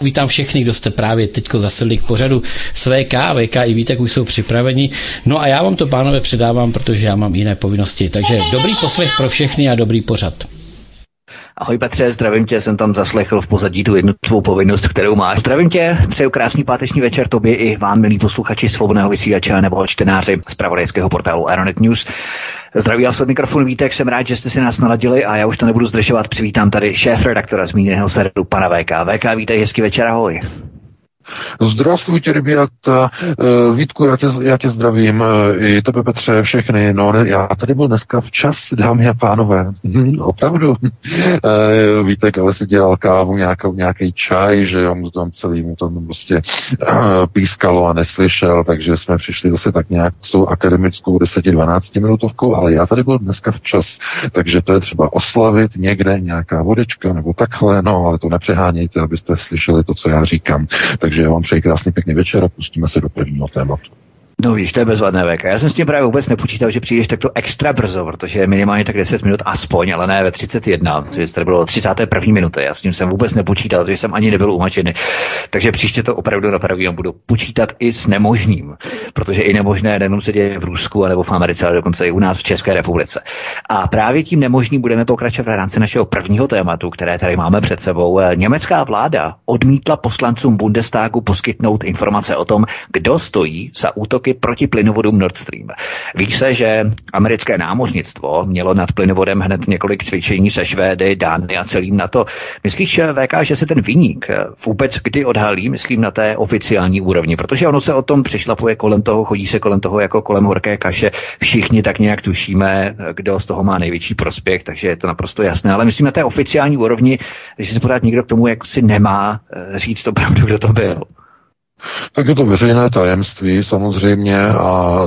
Vítám všechny, kdo jste právě teď zasedli k pořadu VK, VK i Vítek už jsou připraveni. No a já vám to, pánové, předávám, protože já mám jiné povinnosti. Takže dobrý poslech pro všechny a dobrý pořad. Ahoj Petře, zdravím tě, jsem tam zaslechl v pozadí tu jednu tvou povinnost, kterou máš. Zdravím tě, přeju krásný páteční večer tobě i vám, milí posluchači svobodného vysílače nebo čtenáři z pravodajského portálu Aeronet News. Zdraví vás od mikrofonu Vítek, jsem rád, že jste si nás naladili a já už to nebudu zdržovat, přivítám tady šéf redaktora zmíněného serveru pana VK. VK, vítej, hezký večer, ahoj. Zdravstvujte, tě. Vítku, já tě, já tě zdravím. I tebe, Petře, všechny. No, já tady byl dneska včas, dámy a pánové. No, opravdu. Víte, Vítek ale si dělal kávu, nějakou, nějaký čaj, že on mu tam celý mu tam prostě eh, pískalo a neslyšel, takže jsme přišli zase tak nějak s tou akademickou 10-12 minutovkou, ale já tady byl dneska včas, takže to je třeba oslavit někde nějaká vodečka nebo takhle, no, ale to nepřehánějte, abyste slyšeli to, co já říkám. Tak takže já vám přeji krásný pěkný večer a pustíme se do prvního tématu. No víš, to je bezvadné VK. Já jsem s tím právě vůbec nepočítal, že přijdeš takto extra brzo, protože minimálně tak 10 minut aspoň, ale ne ve 31, protože to bylo 31. minuty. Já s tím jsem vůbec nepočítal, protože jsem ani nebyl umačený. Takže příště to opravdu napravím, budu počítat i s nemožným, protože i nemožné nejenom se děje v Rusku nebo v Americe, ale dokonce i u nás v České republice. A právě tím nemožným budeme pokračovat v rámci našeho prvního tématu, které tady máme před sebou. Německá vláda odmítla poslancům Bundestagu poskytnout informace o tom, kdo stojí za útoky války proti plynovodům Nord Stream. Ví se, že americké námořnictvo mělo nad plynovodem hned několik cvičení se Švédy, Dány a celým NATO. Myslíš, VK, že se ten vyník vůbec kdy odhalí, myslím, na té oficiální úrovni? Protože ono se o tom přišlapuje kolem toho, chodí se kolem toho jako kolem horké kaše. Všichni tak nějak tušíme, kdo z toho má největší prospěch, takže je to naprosto jasné. Ale myslím, na té oficiální úrovni, že se pořád nikdo k tomu jak si nemá eh, říct opravdu, kdo to byl. Tak je to veřejné tajemství samozřejmě a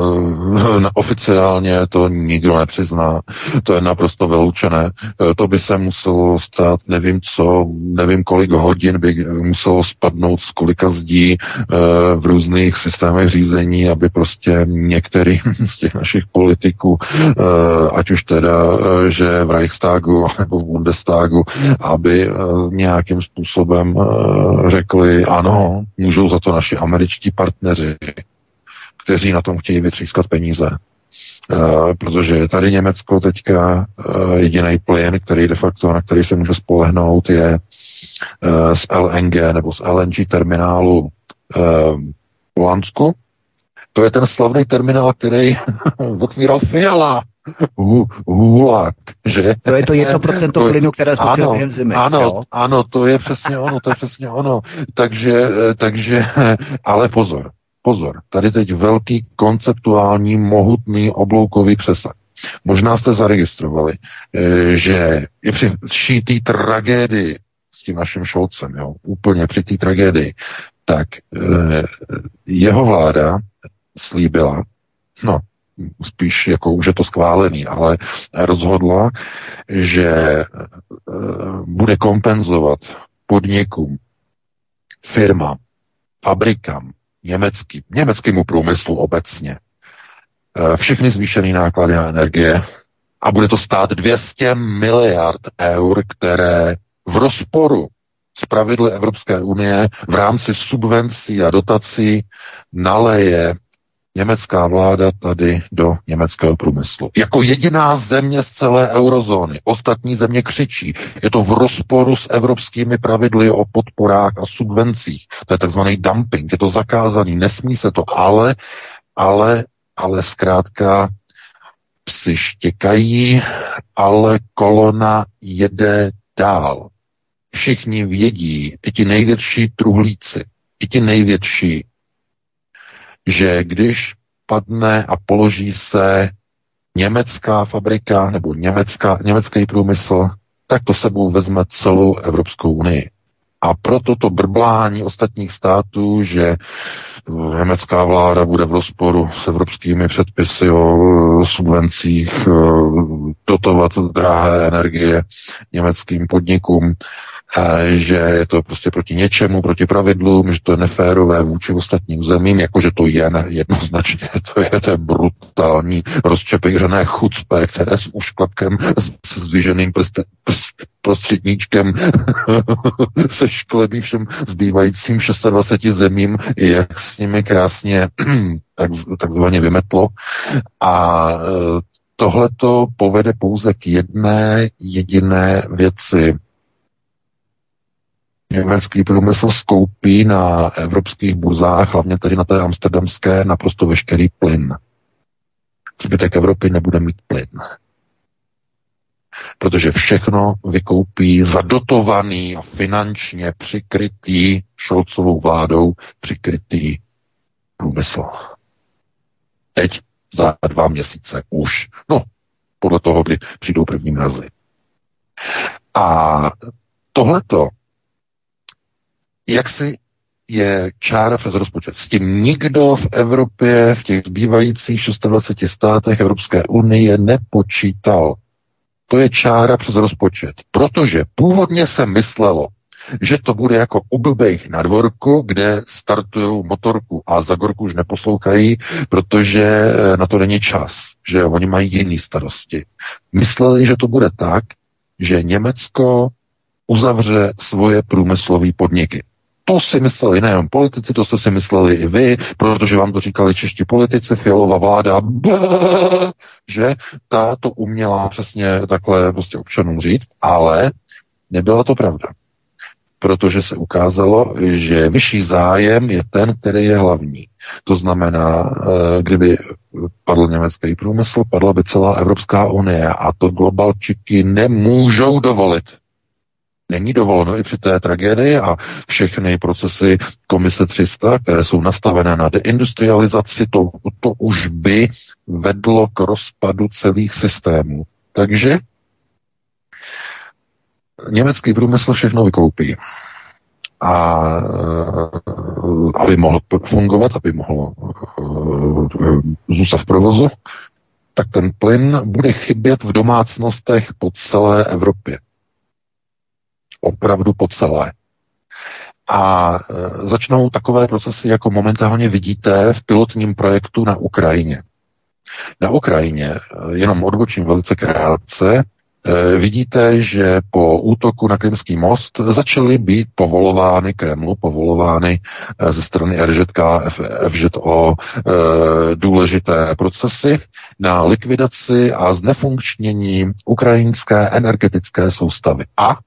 eh, oficiálně to nikdo nepřizná. To je naprosto vyloučené. Eh, to by se muselo stát, nevím co, nevím kolik hodin by muselo spadnout z kolika zdí eh, v různých systémech řízení, aby prostě některý z těch našich politiků, ať už teda, že v Reichstagu nebo v Bundestagu, aby nějakým způsobem řekli, ano, můžou za to naše naši američtí partneři, kteří na tom chtějí vytřískat peníze. Uh, protože je tady Německo teďka uh, jediný plyn, který de facto, na který se může spolehnout, je uh, z LNG nebo z LNG terminálu uh, Holandsku. To je ten slavný terminál, který otvíral Fiala. Hulák, že? To je to jedno procento plynu, které spotřebuje během zimy. Ano, jo? ano, to je přesně ono, to je přesně ono. Takže, takže, ale pozor, pozor, tady teď velký konceptuální, mohutný obloukový přesah. Možná jste zaregistrovali, eh, že je při vší té tragédii s tím naším Šolcem, jo, úplně při té tragédii, tak eh, jeho vláda slíbila, no, spíš jako už je to schválený, ale rozhodla, že eh, bude kompenzovat podnikům, firmám, fabrikám, německým, německému průmyslu obecně eh, všechny zvýšené náklady na energie. A bude to stát 200 miliard eur, které v rozporu s pravidly Evropské unie v rámci subvencí a dotací naleje německá vláda tady do německého průmyslu. Jako jediná země z celé eurozóny. Ostatní země křičí. Je to v rozporu s evropskými pravidly o podporách a subvencích. To je takzvaný dumping. Je to zakázaný. Nesmí se to. Ale, ale, ale zkrátka psi štěkají, ale kolona jede dál. Všichni vědí, i ti největší truhlíci, i ti největší že když padne a položí se německá fabrika nebo německá, německý průmysl, tak to sebou vezme celou Evropskou unii. A proto to brblání ostatních států, že německá vláda bude v rozporu s evropskými předpisy o subvencích dotovat drahé energie německým podnikům, že je to prostě proti něčemu, proti pravidlům, že to je neférové vůči ostatním zemím, jakože to je jednoznačně, to je, to je brutální rozčepejřené chucpe, které s ušklapkem, se zdviženým prst, prst, prostředníčkem se šklebí všem zbývajícím 26 zemím, jak s nimi krásně tak, takzvaně vymetlo. A e, tohle to povede pouze k jedné jediné věci německý průmysl skoupí na evropských burzách, hlavně tedy na té amsterdamské, naprosto veškerý plyn. Zbytek Evropy nebude mít plyn. Protože všechno vykoupí zadotovaný a finančně přikrytý Šolcovou vládou přikrytý průmysl. Teď za dva měsíce už. No, podle toho, kdy přijdou první mrazy. A tohleto jak si je čára přes rozpočet. S tím nikdo v Evropě, v těch zbývajících 26 státech Evropské unie nepočítal. To je čára přes rozpočet. Protože původně se myslelo, že to bude jako u blbejch na dvorku, kde startují motorku a za gorku už neposlouchají, protože eh, na to není čas, že oni mají jiné starosti. Mysleli, že to bude tak, že Německo uzavře svoje průmyslové podniky. To si mysleli nejen politici, to jste si mysleli i vy, protože vám to říkali čeští politici, fialová vláda, že ta to uměla přesně takhle prostě občanům říct, ale nebyla to pravda. Protože se ukázalo, že vyšší zájem je ten, který je hlavní. To znamená, eh, kdyby padl německý průmysl, padla by celá Evropská unie a to globalčiky nemůžou dovolit. Není dovoleno i při té tragédii a všechny procesy komise 300, které jsou nastavené na deindustrializaci, to, to už by vedlo k rozpadu celých systémů. Takže německý průmysl všechno vykoupí. A aby mohl fungovat, aby mohl eh, zůstat v provozu, tak ten plyn bude chybět v domácnostech po celé Evropě opravdu po celé. A e, začnou takové procesy, jako momentálně vidíte v pilotním projektu na Ukrajině. Na Ukrajině, e, jenom odbočím velice krátce, e, vidíte, že po útoku na Krymský most začaly být povolovány Kremlu, povolovány ze strany RŽK, FŽO důležité procesy na likvidaci a znefunkčnění ukrajinské energetické soustavy. A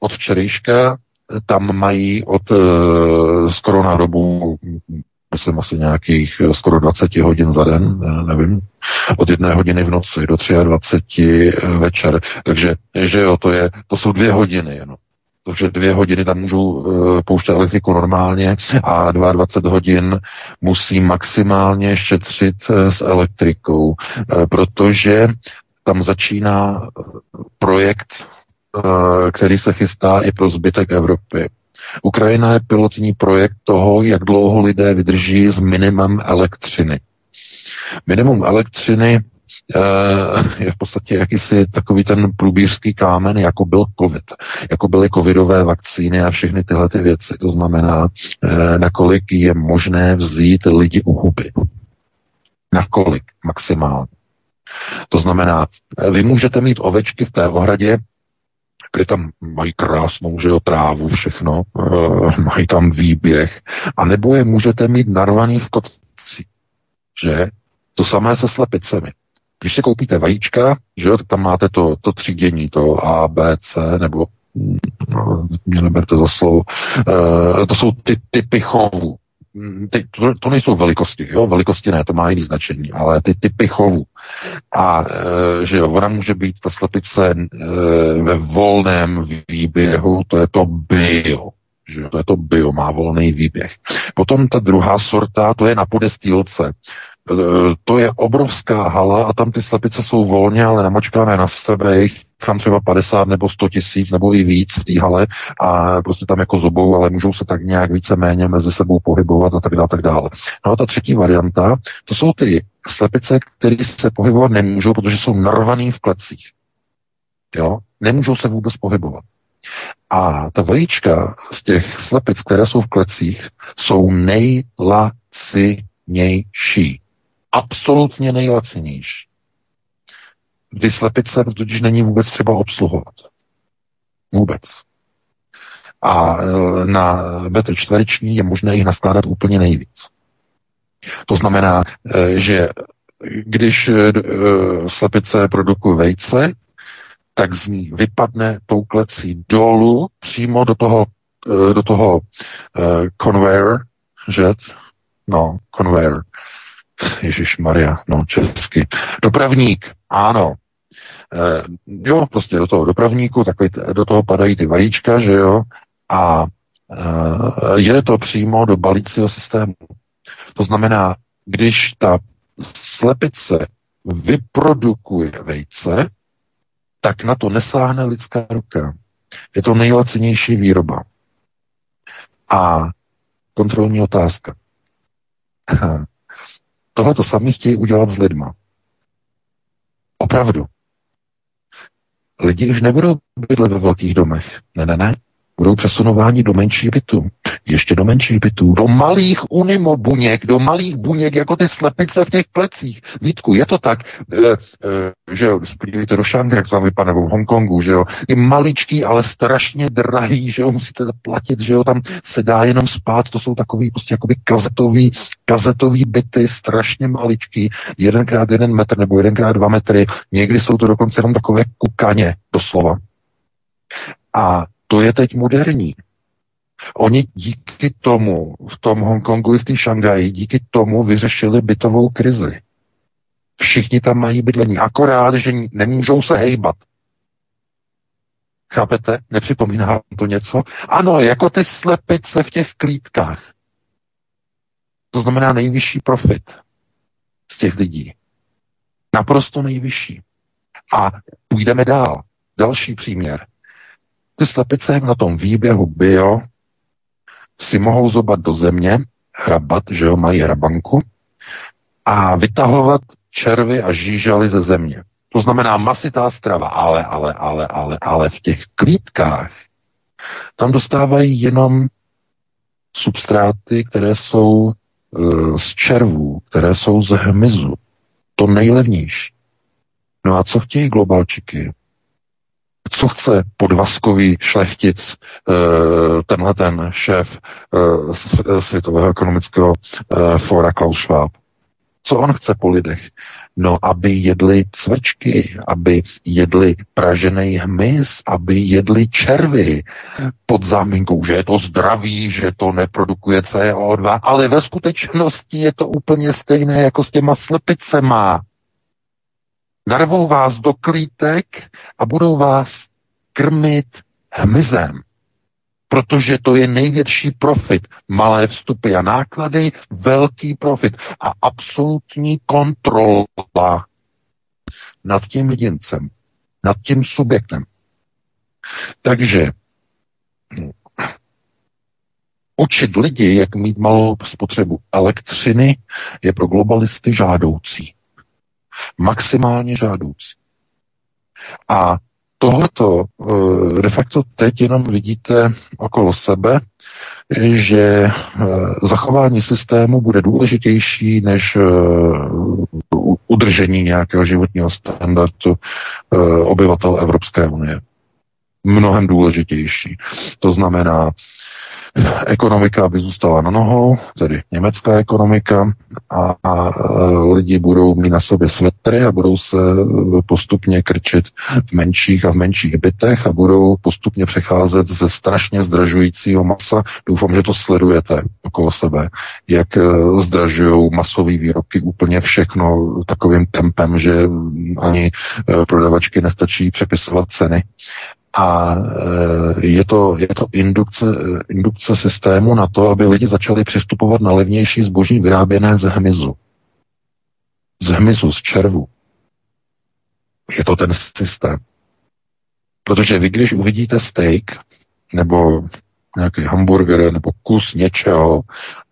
od včerejška tam mají od skoro na dobu, myslím asi nějakých eh, skoro 20 hodin za den, nevím, od jedné hodiny v noci do 23 eh, večer. Takže, že jo, to, je, to jsou dvě hodiny jenom. Takže dvě hodiny tam můžou uh, pouštět elektriku normálně a 22 hodin musí maximálně šetřit uh, s elektrikou, uh, protože tam začíná projekt Eh, který se chystá i pro zbytek Evropy. Ukrajina je pilotní projekt toho, jak dlouho lidé vydrží s minimem elektřiny. Minimum elektřiny eh, je v podstatě jakýsi takový ten průbířský kámen, jako byl COVID, jako byly covidové vakcíny a všechny tyhle ty věci. To znamená, eh, nakolik je možné vzít lidi u huby. Nakolik maximálně. To znamená, vy můžete mít ovečky v té ohradě kde tam mají krásnou že jo, trávu, všechno, e, mají tam výběh, a nebo je můžete mít narvaný v kotci, že? To samé se slepicemi. Když si koupíte vajíčka, že jo, tak tam máte to, to třídění, to A, B, C, nebo no, mě neberte za slovo, e, to jsou ty typy chovů. Mm, ty, to, to nejsou velikosti, jo, velikosti ne, to má jiný značení, ale ty typy chovů. A e, že jo, ona může být ta slepice e, ve volném výběhu, to je to bio, že to je to bio, má volný výběh. Potom ta druhá sorta, to je na podestýlce. E, to je obrovská hala a tam ty slepice jsou volně, ale namačkané na sebe, jejich tam třeba 50 nebo 100 tisíc nebo i víc v té hale a prostě tam jako zobou, ale můžou se tak nějak více méně mezi sebou pohybovat a tak dále, tak dále. No a ta třetí varianta, to jsou ty slepice, které se pohybovat nemůžou, protože jsou narvaný v klecích. Jo? Nemůžou se vůbec pohybovat. A ta vajíčka z těch slepic, které jsou v klecích, jsou nejlacinější. Absolutně nejlacinější. Ty slepice totiž není vůbec třeba obsluhovat. Vůbec. A e, na metr čtvereční je možné jich naskládat úplně nejvíc. To znamená, e, že když e, slepice produkují vejce, tak z ní vypadne tou klecí dolů přímo do toho, do toho uh, conveyor, že? No, conveyor. Ježíš Maria, no česky. Dopravník, ano. E, jo, prostě do toho dopravníku, takový, do toho padají ty vajíčka, že jo, a e, jede to přímo do balícího systému. To znamená, když ta slepice vyprodukuje vejce, tak na to nesáhne lidská ruka. Je to nejlacenější výroba. A kontrolní otázka. Tohle to sami chtějí udělat s lidma. Opravdu. Lidi už nebudou bydlet ve velkých domech. Ne, ne, ne budou přesunováni do menších bytů. Ještě do menších bytů. Do malých unimo buněk, do malých buněk, jako ty slepice v těch plecích. Vítku, je to tak, e, e, že jo, do Šangy, jak to tam vypadá, nebo v Hongkongu, že jo, je maličký, ale strašně drahý, že jo, musíte platit, že jo, tam se dá jenom spát, to jsou takový prostě jakoby kazetový, kazetový byty, strašně maličký, jedenkrát jeden metr nebo jedenkrát dva metry, někdy jsou to dokonce jenom takové kukaně, doslova. A to je teď moderní. Oni díky tomu v tom Hongkongu i v té Šangaji díky tomu vyřešili bytovou krizi. Všichni tam mají bydlení, akorát, že nemůžou se hejbat. Chápete? Nepřipomíná to něco? Ano, jako ty slepice v těch klítkách. To znamená nejvyšší profit z těch lidí. Naprosto nejvyšší. A půjdeme dál. Další příměr. Ty slepice na tom výběhu bio si mohou zobat do země, hrabat, že jo, mají hrabanku, a vytahovat červy a žížaly ze země. To znamená masitá strava, ale, ale, ale, ale, ale v těch klítkách tam dostávají jenom substráty, které jsou e, z červů, které jsou z hmyzu. To nejlevnější. No a co chtějí globalčiky? Co chce podvazkový šlechtic, eh, tenhle ten šéf eh, Světového ekonomického eh, fóra Klaus Schwab. Co on chce po lidech? No, aby jedli cvrčky, aby jedli pražený hmyz, aby jedli červy pod záminkou, že je to zdraví, že to neprodukuje CO2, ale ve skutečnosti je to úplně stejné jako s těma slepicema. Narvou vás do klítek a budou vás krmit hmyzem. Protože to je největší profit. Malé vstupy a náklady, velký profit a absolutní kontrola nad tím jedincem, nad tím subjektem. Takže učit lidi, jak mít malou spotřebu elektřiny, je pro globalisty žádoucí maximálně žádoucí. A tohleto eh, de facto teď jenom vidíte okolo sebe, že eh, zachování systému bude důležitější než eh, udržení nějakého životního standardu obyvatel Evropské unie. Mnohem důležitější. To znamená, ekonomika by zůstala na nohou, tedy německá ekonomika, a, a lidi budou mít na sobě svetry a budou se postupně krčit v menších a v menších bytech a budou postupně přecházet ze strašně zdražujícího masa. Doufám, že to sledujete okolo sebe, jak e, zdražují masové výrobky úplně všechno takovým tempem, že ani e, prodavačky nestačí přepisovat ceny a e, je to, je to indukce, indukce systému na to, aby lidi začali přistupovat na levnější zboží vyráběné z hmyzu. Z hmyzu, z červu. Je to ten systém. Protože vy, když uvidíte steak nebo nějaký hamburger nebo kus něčeho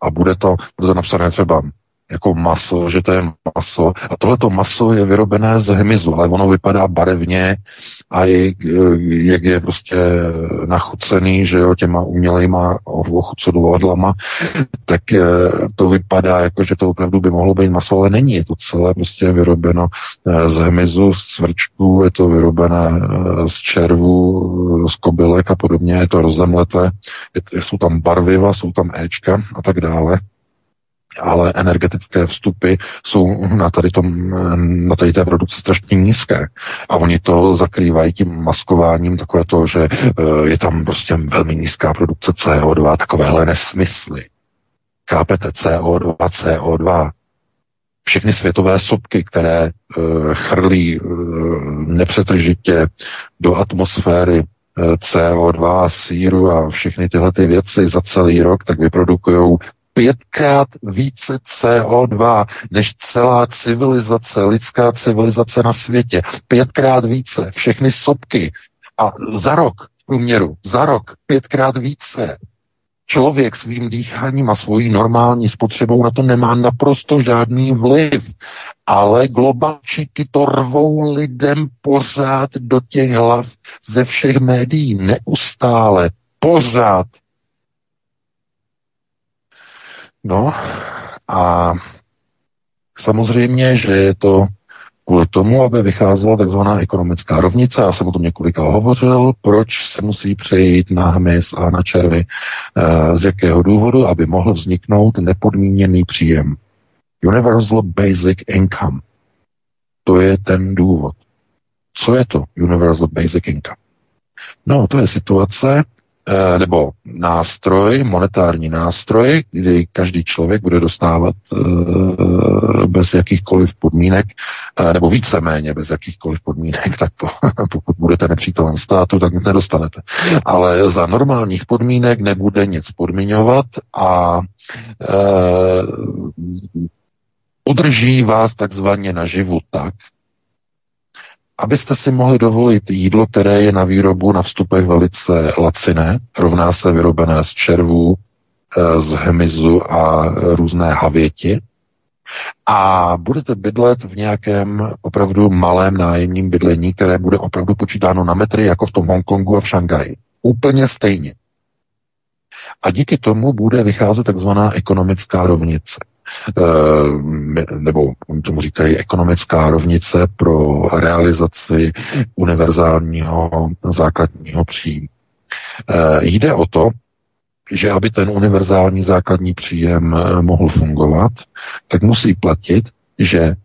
a bude to, bude to napsané třeba jako maso, že to je maso. A tohleto maso je vyrobené z hmyzu, ale ono vypadá barevně a je, jak je prostě nachucený, že jo, těma umělejma ochucodlama, tak eh, to vypadá jako, že to opravdu by mohlo být maso, ale není. Je to celé prostě vyrobeno eh, z hmyzu, z cvrčků, je to vyrobené eh, z červu, z kobylek a podobně, je to rozemleté, jsou tam barviva, jsou tam Ečka a tak dále ale energetické vstupy jsou na tady, tom, na tady té produkci strašně nízké. A oni to zakrývají tím maskováním, takové to, že eh, je tam prostě velmi nízká produkce CO2, takovéhle nesmysly. Chápete? CO2, CO2. Všechny světové sopky, které uh, chrlí uh, nepřetržitě do atmosféry CO2, síru a všechny tyhle ty věci za celý rok, tak vyprodukují pětkrát více CO2 než celá civilizace, lidská civilizace na světě. Pětkrát více. Všechny sopky. A za rok průměru, za rok pětkrát více. Člověk svým dýcháním a svojí normální spotřebou na to nemá naprosto žádný vliv. Ale globalčiky to rvou lidem pořád do těch hlav ze všech médií. Neustále. Pořád. No a samozřejmě, že je to kvůli tomu, aby vycházela takzvaná ekonomická rovnice. Já jsem o tom několika hovořil, proč se musí přejít na hmyz a na červy, z jakého důvodu, aby mohl vzniknout nepodmíněný příjem. Universal Basic Income. To je ten důvod. Co je to Universal Basic Income? No, to je situace, Eh, nebo nástroj, monetární nástroj, kdy každý člověk bude dostávat eh, bez jakýchkoliv podmínek, eh, nebo víceméně bez jakýchkoliv podmínek, tak to, pokud budete nepřítelem státu, tak nic nedostanete. Ale za normálních podmínek nebude nic podmiňovat a udrží vás takzvaně naživu tak, abyste si mohli dovolit jídlo, které je na výrobu na vstupech velice laciné, rovná se vyrobené z červů, eh, z hmyzu a různé havěti, a budete bydlet v nějakém opravdu malém nájemním bydlení, které bude opravdu počítáno na metry, jako v tom Hongkongu a v Šangaji. Úplně stejně. A díky tomu bude vycházet takzvaná ekonomická rovnice. Eh, nebo tomu říkají ekonomická rovnice pro realizaci univerzálního základního příjmu. Eh, jde o to, že aby ten univerzální základní příjem eh, mohl fungovat, tak musí platit, že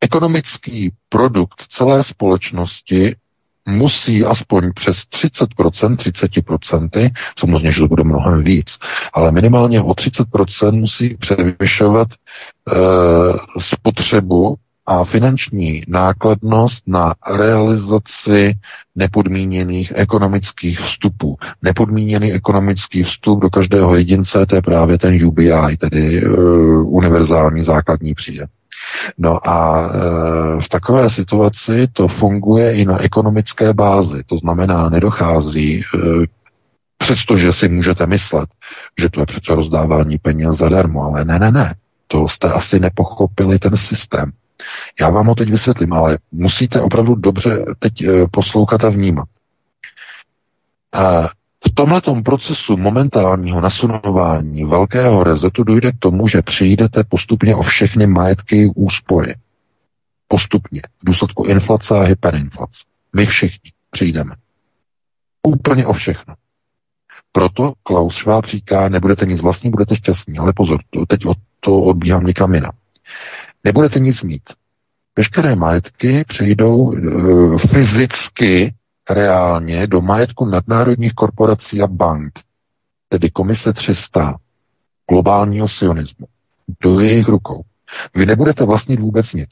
ekonomický produkt celé společnosti musí aspoň přes 30%, 30%, samozřejmě, že to bude mnohem víc, ale minimálně o 30% musí převyšovat e, spotřebu a finanční nákladnost na realizaci nepodmíněných ekonomických vstupů. Nepodmíněný ekonomický vstup do každého jedince, to je právě ten UBI, tedy uh, univerzální základní příjem. No a e, v takové situaci to funguje i na ekonomické bázi. To znamená, nedochází, e, přestože si můžete myslet, že to je přece rozdávání peněz zadarmo, ale ne, ne, ne. To jste asi nepochopili ten systém. Já vám ho teď vysvětlím, ale musíte opravdu dobře teď e, poslouchat a vnímat. V tomto procesu momentálního nasunování velkého rezetu dojde k tomu, že přijdete postupně o všechny majetky úspory. Postupně. V důsledku inflace a hyperinflace. My všichni přijdeme. Úplně o všechno. Proto Klaus Schwab říká, nebudete nic vlastní, budete šťastní. Ale pozor, to, teď od to odbíhám někam jinam. Nebudete nic mít. Veškeré majetky přejdou e, fyzicky reálně do majetku nadnárodních korporací a bank, tedy komise 300 globálního sionismu, do jejich rukou. Vy nebudete vlastnit vůbec nic.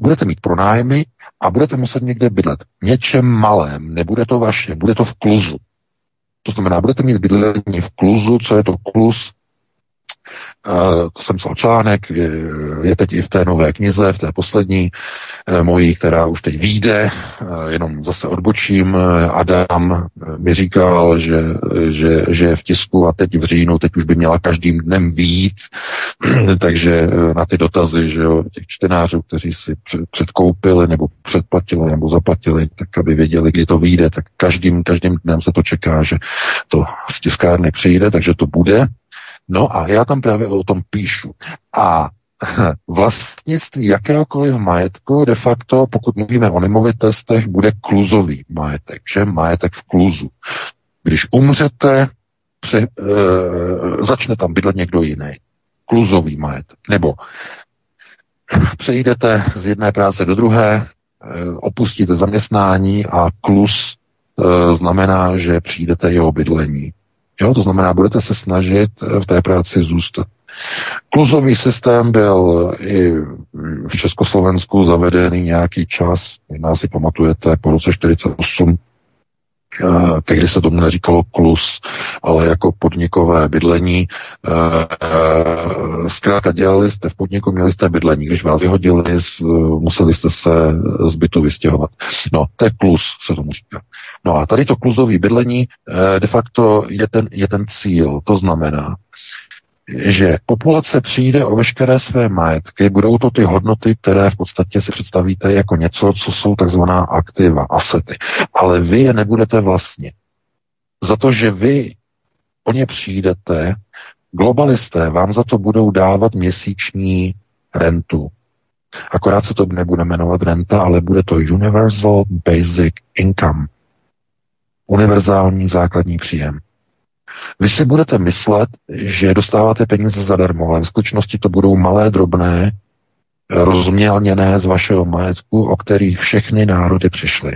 Budete mít pronájmy a budete muset někde bydlet. Něčem malém, nebude to vaše, bude to v kluzu. To znamená, budete mít bydlení v kluzu, co je to kluz? To jsem psal článek, je, teď i v té nové knize, v té poslední eh, mojí, která už teď vyjde, eh, jenom zase odbočím. Adam mi říkal, že, že, že je v tisku a teď v říjnu, teď už by měla každým dnem výjít, takže na ty dotazy, že jo, těch čtenářů, kteří si předkoupili nebo předplatili nebo zaplatili, tak aby věděli, kdy to vyjde, tak každým, každým dnem se to čeká, že to z tiskárny přijde, takže to bude. No a já tam právě o tom píšu. A vlastnictví jakéhokoliv majetku de facto, pokud mluvíme o nemovitostech, bude kluzový majetek, že majetek v kluzu. Když umřete, pře, e, začne tam bydlet někdo jiný. Kluzový majetek. Nebo přejdete z jedné práce do druhé, e, opustíte zaměstnání a kluz e, znamená, že přijdete jeho bydlení. Jo, to znamená, budete se snažit eh, v té práci zůstat. Kluzový systém byl i v Československu zavedený nějaký čas, možná si pamatujete, po roce 48 Eh, tehdy se tomu neříkalo klus, ale jako podnikové bydlení. Eh, eh, zkrátka dělali jste v podniku, měli jste bydlení. Když vás vyhodili, museli jste se z bytu vystěhovat. No, to je klus, se tomu říká. No a tady to kluzové bydlení de facto je ten, je ten cíl. To znamená, že populace přijde o veškeré své majetky, budou to ty hodnoty, které v podstatě si představíte jako něco, co jsou takzvaná aktiva, asety. Ale vy je nebudete vlastně. Za to, že vy o ně přijdete, globalisté vám za to budou dávat měsíční rentu. Akorát se to nebude jmenovat renta, ale bude to Universal Basic Income. Univerzální základní příjem. Vy si budete myslet, že dostáváte peníze zadarmo, ale v skutečnosti to budou malé, drobné, rozmělněné z vašeho majetku, o kterých všechny národy přišly.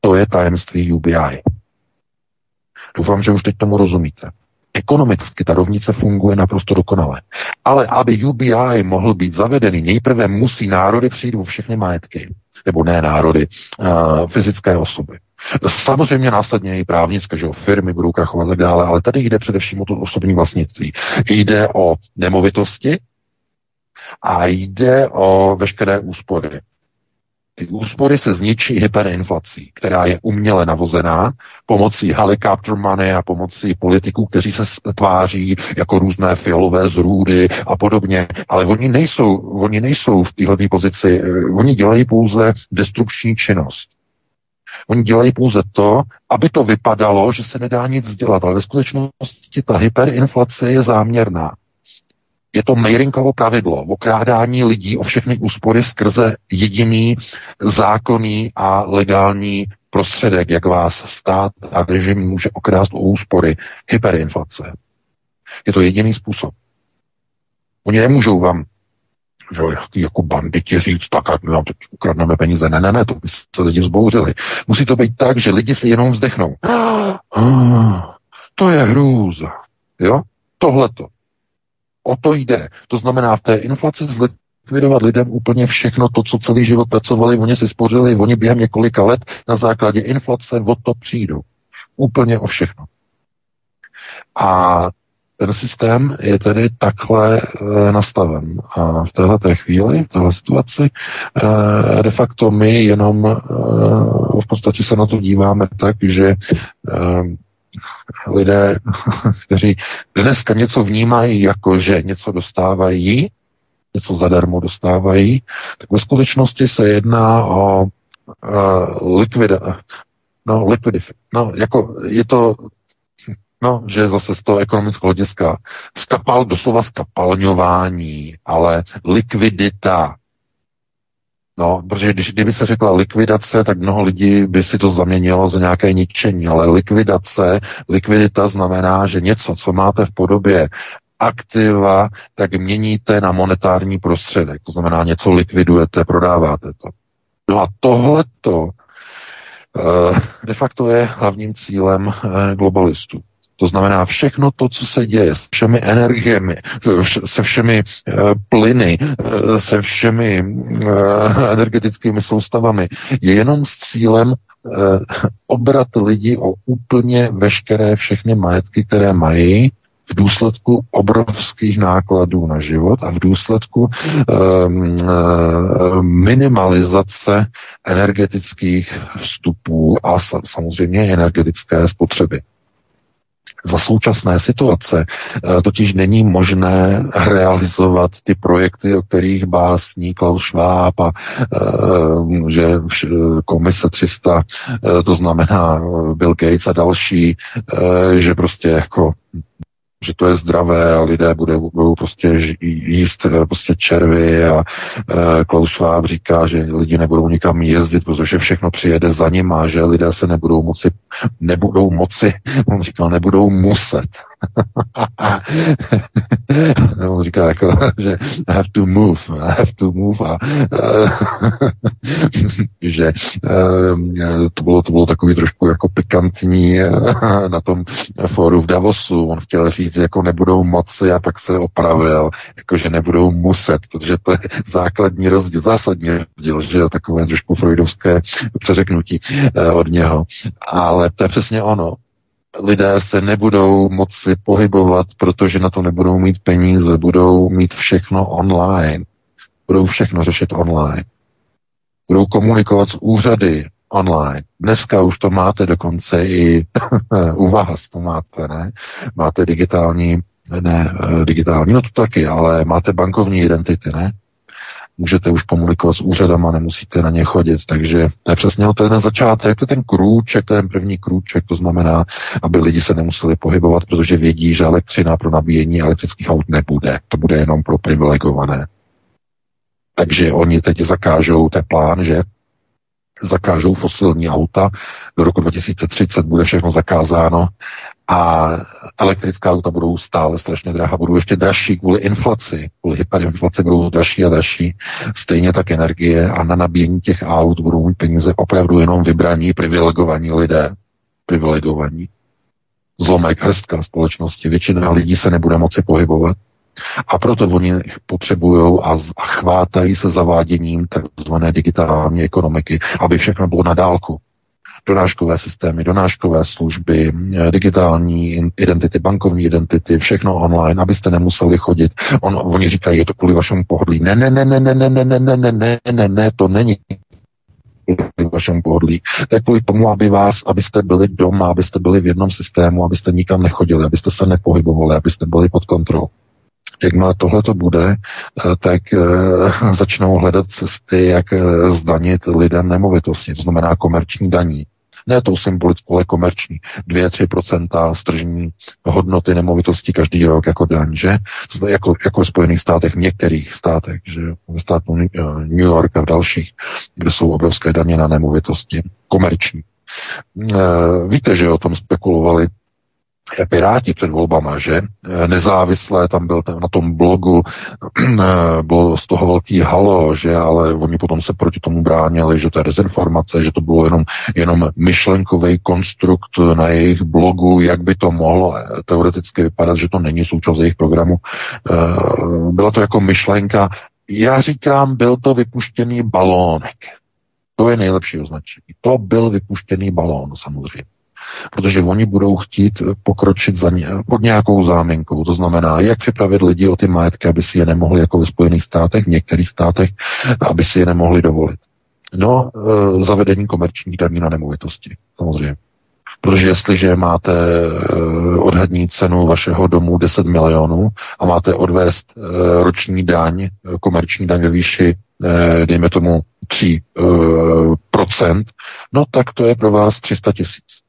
To je tajemství UBI. Doufám, že už teď tomu rozumíte. Ekonomicky ta rovnice funguje naprosto dokonale. Ale aby UBI mohl být zavedený, nejprve musí národy přijít o všechny majetky. Nebo ne národy, uh, fyzické osoby. Samozřejmě následně i právnické, že firmy budou krachovat a tak dále, ale tady jde především o to osobní vlastnictví. Jde o nemovitosti a jde o veškeré úspory. Ty úspory se zničí hyperinflací, která je uměle navozená pomocí helicopter money a pomocí politiků, kteří se tváří jako různé fialové zrůdy a podobně. Ale oni nejsou, oni nejsou v této pozici, eh, oni dělají pouze destrukční činnost. Oni dělají pouze to, aby to vypadalo, že se nedá nic dělat, ale ve skutečnosti ta hyperinflace je záměrná. Je to Mejrinkovo pravidlo, okrádání lidí o všechny úspory skrze jediný zákonný a legální prostředek, jak vás stát a režim může okrást o úspory, hyperinflace. Je to jediný způsob. Oni nemůžou vám že jako banditi říct, tak a my vám teď ukradneme peníze. Ne, ne, ne, to by se lidi vzbouřili. Musí to být tak, že lidi si jenom vzdechnou. Ah, to je hrůza. Jo? Tohleto. O to jde. To znamená v té inflaci zlikvidovat lidem úplně všechno to, co celý život pracovali, oni si spořili, oni během několika let na základě inflace o to přijdou. Úplně o všechno. A ten systém je tedy takhle e, nastaven. A v této chvíli, v této situaci, e, de facto my jenom e, v podstatě se na to díváme tak, že lidé, kteří dneska něco vnímají jako, že něco dostávají, něco zadarmo dostávají, tak ve skutečnosti se jedná o likvida, no, liquidif, no, jako je to No, že zase z toho ekonomického hlediska skapal, doslova skapalňování, ale likvidita. No, protože když, kdyby se řekla likvidace, tak mnoho lidí by si to zaměnilo za nějaké ničení, ale likvidace, likvidita znamená, že něco, co máte v podobě aktiva, tak měníte na monetární prostředek. To znamená, něco likvidujete, prodáváte to. No a tohleto eh, de facto je hlavním cílem eh, globalistů. To znamená všechno to, co se děje s všemi energiemi, se všemi uh, plyny, uh, se všemi uh, energetickými soustavami, je jenom s cílem obrat lidi o úplně veškeré všechny majetky, které mají v důsledku obrovských nákladů na život a v důsledku um, minimalizace energetických vstupů a samozřejmě energetické spotřeby. Za současné situace eh, totiž není možné realizovat ty projekty, o kterých básní Klaus Schwab a eh, že komise 300, eh, to znamená Bill Gates a další, že prostě jako že to je zdravé a lidé budou, budou prostě jíst eh, prostě červy a e, Klaus Schwab říká, že lidi nebudou nikam jezdit, protože všechno přijede za nima, že lidé se nebudou moci, nebudou moci, on říkal, nebudou muset on říká jako, že I have to move, I have to move a že uh, to, bylo, to bylo takový trošku jako pikantní uh, na tom fóru v Davosu. On chtěl říct, jako nebudou moci a pak se opravil, jako že nebudou muset, protože to je základní rozdíl, zásadní rozdíl, že takové trošku freudovské přeřeknutí uh, od něho. Ale to je přesně ono lidé se nebudou moci pohybovat, protože na to nebudou mít peníze, budou mít všechno online. Budou všechno řešit online. Budou komunikovat s úřady online. Dneska už to máte dokonce i u vás to máte, ne? Máte digitální, ne, eh, digitální, no to taky, ale máte bankovní identity, ne? Můžete už komunikovat s úřadama, nemusíte na ně chodit. Takže to je přesně to je ten začátek, to je ten krůček, to je ten první krůček, to znamená, aby lidi se nemuseli pohybovat, protože vědí, že elektřina pro nabíjení elektrických aut nebude. To bude jenom pro privilegované. Takže oni teď zakážou, je plán, že zakážou fosilní auta, do roku 2030 bude všechno zakázáno a elektrická auta budou stále strašně drahá, budou ještě dražší kvůli inflaci, kvůli hyperinflaci budou dražší a dražší, stejně tak energie a na nabíjení těch aut budou mít peníze opravdu jenom vybraní, privilegovaní lidé, privilegovaní. Zlomek, hrstka společnosti, většina lidí se nebude moci pohybovat, a proto oni potřebují a, chvátají se zaváděním tzv. digitální ekonomiky, aby všechno bylo na dálku. Donáškové systémy, donáškové služby, digitální identity, bankovní identity, všechno online, abyste nemuseli chodit. On, oni říkají, je to kvůli vašemu pohodlí. Ne, ne, ne, ne, ne, ne, ne, ne, ne, ne, ne, ne, ne, to není kvůli vašemu pohodlí. To je kvůli tomu, aby vás, abyste byli doma, abyste byli v jednom systému, abyste nikam nechodili, abyste se nepohybovali, abyste byli pod kontrolou. Jakmile tohle to bude, eh, tak eh, začnou hledat cesty, jak eh, zdanit lidem nemovitosti, to znamená komerční daní. Ne tou symbolickou, ale komerční. 2-3% stržní hodnoty nemovitosti každý rok jako daň, že? Jako, jako v Spojených státech, v některých státech, že ve státu New York a v dalších, kde jsou obrovské daně na nemovitosti, komerční. Víte, že o tom spekulovali Piráti před volbama, že nezávislé, tam byl na tom blogu, bylo z toho velký halo, že ale oni potom se proti tomu bránili, že to je dezinformace, že to bylo jenom, jenom myšlenkový konstrukt na jejich blogu, jak by to mohlo teoreticky vypadat, že to není součást jejich programu. Byla to jako myšlenka, já říkám, byl to vypuštěný balónek. To je nejlepší označení. To byl vypuštěný balón, samozřejmě protože oni budou chtít pokročit za ně, pod nějakou záminkou. To znamená, jak připravit lidi o ty majetky, aby si je nemohli jako ve Spojených státech, v některých státech, aby si je nemohli dovolit. No, e, zavedení komerčních daní na nemovitosti, samozřejmě. Protože jestliže máte e, odhadní cenu vašeho domu 10 milionů a máte odvést e, roční daň, komerční daň ve výši, dejme tomu 3 procent, no tak to je pro vás 300 tisíc.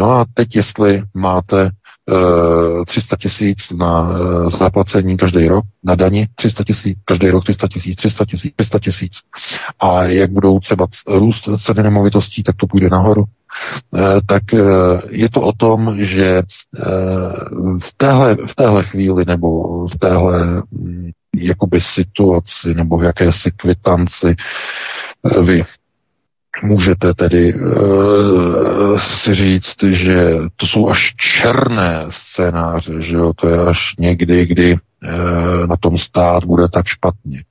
No a teď, jestli máte uh, 300 tisíc na uh, zaplacení každý rok, na daní 300 tisíc, každý rok 300 tisíc, 300 tisíc, 300 tisíc. A jak budou třeba růst ceny nemovitostí, tak to půjde nahoru. Uh, tak uh, je to o tom, že uh, v, téhle, v téhle chvíli nebo v téhle um, jakoby situaci nebo v jakési kvitanci vy Můžete tedy uh, si říct, že to jsou až černé scénáře, že jo, to je až někdy, kdy uh, na tom stát bude tak špatně.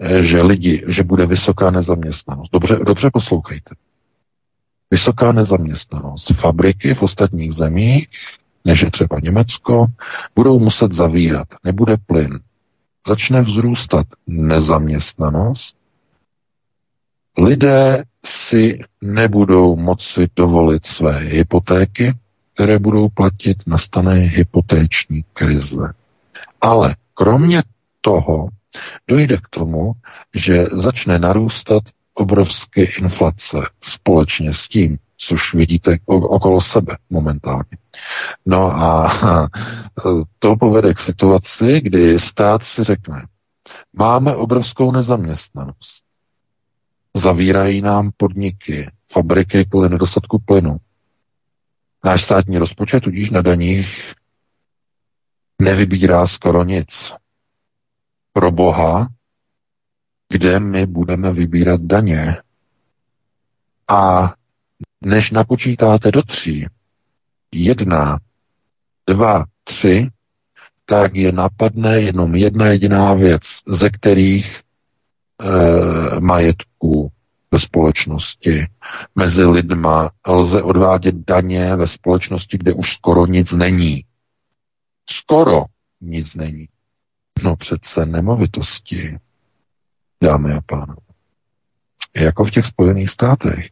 Eh, že lidi, že bude vysoká nezaměstnanost. Dobře, dobře poslouchejte. Vysoká nezaměstnanost. Fabriky v ostatních zemích než je třeba Německo, budou muset zavírat. Nebude plyn. Začne vzrůstat nezaměstnanost. Lidé si nebudou moci dovolit své hypotéky, které budou platit, nastane hypotéční krize. Ale kromě toho dojde k tomu, že začne narůstat obrovské inflace společně s tím, což vidíte okolo sebe momentálně. No a to povede k situaci, kdy stát si řekne, máme obrovskou nezaměstnanost, zavírají nám podniky, fabriky kvůli nedostatku plynu. Náš státní rozpočet tudíž na daních nevybírá skoro nic. Pro Boha, kde my budeme vybírat daně. A než napočítáte do tří, jedna, dva, tři, tak je napadne jenom jedna jediná věc, ze kterých e, majetků ve společnosti mezi lidma lze odvádět daně ve společnosti, kde už skoro nic není. Skoro nic není. No přece nemovitosti, dámy a pánové. Jako v těch Spojených státech.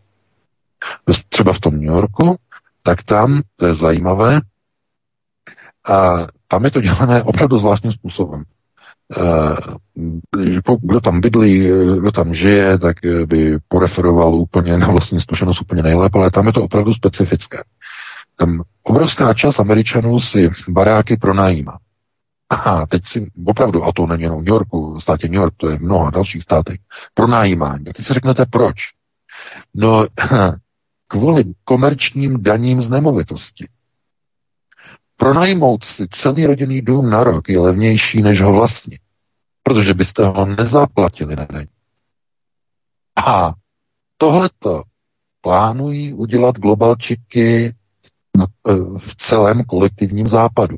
Třeba v tom New Yorku, tak tam, to je zajímavé, a tam je to dělané opravdu zvláštním způsobem. Uh, kdo tam bydlí, kdo tam žije, tak by poreferoval úplně na vlastní zkušenost úplně nejlépe, ale tam je to opravdu specifické. Tam obrovská část Američanů si baráky pronajímá. Aha, teď si opravdu, a to není jenom v New Yorku, v státě New York, to je mnoha dalších státech, pronajímání. Tak si řeknete, proč? No, kvůli komerčním daním z nemovitosti. Pronajmout si celý rodinný dům na rok je levnější, než ho vlastnit, protože byste ho nezaplatili na daň. A tohleto plánují udělat globalčiky v celém kolektivním západu.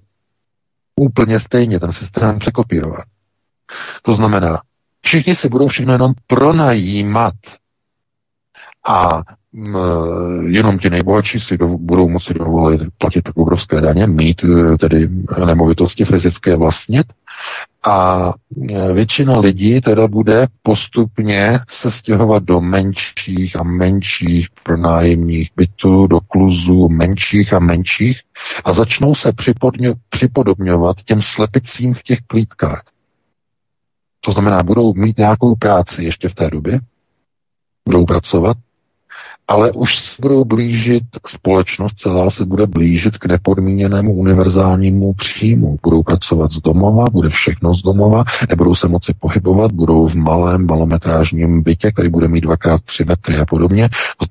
Úplně stejně ten systém překopírovat. To znamená, všichni si budou všechno jenom pronajímat a jenom ti nejbohatší si do, budou moci dovolit platit tak obrovské daně, mít e, tedy nemovitosti fyzické vlastnit a e, většina lidí teda bude postupně se stěhovat do menších a menších pronájemních bytů, do kluzů menších a menších a začnou se připodobňovat těm slepicím v těch klítkách. To znamená, budou mít nějakou práci ještě v té době, budou pracovat, ale už se budou blížit, společnost celá se bude blížit k nepodmíněnému univerzálnímu příjmu. Budou pracovat z domova, bude všechno z domova, nebudou se moci pohybovat, budou v malém malometrážním bytě, který bude mít dvakrát tři metry a podobně.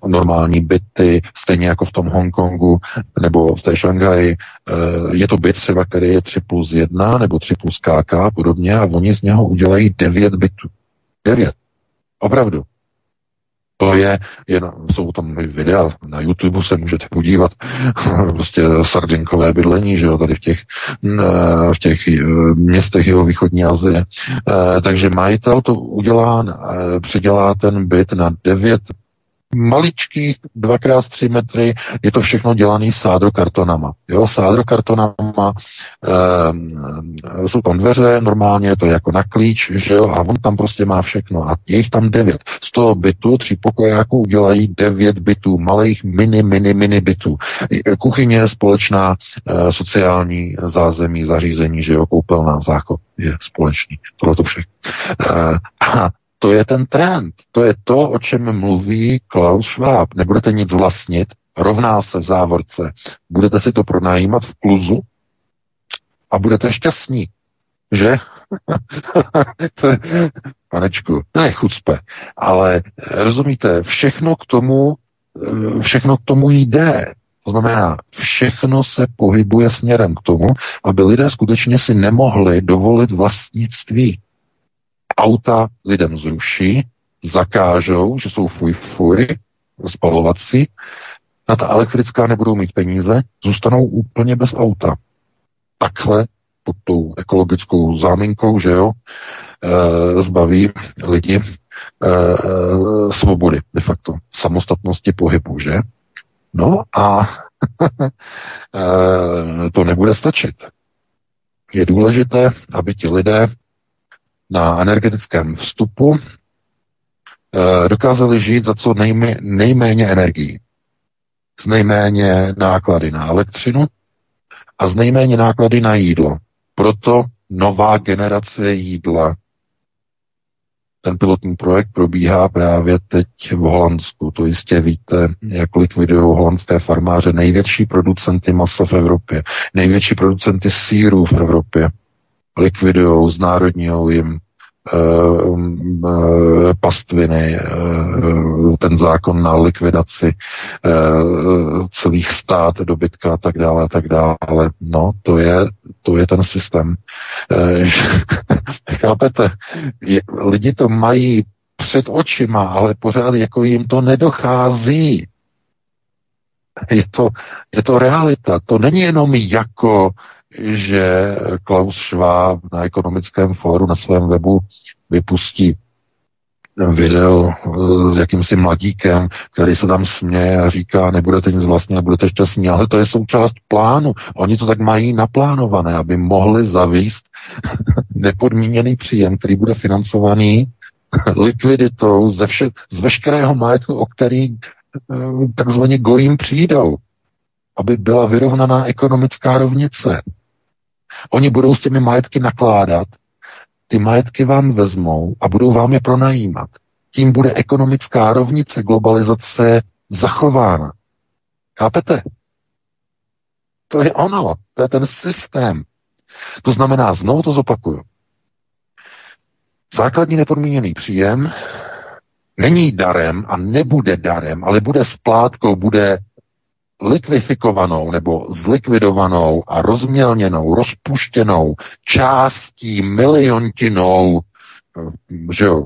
Normální byty, stejně jako v tom Hongkongu nebo v té Šanghaji, eh, je to byt třeba, který je 3 plus 1 nebo 3 plus KK a podobně a oni z něho udělají 9 bytů. 9. Opravdu. To je, je jsou tam videa, na YouTube se můžete podívat, prostě sardinkové bydlení, že jo, tady v těch, v těch e, městech jeho východní Azie. E, takže majitel to udělá, e, předělá ten byt na devět maličkých, dvakrát tři metry, je to všechno dělaný sádrokartonama. Jo, sádrokartonama, e, jsou tam dveře, normálně je to jako na klíč, že jo, a on tam prostě má všechno. A je jich tam devět. Z toho bytu, tři pokojáků, udělají devět bytů, malých mini, mini, mini bytů. Kuchyně, společná e, sociální zázemí, zařízení, že jo, koupelná záchod je společný. Tohle to všechno. E, a to je ten trend. To je to, o čem mluví Klaus Schwab. Nebudete nic vlastnit, rovná se v závorce. Budete si to pronajímat v kluzu a budete šťastní. Že? to je, panečku, to je chucpe. Ale rozumíte, všechno k tomu, všechno k tomu jde. To znamená, všechno se pohybuje směrem k tomu, aby lidé skutečně si nemohli dovolit vlastnictví auta lidem zruší, zakážou, že jsou fuj fuj, spalovací, na ta elektrická nebudou mít peníze, zůstanou úplně bez auta. Takhle pod tou ekologickou záminkou, že jo, e, zbaví lidi e, svobody, de facto, samostatnosti pohybu, že? No a to nebude stačit. Je důležité, aby ti lidé na energetickém vstupu dokázali žít za co nejmé, nejméně energií. S nejméně náklady na elektřinu a z nejméně náklady na jídlo. Proto nová generace jídla. Ten pilotní projekt probíhá právě teď v Holandsku. To jistě víte, jak likvidují holandské farmáře největší producenty masa v Evropě, největší producenty sírů v Evropě. Likvidují, znárodňují jim Eh, eh, pastviny, eh, ten zákon na likvidaci celých stát, dobytka a tak dále a tak dále. No, to je, to je ten systém. Chápete? Lidi to mají před očima, ale pořád jako jim to nedochází. Je to, je to realita. To není jenom jako že Klaus Schwab na ekonomickém fóru na svém webu vypustí video eh, s jakýmsi mladíkem, který se tam směje a říká, nebudete nic vlastně a budete šťastní, ale to je součást plánu. Oni to tak mají naplánované, aby mohli zavíst nepodmíněný příjem, který bude financovaný likviditou ze vše, z veškerého majetku, o který eh, takzvaně gojím přijdou, aby byla vyrovnaná ekonomická rovnice. Oni budou s těmi majetky nakládat, ty majetky vám vezmou a budou vám je pronajímat. Tím bude ekonomická rovnice, globalizace zachována. Chápete? To je ono, to je ten systém. To znamená, znovu to zopakuju. Základní nepodmíněný příjem není darem a nebude darem, ale bude splátkou, bude likvifikovanou nebo zlikvidovanou a rozmělněnou, rozpuštěnou částí miliontinou, že jo,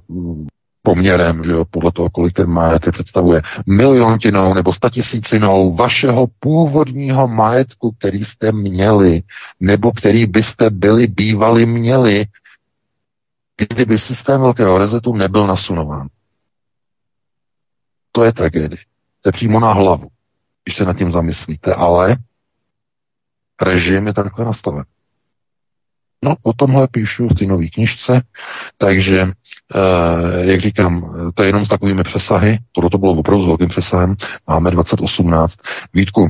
poměrem, že jo, podle toho, kolik ten majetek představuje, miliontinou nebo statisícinou vašeho původního majetku, který jste měli, nebo který byste byli bývali měli, kdyby systém velkého rezetu nebyl nasunován. To je tragédie. To je přímo na hlavu když se nad tím zamyslíte, ale režim je takhle nastaven. No, o tomhle píšu v té nové knižce, takže, eh, jak říkám, to je jenom s takovými přesahy, tohle to bylo opravdu s velkým přesahem, máme 2018. Vítku,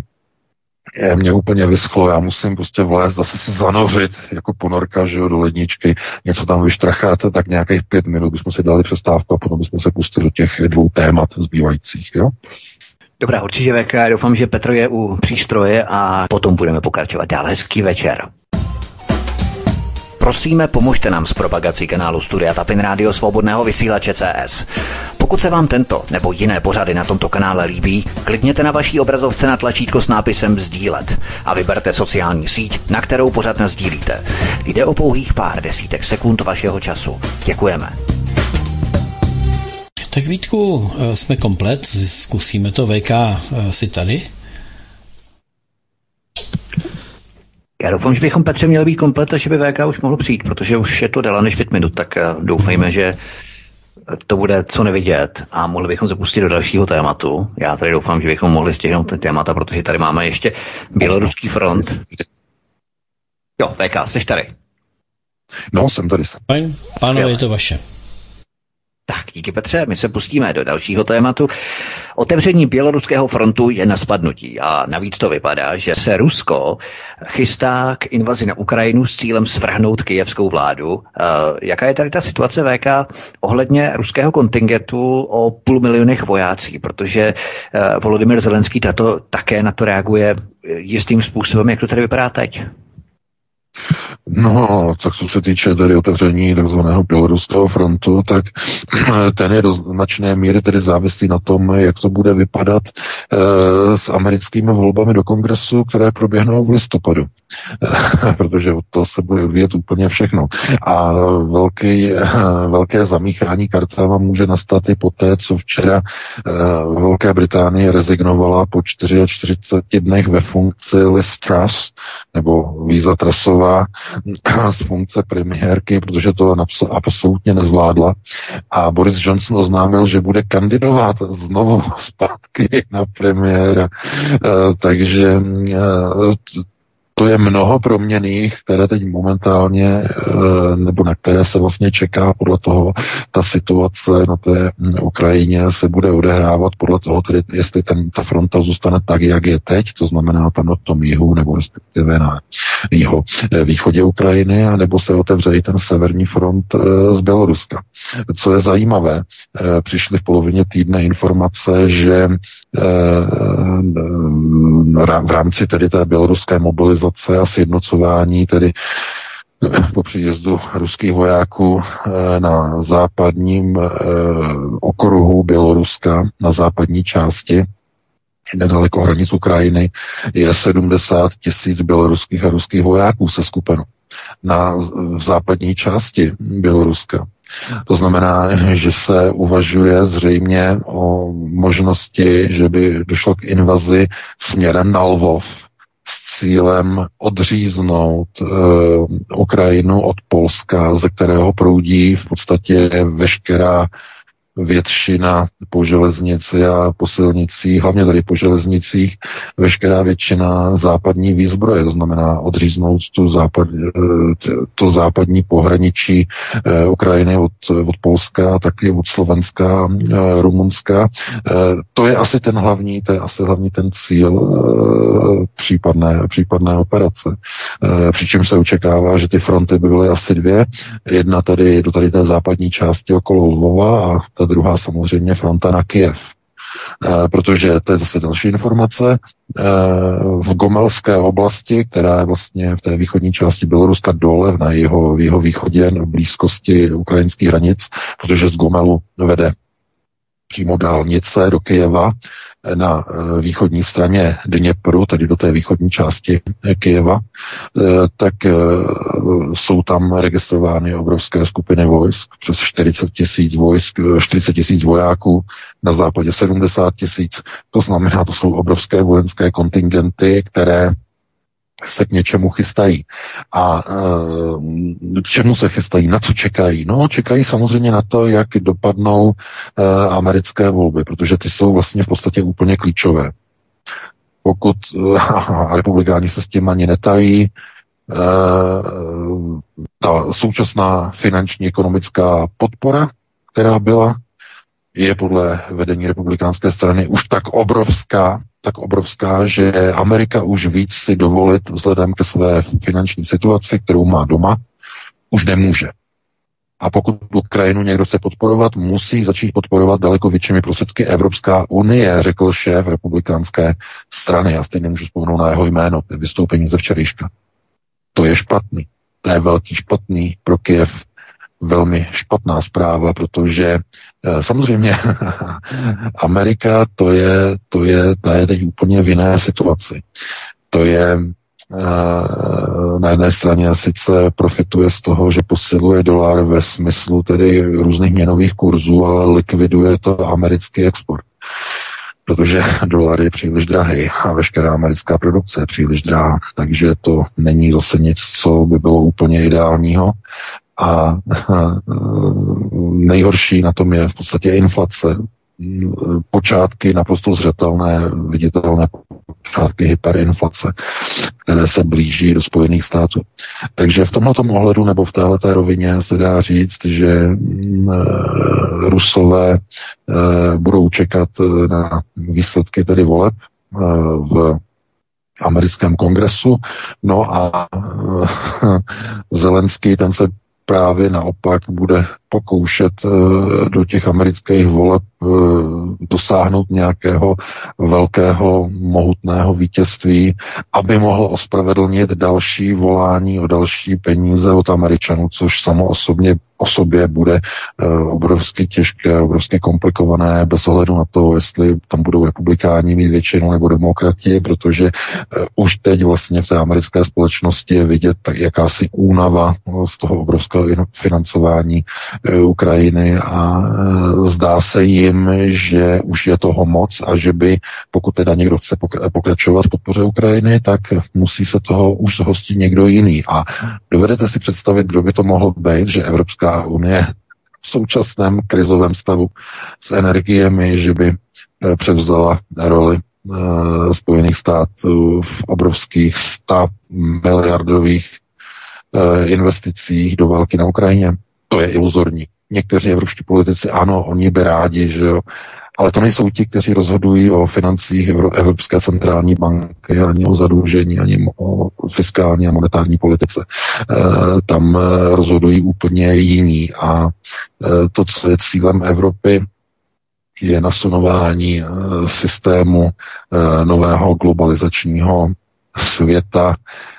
je, mě úplně vyschlo, já musím prostě vlézt, zase se zanořit jako ponorka, že jo, do ledničky, něco tam vyštrachat, tak nějakých pět minut bychom si dali přestávku a potom bychom se pustili do těch dvou témat zbývajících, jo? Dobrá, určitě VK, doufám, že Petr je u přístroje a potom budeme pokračovat dál. Hezký večer. Prosíme, pomožte nám s propagací kanálu Studia Tapin Rádio Svobodného vysílače CS. Pokud se vám tento nebo jiné pořady na tomto kanále líbí, klikněte na vaší obrazovce na tlačítko s nápisem Sdílet a vyberte sociální síť, na kterou pořád sdílíte. Jde o pouhých pár desítek sekund vašeho času. Děkujeme. Tak Vítku, eh, jsme komplet, zkusíme to VK eh, si tady. Já doufám, že bychom Petře měli být komplet a že by VK už mohl přijít, protože už je to déle než 5 minut, tak eh, doufejme, že to bude co nevidět a mohli bychom zapustit do dalšího tématu. Já tady doufám, že bychom mohli stihnout ty témata, protože tady máme ještě Běloruský front. Jo, VK, jsi tady. No, jsem tady. Fajn, pánové, je to vaše. Tak, díky Petře, my se pustíme do dalšího tématu. Otevření běloruského frontu je na spadnutí a navíc to vypadá, že se Rusko chystá k invazi na Ukrajinu s cílem svrhnout kijevskou vládu. Uh, jaká je tady ta situace VK ohledně ruského kontingentu o půl milionech vojácí, protože uh, Volodymyr Zelenský tato také na to reaguje jistým způsobem, jak to tady vypadá teď? No, tak co se týče tedy otevření takzvaného běloruského frontu, tak ten je do značné míry tedy závislý na tom, jak to bude vypadat e, s americkými volbami do kongresu, které proběhnou v listopadu. protože od toho se bude odvíjet úplně všechno. A velký, velké zamíchání kartelma může nastat i poté, co včera v Velké Británii rezignovala po 44 dnech ve funkci Liz Truss, nebo Líza Trasová z funkce premiérky, protože to absolutně nezvládla. A Boris Johnson oznámil, že bude kandidovat znovu zpátky na premiéra. Eh, takže eh, to je mnoho proměných, které teď momentálně, eh, nebo na které se vlastně čeká podle toho, ta situace na té hm, Ukrajině se bude odehrávat podle toho, tedy jestli ten, ta fronta zůstane tak, jak je teď, to znamená tam na tom jihu, nebo respektive na jeho eh, východě Ukrajiny, nebo se otevře i ten severní front eh, z Běloruska. Co je zajímavé, přišly v polovině týdne informace, že v rámci tedy té běloruské mobilizace mobilizace a sjednocování, tedy eh, po příjezdu ruských vojáků eh, na západním eh, okruhu Běloruska, na západní části, nedaleko hranic Ukrajiny, je 70 tisíc běloruských a ruských vojáků se skupeno na v západní části Běloruska. To znamená, že se uvažuje zřejmě o možnosti, že by došlo k invazi směrem na Lvov, s cílem odříznout e, Ukrajinu od Polska, ze kterého proudí v podstatě veškerá většina po železnici a po silnicích, hlavně tady po železnicích, veškerá většina západní výzbroje, to znamená odříznout tu západ, eh, to západní pohraničí eh, Ukrajiny od, od Polska taky od Slovenska, eh, Rumunska. To je asi ten hlavní, to je asi hlavní ten cíl případné, případné operace. Přičem se očekává, že ty fronty by byly asi dvě. Jedna tady do tady té západní části okolo Lvova a ta druhá samozřejmě fronta na Kiev. E, protože to je zase další informace. E, v Gomelské oblasti, která je vlastně v té východní části Běloruska dole, na jeho, jeho východě, v blízkosti ukrajinských hranic, protože z Gomelu vede přímo dálnice do Kyjeva na eh, východní straně Dněpru, tedy do té východní části eh, Kyjeva, eh, tak jsou tam registrovány obrovské skupiny vojsk, přes 40 tisíc vojsk, 40 tisíc vojáků, na západě 70 tisíc. To znamená, to jsou obrovské vojenské kontingenty, které se k něčemu chystají. A e, čemu se chystají? Na co čekají? No, čekají samozřejmě na to, jak dopadnou e, americké volby, protože ty jsou vlastně v podstatě úplně klíčové. Pokud e, republikáni se s tím ani netají, ta současná finanční ekonomická podpora, která byla, je podle vedení republikánské strany už tak obrovská, tak obrovská, že Amerika už víc si dovolit vzhledem ke své finanční situaci, kterou má doma, už nemůže. A pokud Ukrajinu někdo chce podporovat, musí začít podporovat daleko většími prostředky Evropská unie, řekl šéf republikánské strany. Já stejně nemůžu vzpomenout na jeho jméno, vystoupení ze včerejška. To je špatný. To je velký špatný pro Kiev velmi špatná zpráva, protože eh, samozřejmě Amerika to je, to je, ta je teď úplně v jiné situaci. To je eh, na jedné straně sice profituje z toho, že posiluje dolar ve smyslu tedy různých měnových kurzů, ale likviduje to americký export protože dolar je příliš drahý a veškerá americká produkce je příliš drahá, takže to není zase nic, co by bylo úplně ideálního. A nejhorší na tom je v podstatě inflace. Počátky naprosto zřetelné, viditelné počátky hyperinflace, které se blíží do Spojených států. Takže v tomto ohledu nebo v této rovině se dá říct, že mm, Rusové eh, budou čekat eh, na výsledky tedy voleb v americkém kongresu. No a Zelenský ten se právě naopak bude pokoušet eh, do těch amerických voleb dosáhnout nějakého velkého, mohutného vítězství, aby mohl ospravedlnit další volání o další peníze od Američanů, což samo osobně o sobě bude obrovsky těžké, obrovsky komplikované, bez ohledu na to, jestli tam budou republikáni mít většinu nebo demokrati, protože už teď vlastně v té americké společnosti je vidět tak jakási únava z toho obrovského financování Ukrajiny a zdá se jim, že už je toho moc a že by, pokud teda někdo chce pokračovat v podpoře Ukrajiny, tak musí se toho už zhostit někdo jiný. A dovedete si představit, kdo by to mohl být, že Evropská unie v současném krizovém stavu s energiemi, že by eh, převzala roli uh, Spojených států v obrovských 100 miliardových uh, investicích do války na Ukrajině. To je iluzorní. Někteří evropští politici, ano, oni by rádi, že jo, ale to nejsou ti, kteří rozhodují o financích Evropské centrální banky, ani o zadlužení, ani o fiskální a monetární politice. E, tam e, rozhodují úplně jiní. A e, to, co je cílem Evropy, je nasunování systému nového globalizačního světa, Eh,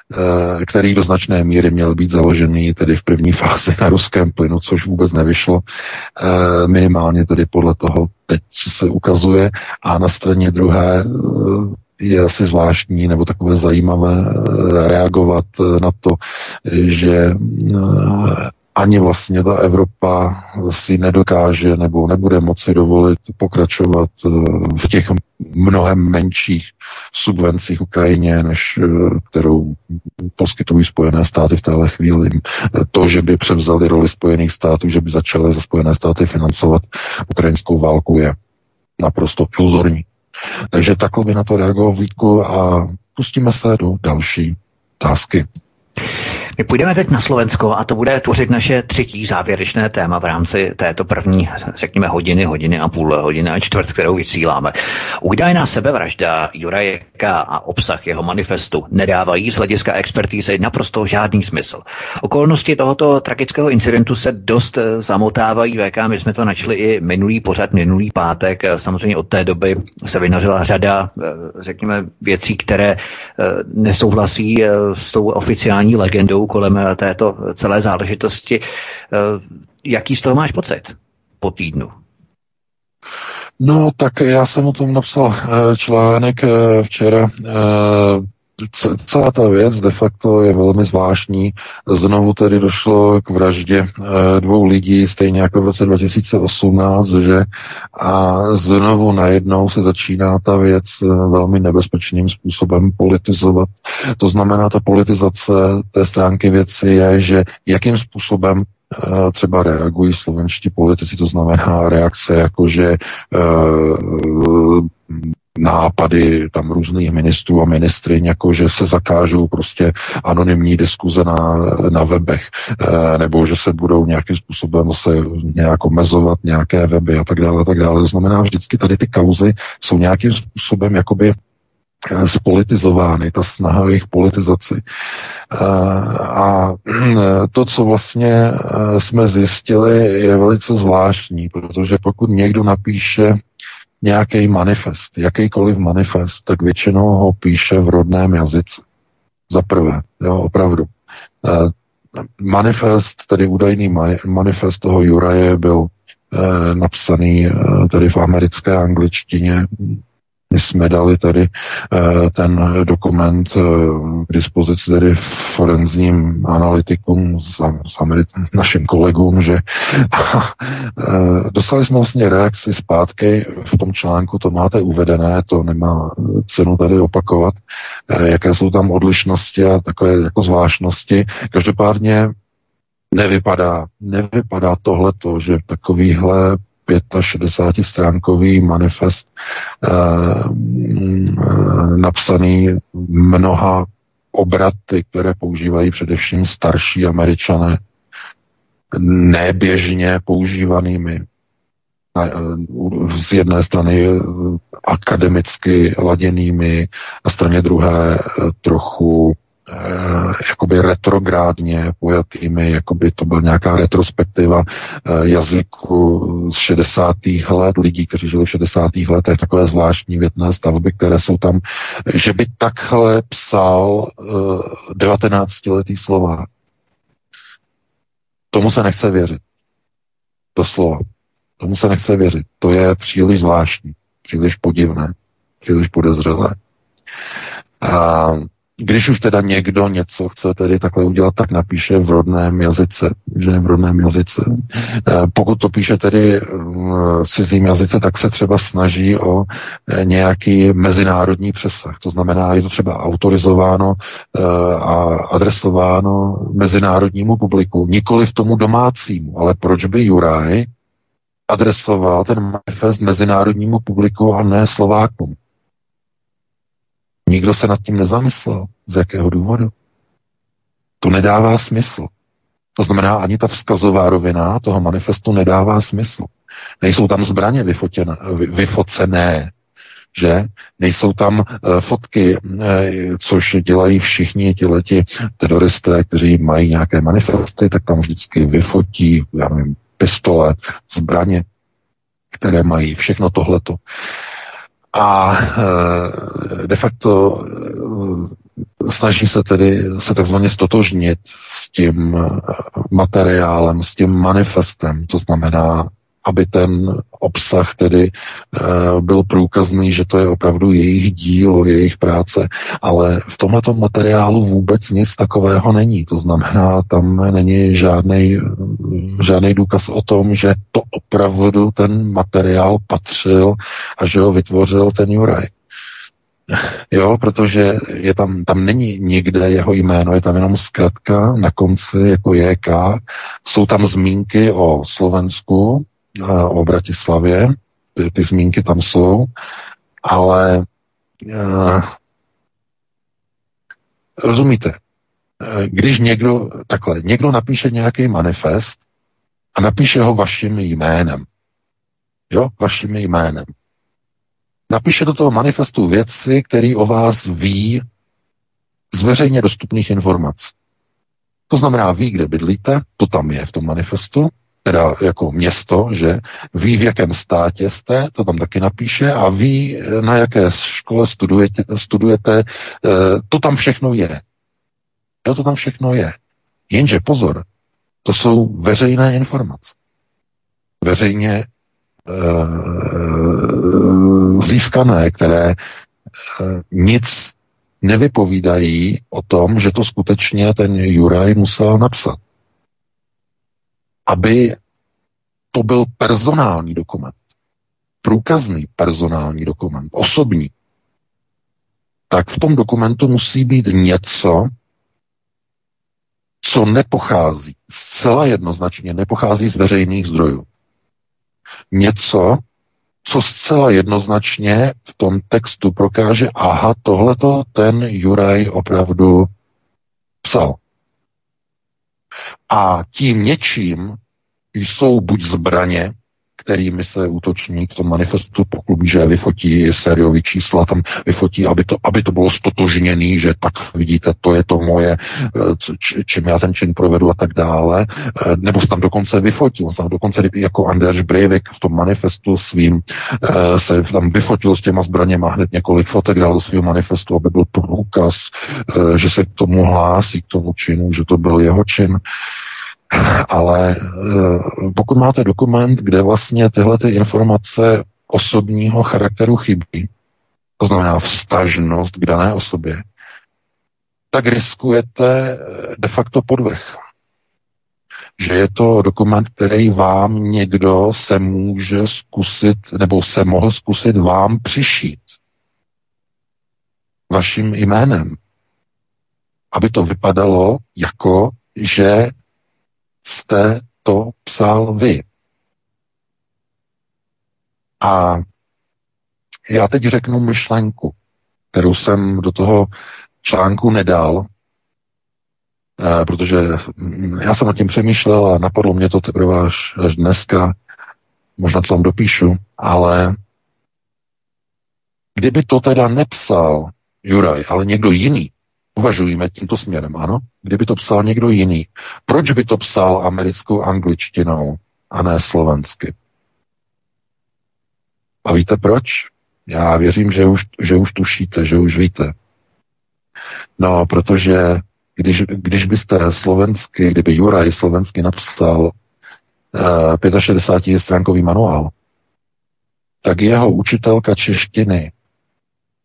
který do značné míry měl být založený tedy v první fázi na ruském plynu, což vůbec nevyšlo, eh, minimálně tedy podle toho teď, co se ukazuje. A na straně druhé eh, je asi zvláštní nebo takové zajímavé reagovat na to, že ani vlastně ta Evropa si nedokáže nebo nebude moci dovolit pokračovat eh, v těch mnohem menších subvencích Ukrajině, než eh, kterou poskytují Spojené státy v téhle chvíli. To, že by převzali roli Spojených států, že by začaly za Spojené státy financovat ukrajinskou válku, je naprosto iluzorní. Takže takhle by na to reagoval Vítku a pustíme se do další otázky. My půjdeme teď na Slovensko a to bude tvořit naše třetí závěrečné téma v rámci této první, řekněme, hodiny, hodiny a půl, hodiny a čtvrt, kterou vysíláme. Údajná sebevražda Jurajeka a obsah jeho manifestu nedávají z hlediska expertízy naprosto žádný smysl. Okolnosti tohoto tragického incidentu se dost zamotávají VK, my jsme to načli i minulý pořad, minulý pátek. Samozřejmě od té doby se vynořila řada, řekněme, věcí, které nesouhlasí s tou oficiální legendou kolem eh, této celé záležitosti. Eh, jaký z toho máš pocit po týdnu? No, tak já jsem o tom napsal eh, článek včera celá ta věc de facto je velmi zvláštní. Znovu tedy došlo k vraždě eh, dvou lidí, stejně jako v roce 2018, že a znovu najednou se začíná ta věc eh, velmi nebezpečným způsobem politizovat. To znamená, ta politizace té stránky věci je, že jakým způsobem eh, třeba reagují slovenští politici, to znamená reakce jako, že nápady tam různých ministrů a ministry, jako že se zakážou prostě anonymní diskuze na, na webech, e, nebo že se budou nějakým způsobem se nějak omezovat nějaké weby a tak dále, a tak dále. To znamená, vždycky tady ty kauzy jsou nějakým způsobem jakoby eh, spolitizovány, ta snaha o jejich politizaci. Eh, a to, co vlastně jsme zjistili, je velice zvláštní, protože pokud někdo napíše nějaký manifest, jakýkoliv manifest, tak většinou ho píše v rodném jazyce. Za prvé, jo, opravdu. Eh, manifest, tedy údajný manifest toho Juraje byl eh, napsaný eh, tedy v americké angličtině, my jsme dali tady uh, ten dokument uh, k dispozici tedy forenzním analytikům, s, našim kolegům, že uh, dostali jsme vlastně reakci zpátky v tom článku, to máte uvedené, to nemá cenu tady opakovat, jaké jsou tam odlišnosti a takové jako zvláštnosti. Každopádně nevypadá, nevypadá tohleto, že takovýhle 65-stránkový manifest eh, napsaný mnoha obraty, které používají především starší američané, neběžně používanými. Eh, z jedné strany eh, akademicky laděnými, na straně druhé eh, trochu Eh, jakoby retrográdně pojatými, jakoby to byl nějaká retrospektiva eh, jazyku z 60. let, lidí, kteří žili v 60. letech, takové zvláštní větné stavby, které jsou tam, že by takhle psal 19-letý eh, Slovák. Tomu se nechce věřit. slova. Tomu se nechce věřit. To je příliš zvláštní, příliš podivné, příliš podezřelé. A když už teda někdo něco chce tedy takhle udělat, tak napíše v rodném jazyce, že v rodném jazyce. Pokud to píše tedy v cizím jazyce, tak se třeba snaží o e, nějaký mezinárodní přesah. To znamená, je to třeba autorizováno e, a adresováno mezinárodnímu publiku, nikoli v tomu domácímu. Ale proč by Juraj adresoval ten manifest mezinárodnímu publiku a ne Slovákům? Nikdo se nad tím nezamyslel. Z jakého důvodu? To nedává smysl. To znamená, ani ta vzkazová rovina toho manifestu nedává smysl. Nejsou tam zbraně vyfotěné, vyfocené, že? Nejsou tam uh, fotky, uh, což dělají všichni leti teroristé, kteří mají nějaké manifesty, tak tam vždycky vyfotí, já nevím, pistole, zbraně, které mají všechno tohleto a eh, de facto eh, snaží se tedy se takzvaně stotožnit s tím eh, materiálem, s tím manifestem, to znamená aby ten obsah tedy e, byl průkazný, že to je opravdu jejich dílo, jejich práce, ale v tomto materiálu vůbec nic takového není. To znamená, tam není žádný žádný důkaz o tom, že to opravdu ten materiál patřil a že ho vytvořil ten Juraj. Jo, protože je tam, tam není nikde jeho jméno, je tam jenom zkratka na konci jako JK. Jsou tam zmínky o Slovensku, o Bratislavě, ty, ty zmínky tam jsou, ale uh, rozumíte, eh, když někdo, takhle, někdo napíše nějaký manifest a napíše ho vaším jménem, jo, vaším jménem. Napíše do toho manifestu věci, které o vás ví z veřejně dostupných informací. To znamená, ví, kde bydlíte, to tam je v tom manifestu, teda jako město, že ví, v jakém státě jste, to tam taky napíše, a ví, na jaké škole studujete, studujete eh, to tam všechno je. Jo, to tam všechno je. Jenže pozor, to jsou veřejné informace. Veřejně e, získané, které e, nic nevypovídají o tom, že to skutečně ten Juraj musel napsat aby to byl personální dokument. Průkazný personální dokument, osobní. Tak v tom dokumentu musí být něco, co nepochází, zcela jednoznačně nepochází z veřejných zdrojů. Něco, co zcela jednoznačně v tom textu prokáže, aha, tohleto ten Juraj opravdu psal. A tím něčím jsou buď zbraně, kterými se útočník v tom manifestu poklubí, že vyfotí sériový čísla, tam vyfotí, aby to, aby to bylo stotožněný, že tak vidíte, to je to moje, eh, čím já ten čin provedu a tak dále. Eh, nebo se tam dokonce vyfotil, tam dokonce jako Anders Breivik v tom manifestu svým eh, se tam vyfotil s těma zbraněma hned několik fotek dal do svého manifestu, aby byl průkaz, že se k tomu hlásí, k tomu činu, že to byl jeho čin. Ale eh, pokud máte dokument, kde vlastně tyhle ty informace osobního charakteru chybí, to znamená vztažnost k dané osobě, tak riskujete eh, de facto podvrh. Že je to dokument, který vám někdo se může zkusit, nebo se mohl zkusit vám přišít vaším jménem. Aby to vypadalo jako, že jste to psal vy. A já teď řeknu myšlenku, kterou jsem do toho článku nedal, eh, protože já jsem o tím přemýšlel a napadlo mě to teprve až, až dneska, možná to tam dopíšu, ale kdyby to teda nepsal Juraj, ale někdo jiný, Uvažujeme tímto směrem, ano? Kdyby to psal někdo jiný. Proč by to psal americkou angličtinou a ne slovensky? A víte proč? Já věřím, že už, že už tušíte, že už víte. No, protože když, když byste slovensky, kdyby Juraj slovensky napsal 65 stránkový manuál, tak jeho učitelka češtiny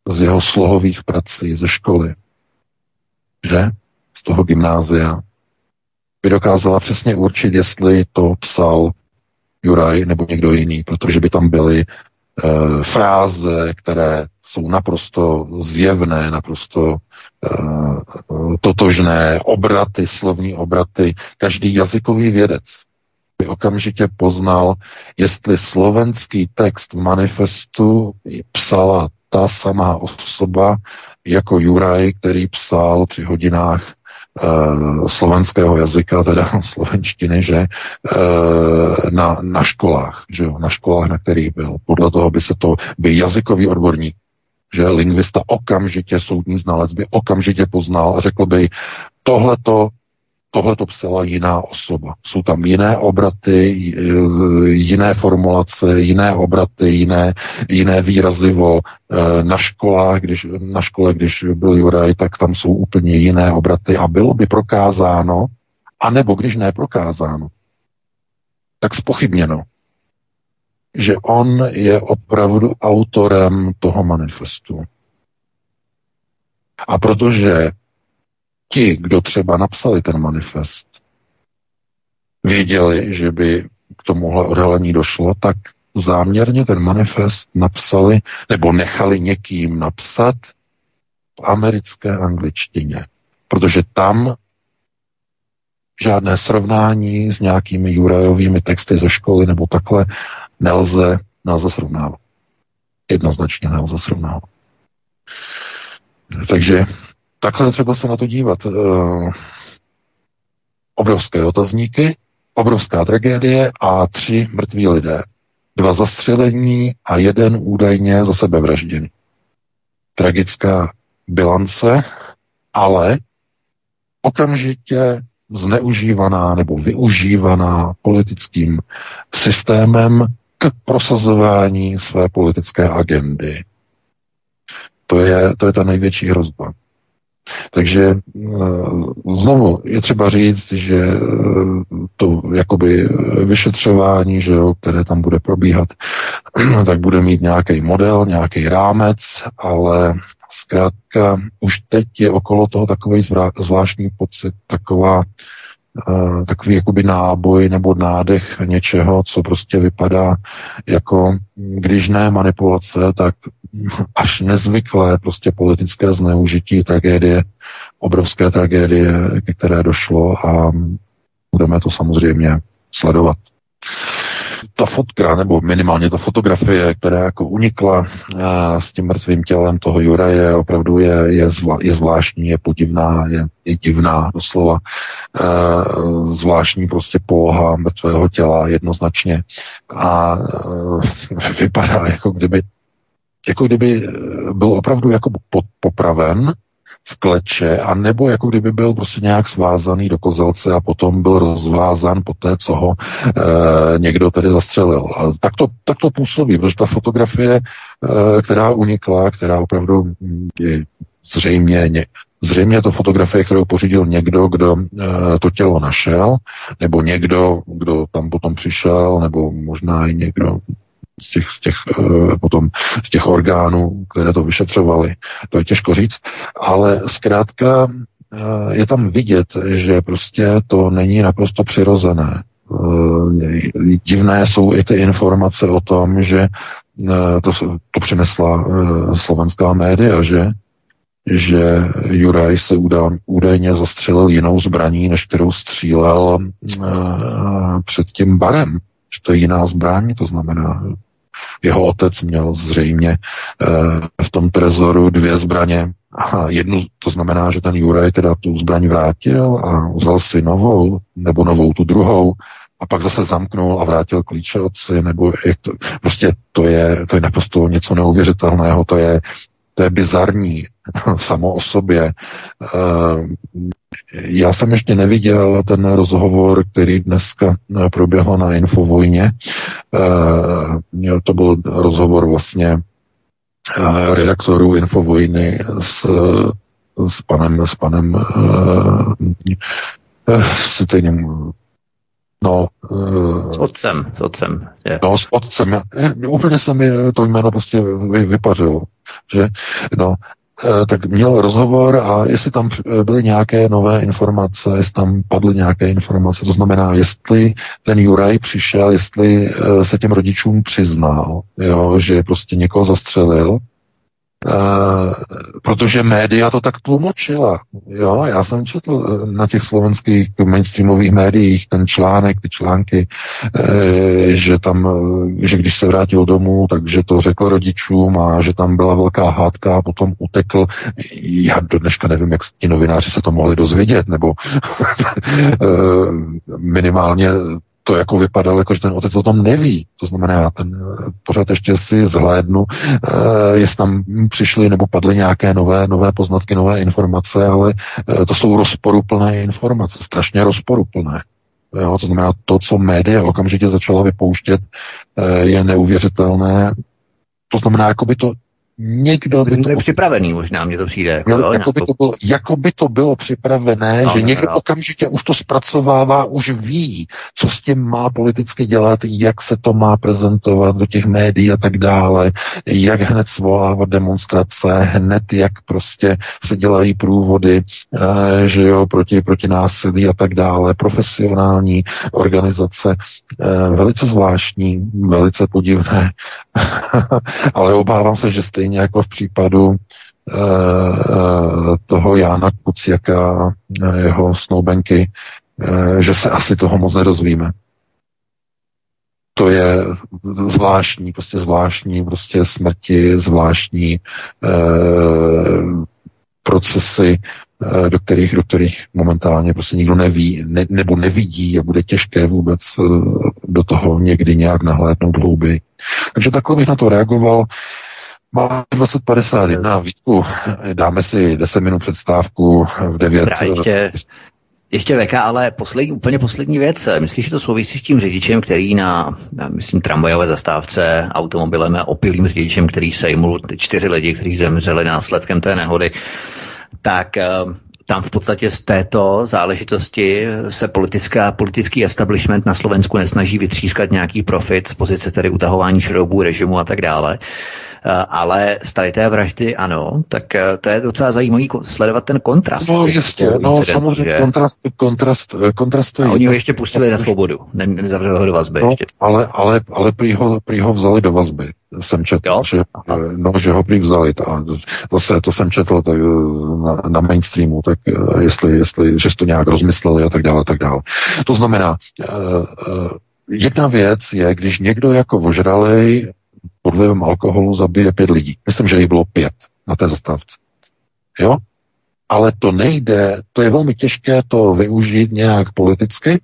z jeho slohových prací ze školy, že? Z toho gymnázia, by dokázala přesně určit, jestli to psal Juraj nebo někdo jiný, protože by tam byly e, fráze, které jsou naprosto zjevné, naprosto e, totožné, obraty, slovní obraty. Každý jazykový vědec by okamžitě poznal, jestli slovenský text manifestu psala ta samá osoba jako Juraj, který psal při hodinách uh, slovenského jazyka, teda slovenštiny, že uh, na, na školách, že jo, na školách, na kterých byl. Podle toho by se to, by jazykový odborník, že lingvista okamžitě, soudní znalec by okamžitě poznal a řekl by, tohleto tohle to psala jiná osoba. Jsou tam jiné obraty, jiné formulace, jiné obraty, jiné, jiné výrazivo. E, na školách, když, na škole, když byl Juraj, tak tam jsou úplně jiné obraty a bylo by prokázáno, anebo když neprokázáno, tak spochybněno, že on je opravdu autorem toho manifestu. A protože ti, kdo třeba napsali ten manifest, věděli, že by k tomuhle odhalení došlo, tak záměrně ten manifest napsali nebo nechali někým napsat v americké angličtině. Protože tam žádné srovnání s nějakými Jurajovými texty ze školy nebo takhle nelze, nelze srovnávat. Jednoznačně nelze srovnávat. Takže Takhle třeba se na to dívat. Uh, obrovské otazníky, obrovská tragédie a tři mrtví lidé. Dva zastřelení a jeden údajně za sebevražděný. Tragická bilance, ale okamžitě zneužívaná nebo využívaná politickým systémem k prosazování své politické agendy. To je, to je ta největší hrozba. Takže eh, znovu je třeba říct, že eh, to jakoby vyšetřování, že jo, které tam bude probíhat, tak bude mít nějaký model, nějaký rámec, ale zkrátka už teď je okolo toho takový zvláštní pocit, taková Uh, takový jakoby náboj nebo nádech něčeho, co prostě vypadá jako, když ne manipulace, tak až nezvyklé prostě politické zneužití tragédie, obrovské tragédie, které došlo a budeme to samozřejmě sledovat. Ta fotka, nebo minimálně ta fotografie, která jako unikla a, s tím mrtvým tělem toho Juraje, opravdu je, je, zvla, je zvláštní, je podivná, je, je divná doslova. E, zvláštní prostě poloha mrtvého těla jednoznačně a e, vypadá, jako kdyby jako kdyby eh, byl opravdu jako popraven v kleče, a nebo jako kdyby byl prostě nějak svázaný do kozelce a potom byl rozvázan po té, co ho e, někdo tedy zastřelil. A tak to, tak to působí, protože ta fotografie, e, která unikla, která opravdu je zřejmě ně, Zřejmě to fotografie, kterou pořídil někdo, kdo e, to tělo našel, nebo někdo, kdo tam potom přišel, nebo možná i někdo, z těch, z těch eh, potom z těch orgánů, které to vyšetřovaly. To je těžko říct, ale zkrátka eh, je tam vidět, že prostě to není naprosto přirozené. Eh, divné jsou i ty informace o tom, že to, to přinesla slovenská média, že že Juraj se údajně zastřelil jinou zbraní, než kterou střílel před tím barem. Že to je jiná zbraň, to znamená, jeho otec měl zřejmě eh, v tom trezoru dvě zbraně. A jednu, to znamená, že ten Juraj teda tu zbraň vrátil a vzal si novou, nebo novou tu druhou, a pak zase zamknul a vrátil klíče otci, nebo jak to, prostě to je, to je naprosto něco neuvěřitelného, to je, to je bizarní samo o sobě. Eh, já jsem ještě neviděl ten rozhovor, který dneska eh, proběhl na Infovojně. Eh, to byl rozhovor vlastně redaktorů Infovojny s, s panem, s panem s No, s otcem, s otcem. Je. No, s otcem. Já, úplně se mi to jméno prostě vypařilo. Že, no, Eh, tak měl rozhovor a jestli tam byly nějaké nové informace, jestli tam padly nějaké informace, to znamená, jestli ten Juraj přišel, jestli eh, se těm rodičům přiznal, jo, že prostě někoho zastřelil, protože média to tak tlumočila. Jo, já jsem četl eh, na těch slovenských mainstreamových médiích ten článek, ty články, uh, že tam, že když se vrátil domů, takže to řekl rodičům a že tam byla velká hádka a potom utekl. Já do dneška nevím, jak ti novináři se to mohli dozvědět, nebo minimálně to jako vypadalo, jako že ten otec o tom neví. To znamená, ten pořád ještě si zhlédnu, uh, jestli tam přišly nebo padly nějaké nové, nové poznatky, nové informace, ale uh, to jsou rozporuplné informace, strašně rozporuplné. Jo, to znamená, to, co média okamžitě začala vypouštět, uh, je neuvěřitelné. To znamená, jako by to někdo by to... Připravený možná, mně to přijde. Jako, jo, jako, by to bylo, jako by to bylo připravené, no, že no, někdo no. okamžitě už to zpracovává, už ví, co s tím má politicky dělat, jak se to má prezentovat do těch médií a tak dále, jak hned svolávat demonstrace, hned jak prostě se dělají průvody, eh, že jo, proti, proti násilí a tak dále, profesionální organizace, eh, velice zvláštní, velice podivné, ale obávám se, že stejně jako v případu uh, toho Jána Kuciaka, jeho snoubenky, že se asi toho moc nedozvíme. To je zvláštní, prostě zvláštní, prostě smrti, zvláštní uh, procesy, do kterých, do kterých momentálně prostě nikdo neví ne, nebo nevidí a bude těžké vůbec do toho někdy nějak nahlédnout hlouby. Takže takhle bych na to reagoval. Máme 2051, Vítku, dáme si 10 minut předstávku v 9. Dobrá, ještě, ještě VK, ale poslední, úplně poslední věc. Myslíš, že to souvisí s tím řidičem, který na, na myslím, tramvajové zastávce automobilem a opilým řidičem, který sejmul čtyři lidi, kteří zemřeli následkem té nehody, tak eh, tam v podstatě z této záležitosti se politická, politický establishment na Slovensku nesnaží vytřískat nějaký profit z pozice tedy utahování šroubů, režimu a tak dále. Eh, ale z tady té vraždy ano, tak eh, to je docela zajímavý sledovat ten kontrast. No jistě, no samozřejmě že? kontrast, kontrast, eh, kontrast A oni ho ještě pustili na svobodu, ne, nezavřeli ho do vazby no, ještě. Ale, ale, ale prý, ho, prý ho vzali do vazby jsem četl, jo? že, no, že ho prý vzali. A zase to jsem četl tak, na, na mainstreamu, tak jestli, jestli, že to nějak rozmysleli a tak dále, tak dále. To znamená, uh, jedna věc je, když někdo jako ožralej pod vlivem alkoholu zabije pět lidí. Myslím, že jich bylo pět na té zastávce. Jo? Ale to nejde, to je velmi těžké to využít nějak politicky,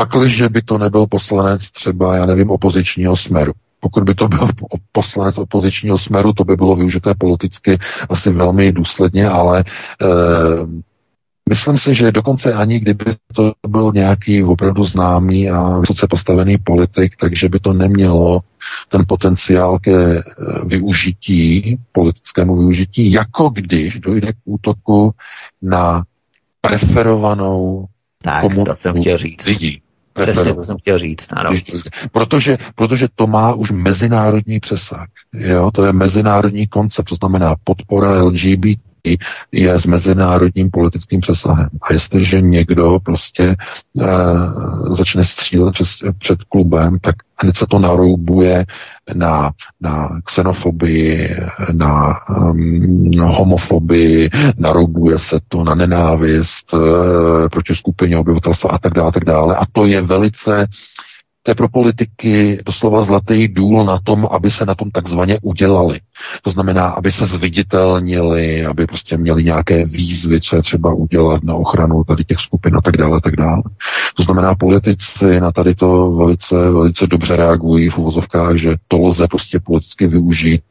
pakliže by to nebyl poslanec třeba, já nevím, opozičního smeru. Pokud by to byl poslanec opozičního smeru, to by bylo využité politicky asi velmi důsledně, ale e, Myslím si, že dokonce ani kdyby to byl nějaký opravdu známý a vysoce postavený politik, takže by to nemělo ten potenciál ke eh, využití, politickému využití, jako když dojde k útoku na preferovanou tak, to jsem chtěl říct. lidí. Přesně to jsem chtěl říct, ano. Protože, protože to má už mezinárodní přesah. Jo? To je mezinárodní koncept, to znamená podpora LGBT je s mezinárodním politickým přesahem. A jestliže někdo prostě e, začne střílet přes, před klubem, tak hned se to naroubuje na, na xenofobii, na um, homofobii, naroubuje se to na nenávist e, proti skupině obyvatelstva a tak dále, a tak dále. A to je velice to je pro politiky doslova zlatý důl na tom, aby se na tom takzvaně udělali. To znamená, aby se zviditelnili, aby prostě měli nějaké výzvy, co je třeba udělat na ochranu tady těch skupin a tak dále, tak dále. To znamená, politici na tady to velice, velice dobře reagují v uvozovkách, že to lze prostě politicky využít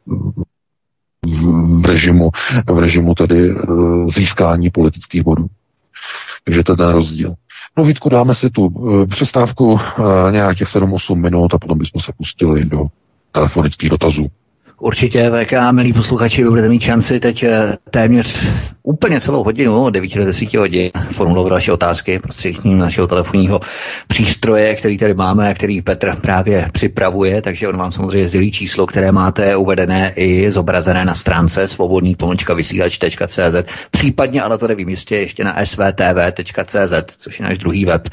v režimu, v režimu tedy eh, získání politických bodů. Takže to je ten rozdíl. No Vítku, dáme si tu uh, přestávku uh, nějakých 7-8 minut a potom bychom se pustili do telefonických dotazů. Určitě, VK, milí posluchači, vy budete mít šanci teď téměř úplně celou hodinu, od 9 do 10 hodin, formulovat vaše otázky prostřednictvím našeho telefonního přístroje, který tady máme a který Petr právě připravuje, takže on vám samozřejmě sdělí číslo, které máte uvedené i zobrazené na stránce svobodný pomočka vysílač.cz, případně, ale to nevím jistě, ještě na svtv.cz, což je náš druhý web.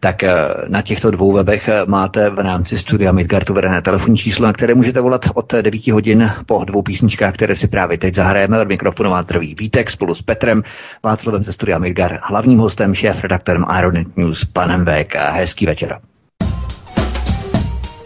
Tak eh, na těchto dvou webech eh, máte v rámci studia Midgardu vedené telefonní číslo, na které můžete volat od 9 hodin po dvou písničkách, které si právě teď zahrajeme. Od mikrofonu má zdraví Vítek spolu s Petrem Václavem ze studia Midgar, hlavním hostem, šéf redaktorem Ironet News, panem VK. Hezký večer.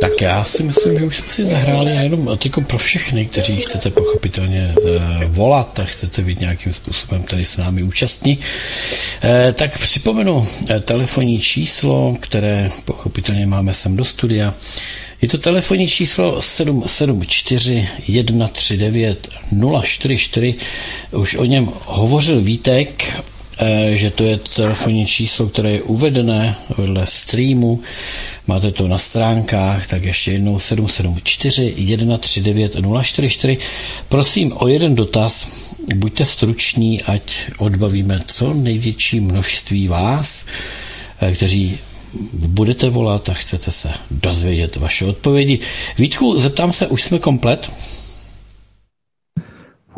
Tak já si myslím, že už jsme si zahráli a jenom jako pro všechny, kteří chcete pochopitelně eh, volat a chcete být nějakým způsobem tady s námi účastní. Eh, tak připomenu eh, telefonní číslo, které pochopitelně máme sem do studia. Je to telefonní číslo 774 139 044. Už o něm hovořil Vítek, že to je telefonní číslo, které je uvedené vedle streamu. Máte to na stránkách, tak ještě jednou 774 139 044. Prosím o jeden dotaz. Buďte struční, ať odbavíme co největší množství vás, eh, kteří budete volat a chcete se dozvědět vaše odpovědi. Vítku, zeptám se, už jsme komplet?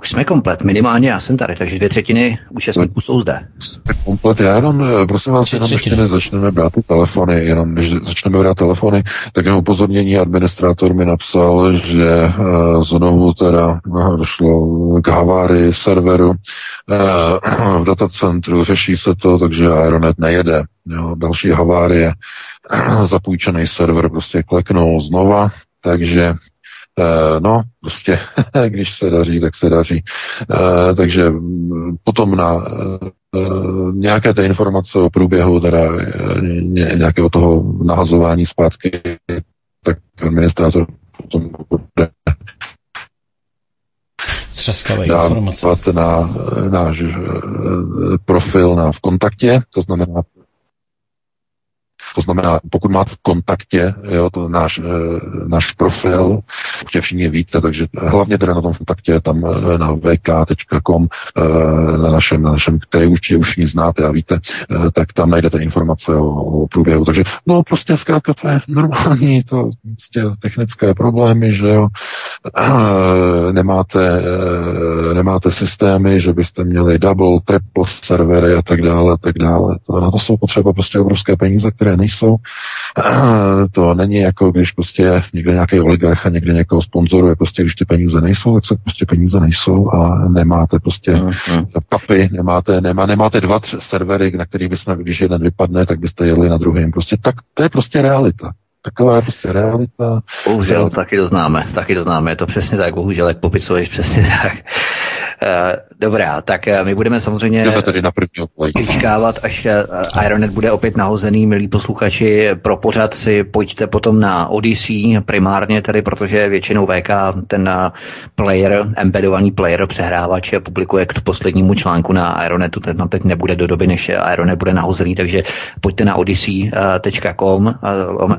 Už jsme komplet, minimálně já jsem tady, takže dvě třetiny účastníků jsou zde. Komplet, já jenom, eh, prosím vás, jenom ještě než začneme brát ty telefony, jenom než začneme brát telefony, tak jenom upozornění, administrátor mi napsal, že uh, znovu teda uh, došlo k havárii serveru uh, v datacentru, řeší se to, takže Aeronet nejede. Jo, další havárie, zapůjčený server prostě kleknul znova, takže Eh, no, prostě, když se daří, tak se daří. Eh, takže mm, potom na eh, nějaké té informace o průběhu teda nějakého toho nahazování zpátky, tak administrátor potom bude informace. na náš profil na v kontaktě, to znamená to znamená, pokud máte v kontaktě jo, to náš, e, náš profil, určitě všichni víte, takže hlavně teda na tom kontaktě tam e, na vk.com, e, na našem, na našem, který určitě už všichni znáte a víte, e, tak tam najdete informace o, o průběhu. Takže no prostě zkrátka to je normální, to prostě technické problémy, že jo, e, nemáte, e, nemáte systémy, že byste měli double, triple servery a tak dále, a tak dále. To, na to jsou potřeba prostě obrovské peníze, které nejsou. To není jako, když prostě někde nějaký oligarcha někde někoho sponzoruje, prostě když ty peníze nejsou, tak se prostě peníze nejsou a nemáte prostě uh-huh. papy, nemáte, nemá, nemáte dva tři servery, na kterých bychom, když jeden vypadne, tak byste jeli na druhém. Prostě tak, to je prostě realita. Taková je prostě realita. Bohužel, taky to známe, taky to známe, je to přesně tak, bohužel, jak popisuješ, přesně tak. Uh, dobrá, tak uh, my budeme samozřejmě Jdeme tady na vyčkávat, až uh, Ironet bude opět nahozený, milí posluchači, pro pořad si pojďte potom na Odyssey primárně tedy, protože většinou VK ten player, embedovaný player, přehrávač publikuje k poslednímu článku na Ironetu, ten teď nebude do doby, než Ironet bude nahozený, takže pojďte na odyssey.com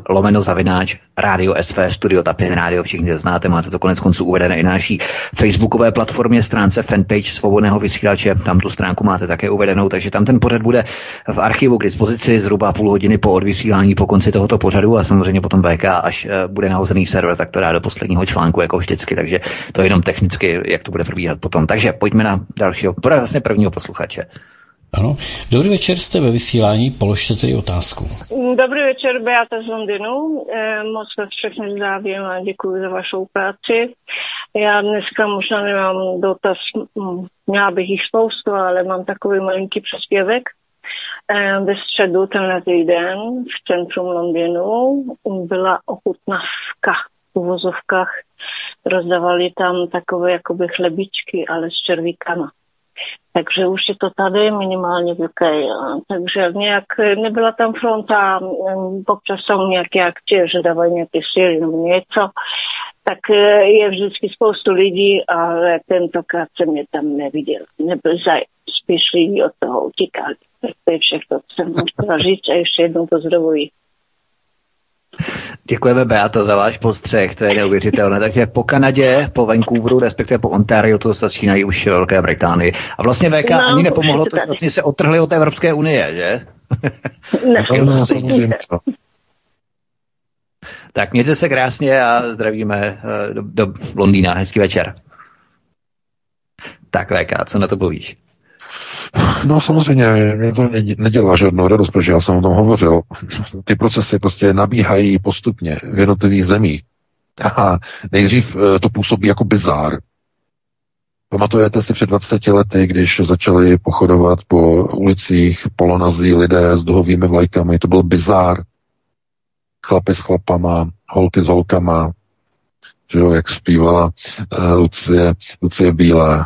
lomeno zavináč Radio SV, Studio Tapin Radio, všichni znáte, máte to konec konců uvedené i na naší facebookové platformě, stránce fanpage Svobodného vysílače, tam tu stránku máte také uvedenou, takže tam ten pořad bude v archivu k dispozici zhruba půl hodiny po odvysílání po konci tohoto pořadu a samozřejmě potom VK, až eh, bude nahozený server, tak to dá do posledního článku, jako vždycky, takže to je jenom technicky, jak to bude probíhat potom. Takže pojďme na dalšího, vlastně prvního posluchače. Ano. Dobrý večer, jste ve vysílání, položte tedy otázku. Dobrý večer, Beata z Londýnu. Eh, moc vás všechny zdravím a děkuji za vašou práci. Já dneska možná nemám dotaz, měla bych jich spoustu, ale mám takový malinký příspěvek. Eh, ve středu tenhle týden v centrum Londýnu byla ochutnavka v uvozovkách. Rozdávali tam takové jakoby chlebičky, ale s červíkama. Takže už je to tady minimálně v UK. Takže nějak nebyla tam fronta, občas jsou nějaké akcie, že dávají nějaké síly nebo něco. Tak je vždycky spoustu lidí, ale tentokrát jsem je tam neviděl. Nebyl zájem. Spíš lidi od toho utíkali. Tak to je všechno, co jsem chtěla říct a ještě jednou pozdravuji. Děkujeme, Beato, za váš postřeh, to je neuvěřitelné. Takže po Kanadě, po Vancouveru, respektive po Ontario, to začínají už Velké Británii. A vlastně VK no, ani nepomohlo, to, že vlastně se otrhli od Evropské unie, že? Ne, no, tak mějte se krásně a zdravíme eh, do, do Londýna. Hezký večer. Tak VK, co na to povíš? No samozřejmě, mě to nedělá žádnou radost, protože já jsem o tom hovořil. Ty procesy prostě nabíhají postupně v jednotlivých zemích. A nejdřív eh, to působí jako bizár. Pamatujete si před 20 lety, když začali pochodovat po ulicích polonazí lidé s duhovými vlajkami, to byl bizár. Chlapy s chlapama, holky s holkama, že jo, jak zpívala uh, Lucie, Lucie Bílé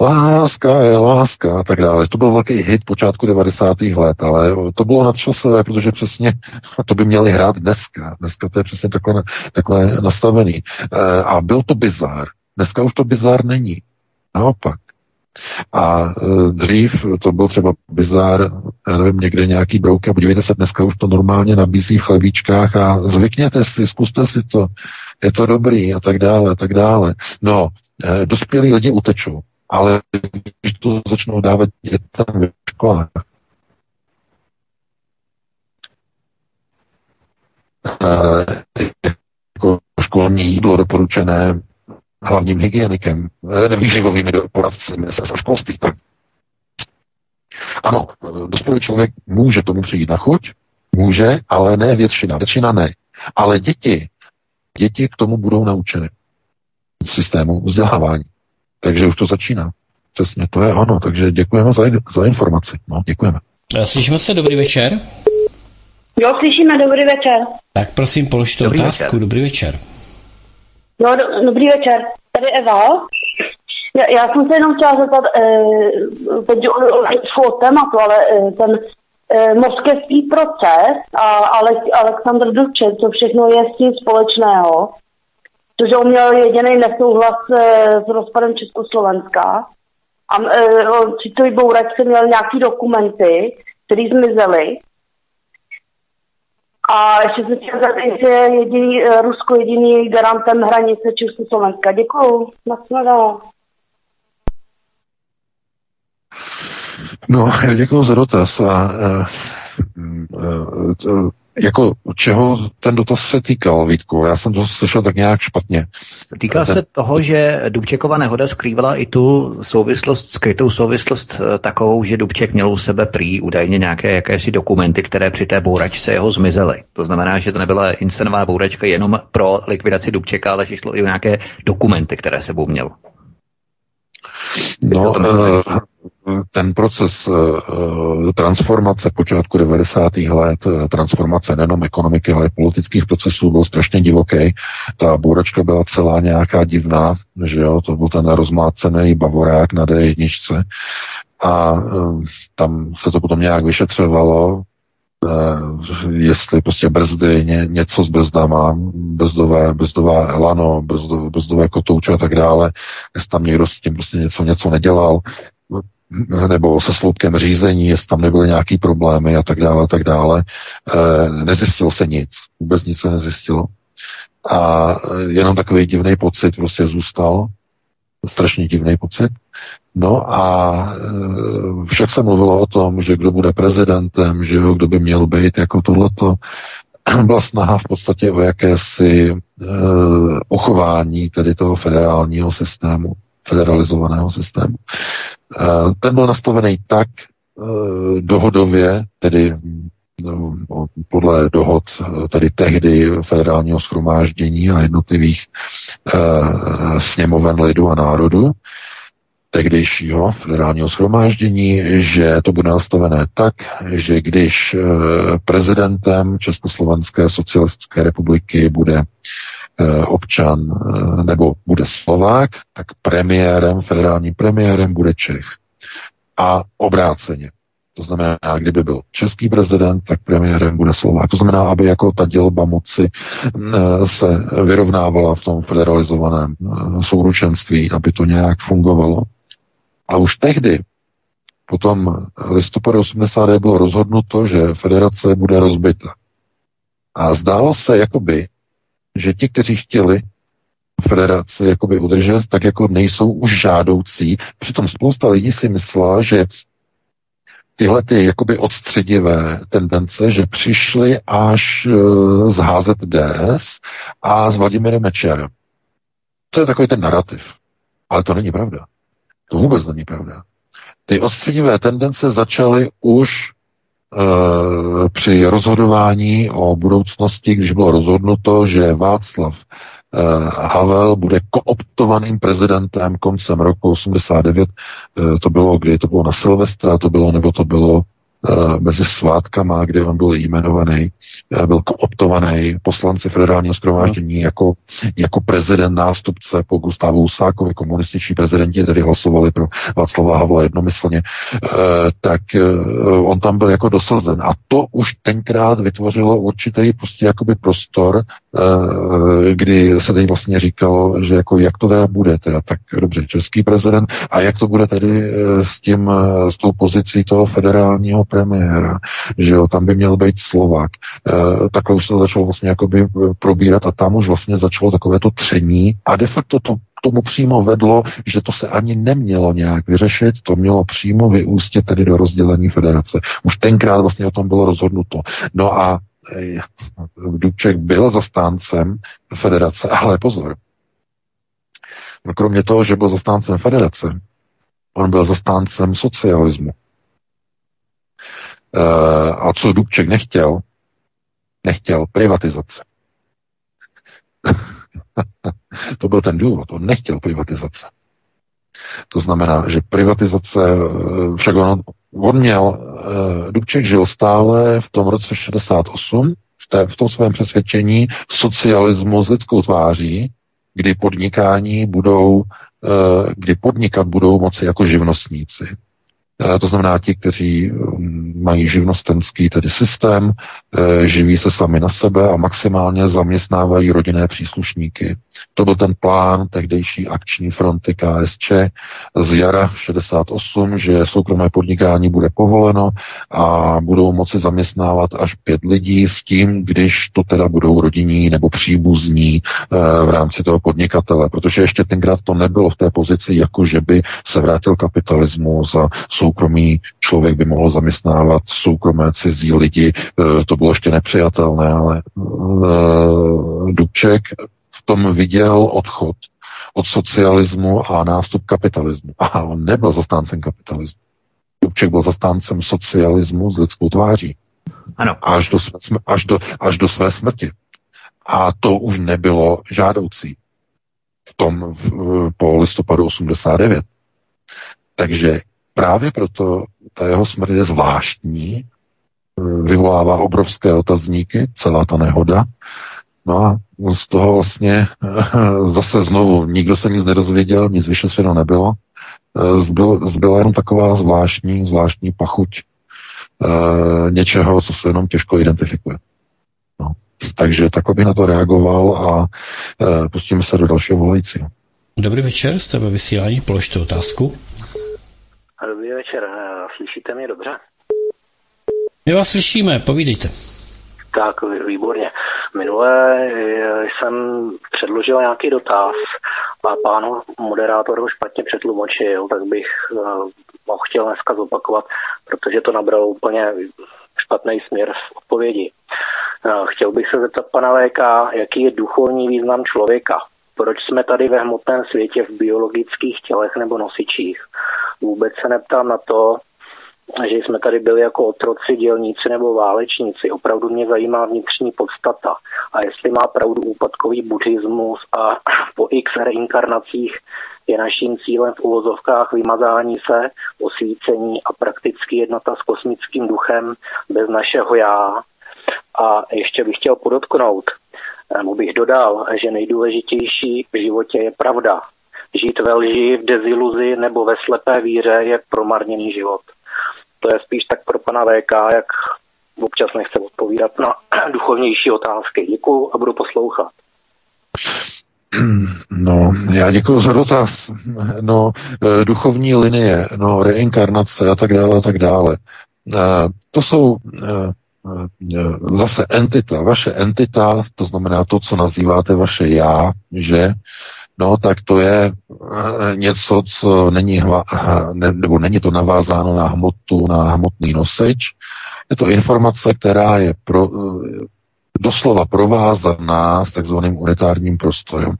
láska je láska a tak dále. To byl velký hit počátku 90. let, ale to bylo nadčasové, protože přesně to by měli hrát dneska. Dneska to je přesně takhle, takhle nastavený. E, a byl to bizár. Dneska už to bizár není. Naopak. A e, dřív to byl třeba bizár, já nevím, někde nějaký brouky a podívejte se, dneska už to normálně nabízí v chlebíčkách a zvykněte si, zkuste si to, je to dobrý a tak dále, a tak dále. No, e, dospělí lidi utečou ale když to začnou dávat dětem ve školách, eh, jako školní jídlo doporučené hlavním hygienikem, eh, výživovými poradci ministerstva školství, tak ano, dospělý člověk může tomu přijít na chuť, může, ale ne většina. Většina ne. Ale děti, děti k tomu budou naučeny systému vzdělávání. Takže už to začíná. Přesně, to je ono. Takže děkujeme za, za informaci. No, děkujeme. Slyšíme se, dobrý večer. Jo, slyšíme, dobrý večer. Tak prosím, položte dobrý otázku, večer. dobrý večer. No, do, dobrý večer. Tady Eva. Já, já jsem se jenom chtěla zeptat, eh, teď o, o tématu, ale eh, ten eh, moskevský proces a Ale, Aleksandr Dubček, to všechno je s tím společného protože on měl jediný nesouhlas eh, s rozpadem Československa. A Citový eh, Bouračce měl nějaký dokumenty, které zmizely. A ještě se chtěl zeptat, jestli je jediný, eh, Rusko jediný garantem hranice Československa. Děkuju. Nasledanou. No, já děkuji za dotaz. A, uh, uh, uh, jako čeho ten dotaz se týkal, Vítku? Já jsem to slyšel tak nějak špatně. Týká se toho, že Dubčekova nehoda skrývala i tu souvislost, skrytou souvislost eh, takovou, že Dubček měl u sebe prý údajně nějaké jakési dokumenty, které při té bouračce jeho zmizely. To znamená, že to nebyla inscenová bouračka jenom pro likvidaci Dubčeka, ale že šlo i o nějaké dokumenty, které sebou měl. No, ten proces uh, transformace počátku 90. let, eh, transformace nejenom ekonomiky, ale i politických procesů byl strašně divoký. Ta bůračka byla celá nějaká divná, že jo, to byl ten rozmácený bavorák na D1. A tam se to potom nějak vyšetřovalo, jestli prostě brzdy, ně, něco s brzdama, brzdové, brzdová elano, brzdové, brzdové kotouče a tak dále, jestli tam někdo s tím prostě něco, něco nedělal, nebo se sloupkem řízení, jestli tam nebyly nějaký problémy a tak dále, a tak dále. E, nezjistilo se nic, vůbec nic se nezjistilo. A jenom takový divný pocit prostě zůstal, strašně divný pocit. No a e, však se mluvilo o tom, že kdo bude prezidentem, že jo, kdo by měl být jako tohleto. Byla snaha v podstatě o jakési e, uchování tedy toho federálního systému federalizovaného systému. Eh, ten byl nastavený tak eh, dohodově, tedy podle dohod eh, tedy tehdy federálního schromáždění a jednotlivých sněmoven lidu a národu, tehdejšího federálního schromáždění, že to bude nastavené tak, že když prezidentem Československé socialistické republiky bude Eh, občan eh, nebo bude Slovák, tak premiérem, federálním premiérem bude Čech. A obráceně. To znamená, kdyby byl český prezident, tak premiérem bude Slovák. To znamená, aby jako ta dělba moci eh, se vyrovnávala v tom federalizovaném eh, souručenství, aby to nějak fungovalo. A už tehdy, potom listopadu 80. bylo rozhodnuto, že federace bude rozbita. A zdálo se jakoby, že ti, kteří chtěli federaci jakoby udržet, tak jako nejsou už žádoucí. Přitom spousta lidí si myslela, že tyhle ty jakoby odstředivé tendence, že přišly až e, z HZDS a s Vladimirem Mečerem. To je takový ten narrativ. Ale to není pravda. To vůbec není pravda. Ty odstředivé tendence začaly už e, při rozhodování o budoucnosti, když bylo rozhodnuto, že Václav Havel bude kooptovaným prezidentem koncem roku 89. Eh, to bylo, kdy to bylo na Silvestra, to bylo, nebo to bylo Eh, mezi svátkama, kde on byl jmenovaný, eh, byl kooptovaný poslanci federálního schromáždění no. jako, jako prezident nástupce po Gustávu Husákovi, komunističní prezidenti tedy hlasovali pro Václava Havla jednomyslně, eh, tak on tam byl jako dosazen. A to už tenkrát vytvořilo určitý prostě jakoby prostor, kdy se teď vlastně říkalo, že jako jak to teda bude, teda tak dobře, český prezident, a jak to bude tedy s tím, s tou pozicí toho federálního premiéra, že jo, tam by měl být Slovak. Takhle už se to začalo vlastně jakoby probírat a tam už vlastně začalo takové to tření a de facto to tomu přímo vedlo, že to se ani nemělo nějak vyřešit, to mělo přímo vyústit tedy do rozdělení federace. Už tenkrát vlastně o tom bylo rozhodnuto. No a Dubček byl zastáncem federace, ale pozor, no kromě toho, že byl zastáncem federace, on byl zastáncem socialismu. Eh, a co Dubček nechtěl, nechtěl privatizace. to byl ten důvod, on nechtěl privatizace. To znamená, že privatizace, eh, však on, on měl, eh, Dubček žil stále v tom roce 68, v, té, v tom svém přesvědčení socialismu s lidskou tváří, kdy podnikání budou, kdy podnikat budou moci jako živnostníci. Eh, to znamená ti, kteří mm, mají živnostenský tedy systém, eh, živí se sami na sebe a maximálně zaměstnávají rodinné příslušníky. To byl ten plán tehdejší akční fronty KSČ z jara 68, že soukromé podnikání bude povoleno a budou moci zaměstnávat až pět lidí s tím, když to teda budou rodinní nebo příbuzní eh, v rámci toho podnikatele, protože ještě tenkrát to nebylo v té pozici, jako že by se vrátil kapitalismus a soukromý člověk by mohl zaměstnávat soukromé cizí lidi, e, to bylo ještě nepřijatelné, ale e, Dubček v tom viděl odchod od socialismu a nástup kapitalismu. A on nebyl zastáncem kapitalismu. Dubček byl zastáncem socialismu s lidskou tváří. Ano. Až do, své, až, do, až do své smrti. A to už nebylo žádoucí v tom v, po listopadu 89. Takže právě proto ta jeho smrt je zvláštní, vyvolává obrovské otazníky, celá ta nehoda. No a z toho vlastně zase znovu nikdo se nic nedozvěděl, nic vyšetřeno nebylo. Zbyl, zbyla jenom taková zvláštní, zvláštní pachuť e, něčeho, co se jenom těžko identifikuje. No. Takže takhle bych na to reagoval a e, pustíme se do dalšího volajícího. Dobrý večer, jste ve vysílání, položte otázku. Dobrý večer, slyšíte mě dobře? My vás slyšíme, povídejte. Tak, výborně. Minule eh, jsem předložil nějaký dotaz a pán moderátor ho špatně přetlumočil, tak bych eh, ho chtěl dneska zopakovat, protože to nabralo úplně špatný směr v odpovědi. Eh, chtěl bych se zeptat pana VK, jaký je duchovní význam člověka. Proč jsme tady ve hmotném světě v biologických tělech nebo nosičích? Vůbec se neptám na to, že jsme tady byli jako otroci, dělníci nebo válečníci. Opravdu mě zajímá vnitřní podstata. A jestli má pravdu úpadkový buddhismus a po x reinkarnacích je naším cílem v uvozovkách vymazání se, osvícení a prakticky jednota s kosmickým duchem bez našeho já. A ještě bych chtěl podotknout, nebo bych dodal, že nejdůležitější v životě je pravda. Žít ve lži, v deziluzi nebo ve slepé víře je promarněný život. to je spíš tak pro pana VK, jak občas nechce odpovídat na duchovnější otázky. Děkuju a budu poslouchat. No, já děkuji za dotaz. No, eh, duchovní linie, no, reinkarnace a tak dále a tak dále. Eh, to jsou eh, zase entita, vaše entita, to znamená to, co nazýváte vaše já, že, no tak to je něco, co není, hva, ne, nebo není to navázáno na hmotu, na hmotný nosič. Je to informace, která je pro, doslova provázaná s takzvaným unitárním prostorem.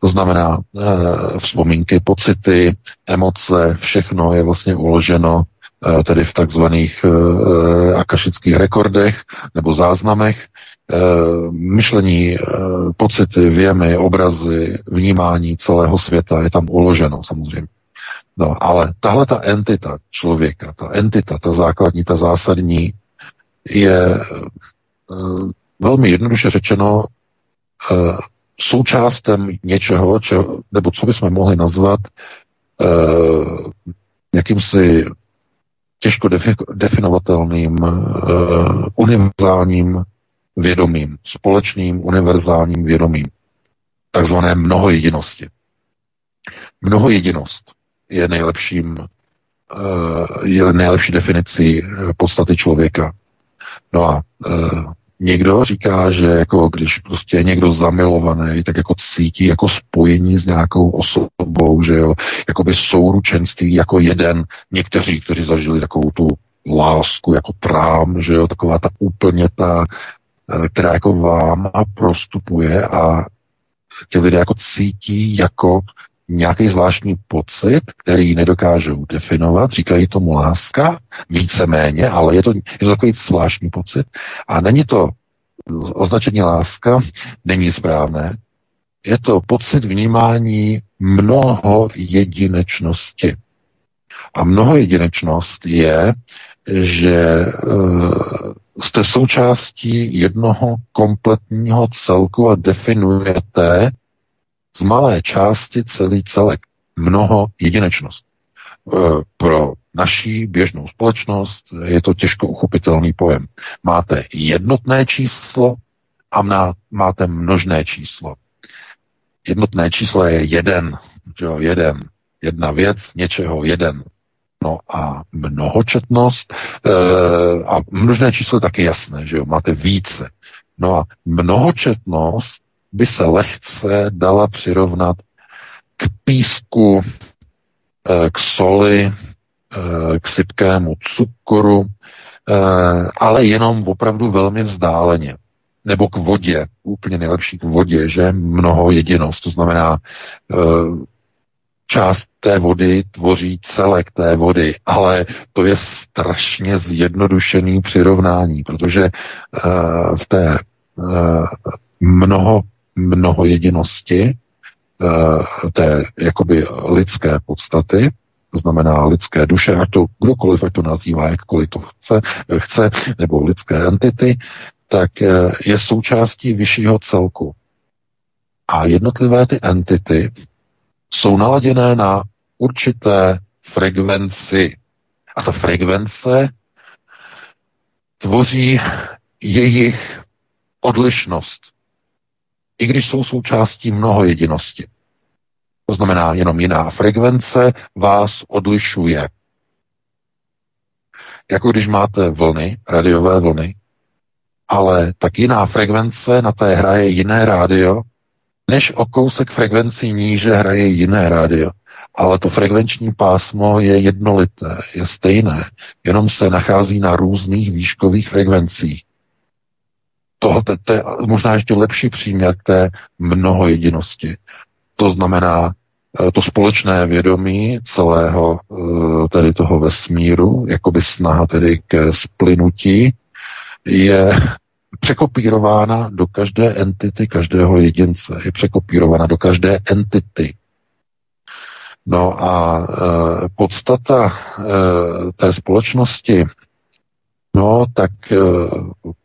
To znamená, e, vzpomínky, pocity, emoce, všechno je vlastně uloženo e, tedy v takzvaných e, akašických rekordech nebo záznamech. E, myšlení, e, pocity, věmy, obrazy, vnímání celého světa je tam uloženo samozřejmě. No, ale tahle ta entita člověka, ta entita, ta základní, ta zásadní, je e, velmi jednoduše řečeno součástem něčeho, čeho, nebo co bychom mohli nazvat jakýmsi těžko defi- definovatelným univerzálním vědomím, společným univerzálním vědomím, takzvané mnohojedinosti. Mnohojedinost je nejlepším je nejlepší definicí podstaty člověka. No a Někdo říká, že jako když prostě je někdo zamilovaný, tak jako cítí jako spojení s nějakou osobou, že jo, jako by souručenství jako jeden. Někteří, kteří zažili takovou tu lásku jako trám, že jo, taková ta úplně ta, eh, která jako vám a prostupuje a ti lidé jako cítí jako nějaký zvláštní pocit, který nedokážou definovat, říkají tomu láska, víceméně, ale je to, je to takový zvláštní pocit. A není to označení láska, není správné. Je to pocit vnímání mnoho jedinečnosti. A mnoho jedinečnost je, že uh, jste součástí jednoho kompletního celku a definujete z malé části celý celek. Mnoho jedinečnost. E, pro naší běžnou společnost je to těžko uchopitelný pojem. Máte jednotné číslo a máte množné číslo. Jednotné číslo je jeden, jo, jeden, jedna věc, něčeho, jeden. No a mnohočetnost e, a množné číslo je taky jasné, že jo, máte více. No a mnohočetnost by se lehce dala přirovnat k písku, eh, k soli, eh, k sypkému cukru, eh, ale jenom opravdu velmi vzdáleně. Nebo k vodě, úplně nejlepší k vodě, že mnoho jedinost, to znamená část té vody tvoří celek té vody, ale to je strašně zjednodušený přirovnání, protože v té mnoho mnoho jedinosti eh, té jakoby lidské podstaty, to znamená lidské duše, ať to kdokoliv, ať to nazývá, jakkoliv to chce, chce nebo lidské entity, tak je součástí vyššího celku. A jednotlivé ty entity jsou naladěné na určité frekvenci. A ta frekvence tvoří jejich odlišnost i když jsou součástí mnoho jedinosti. To znamená, jenom jiná frekvence vás odlišuje. Jako když máte vlny, radiové vlny, ale tak jiná frekvence na té hraje jiné rádio, než o kousek frekvenci níže hraje jiné rádio. Ale to frekvenční pásmo je jednolité, je stejné, jenom se nachází na různých výškových frekvencích. Tohle to je možná ještě lepší příměr k té mnohojedinosti. To znamená eh, to společné vědomí celého eh, tedy toho vesmíru, jakoby snaha tedy ke splynutí, je překopírována do každé entity, každého jedince. Je překopírována do každé entity. No a e, podstata e, té společnosti No, tak eh,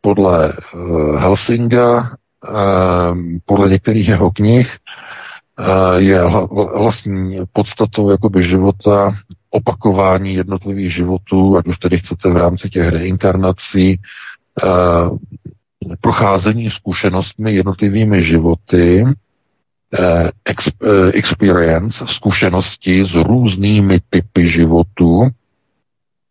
podle eh, Helsinga, eh, podle některých jeho knih, je vlastní podstatou jakoby života opakování jednotlivých životů, ať už tedy chcete v rámci těch reinkarnací, procházení zkušenostmi jednotlivými životy, experience, zkušenosti s různými typy životu,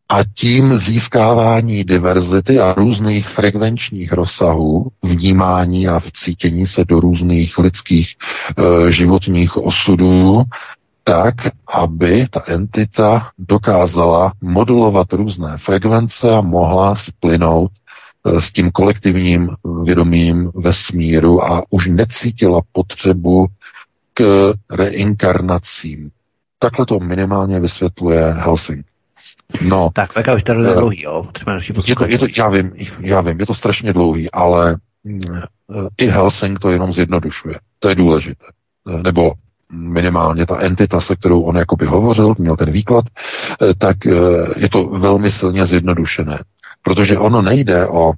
a tím získávání diverzity a různých frekvenčních rozsahů vnímání a vcítění se do různých lidských e, životních osudů, tak, aby ta entita dokázala modulovat různé frekvence a mohla splynout s tím kolektivním vědomím vesmíru a už necítila potřebu k reinkarnacím. Takhle to minimálně vysvětluje Helsinki. No. Tak, VK už tady je eh, dlouhý, jo. je to, je to, já vím, já vím, je to strašně dlouhý, ale eh, i Helsing to jenom zjednodušuje. To je důležité. Eh, nebo minimálně ta entita, se kterou on jakoby hovořil, měl ten výklad, tak je to velmi silně zjednodušené. Protože ono nejde o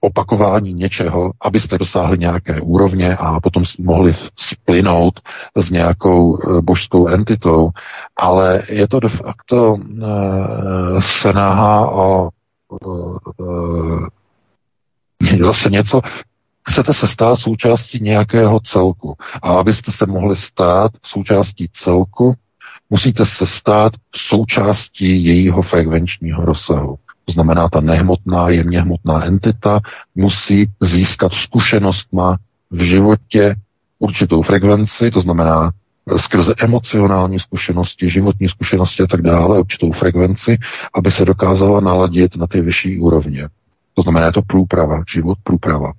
opakování něčeho, abyste dosáhli nějaké úrovně a potom mohli splynout s nějakou eh, božskou entitou, ale je to de facto uh, snaha o uh, zase něco, chcete se stát součástí nějakého celku. A abyste se mohli stát součástí celku, musíte se stát součástí jejího frekvenčního rozsahu. To znamená, ta nehmotná, jemně hmotná entita musí získat zkušenostma v životě určitou frekvenci, to znamená skrze emocionální zkušenosti, životní zkušenosti a tak dále, určitou frekvenci, aby se dokázala naladit na ty vyšší úrovně. To znamená, je to průprava, život průprava.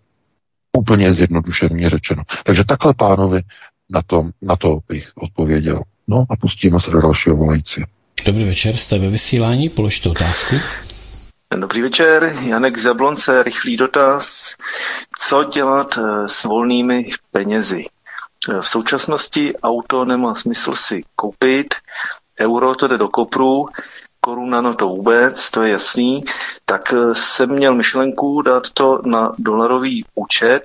Úplně zjednodušeně řečeno. Takže takhle pánovi na to, na to bych odpověděl. No a pustíme se do dalšího volající. Dobrý večer, jste ve vysílání, položte otázku. Dobrý večer, Janek Zablonce, rychlý dotaz. Co dělat eh, s volnými penězi? Eh, v současnosti auto nemá smysl si koupit, euro to jde do kopru, koruna no to vůbec, to je jasný, tak eh, jsem měl myšlenku dát to na dolarový účet,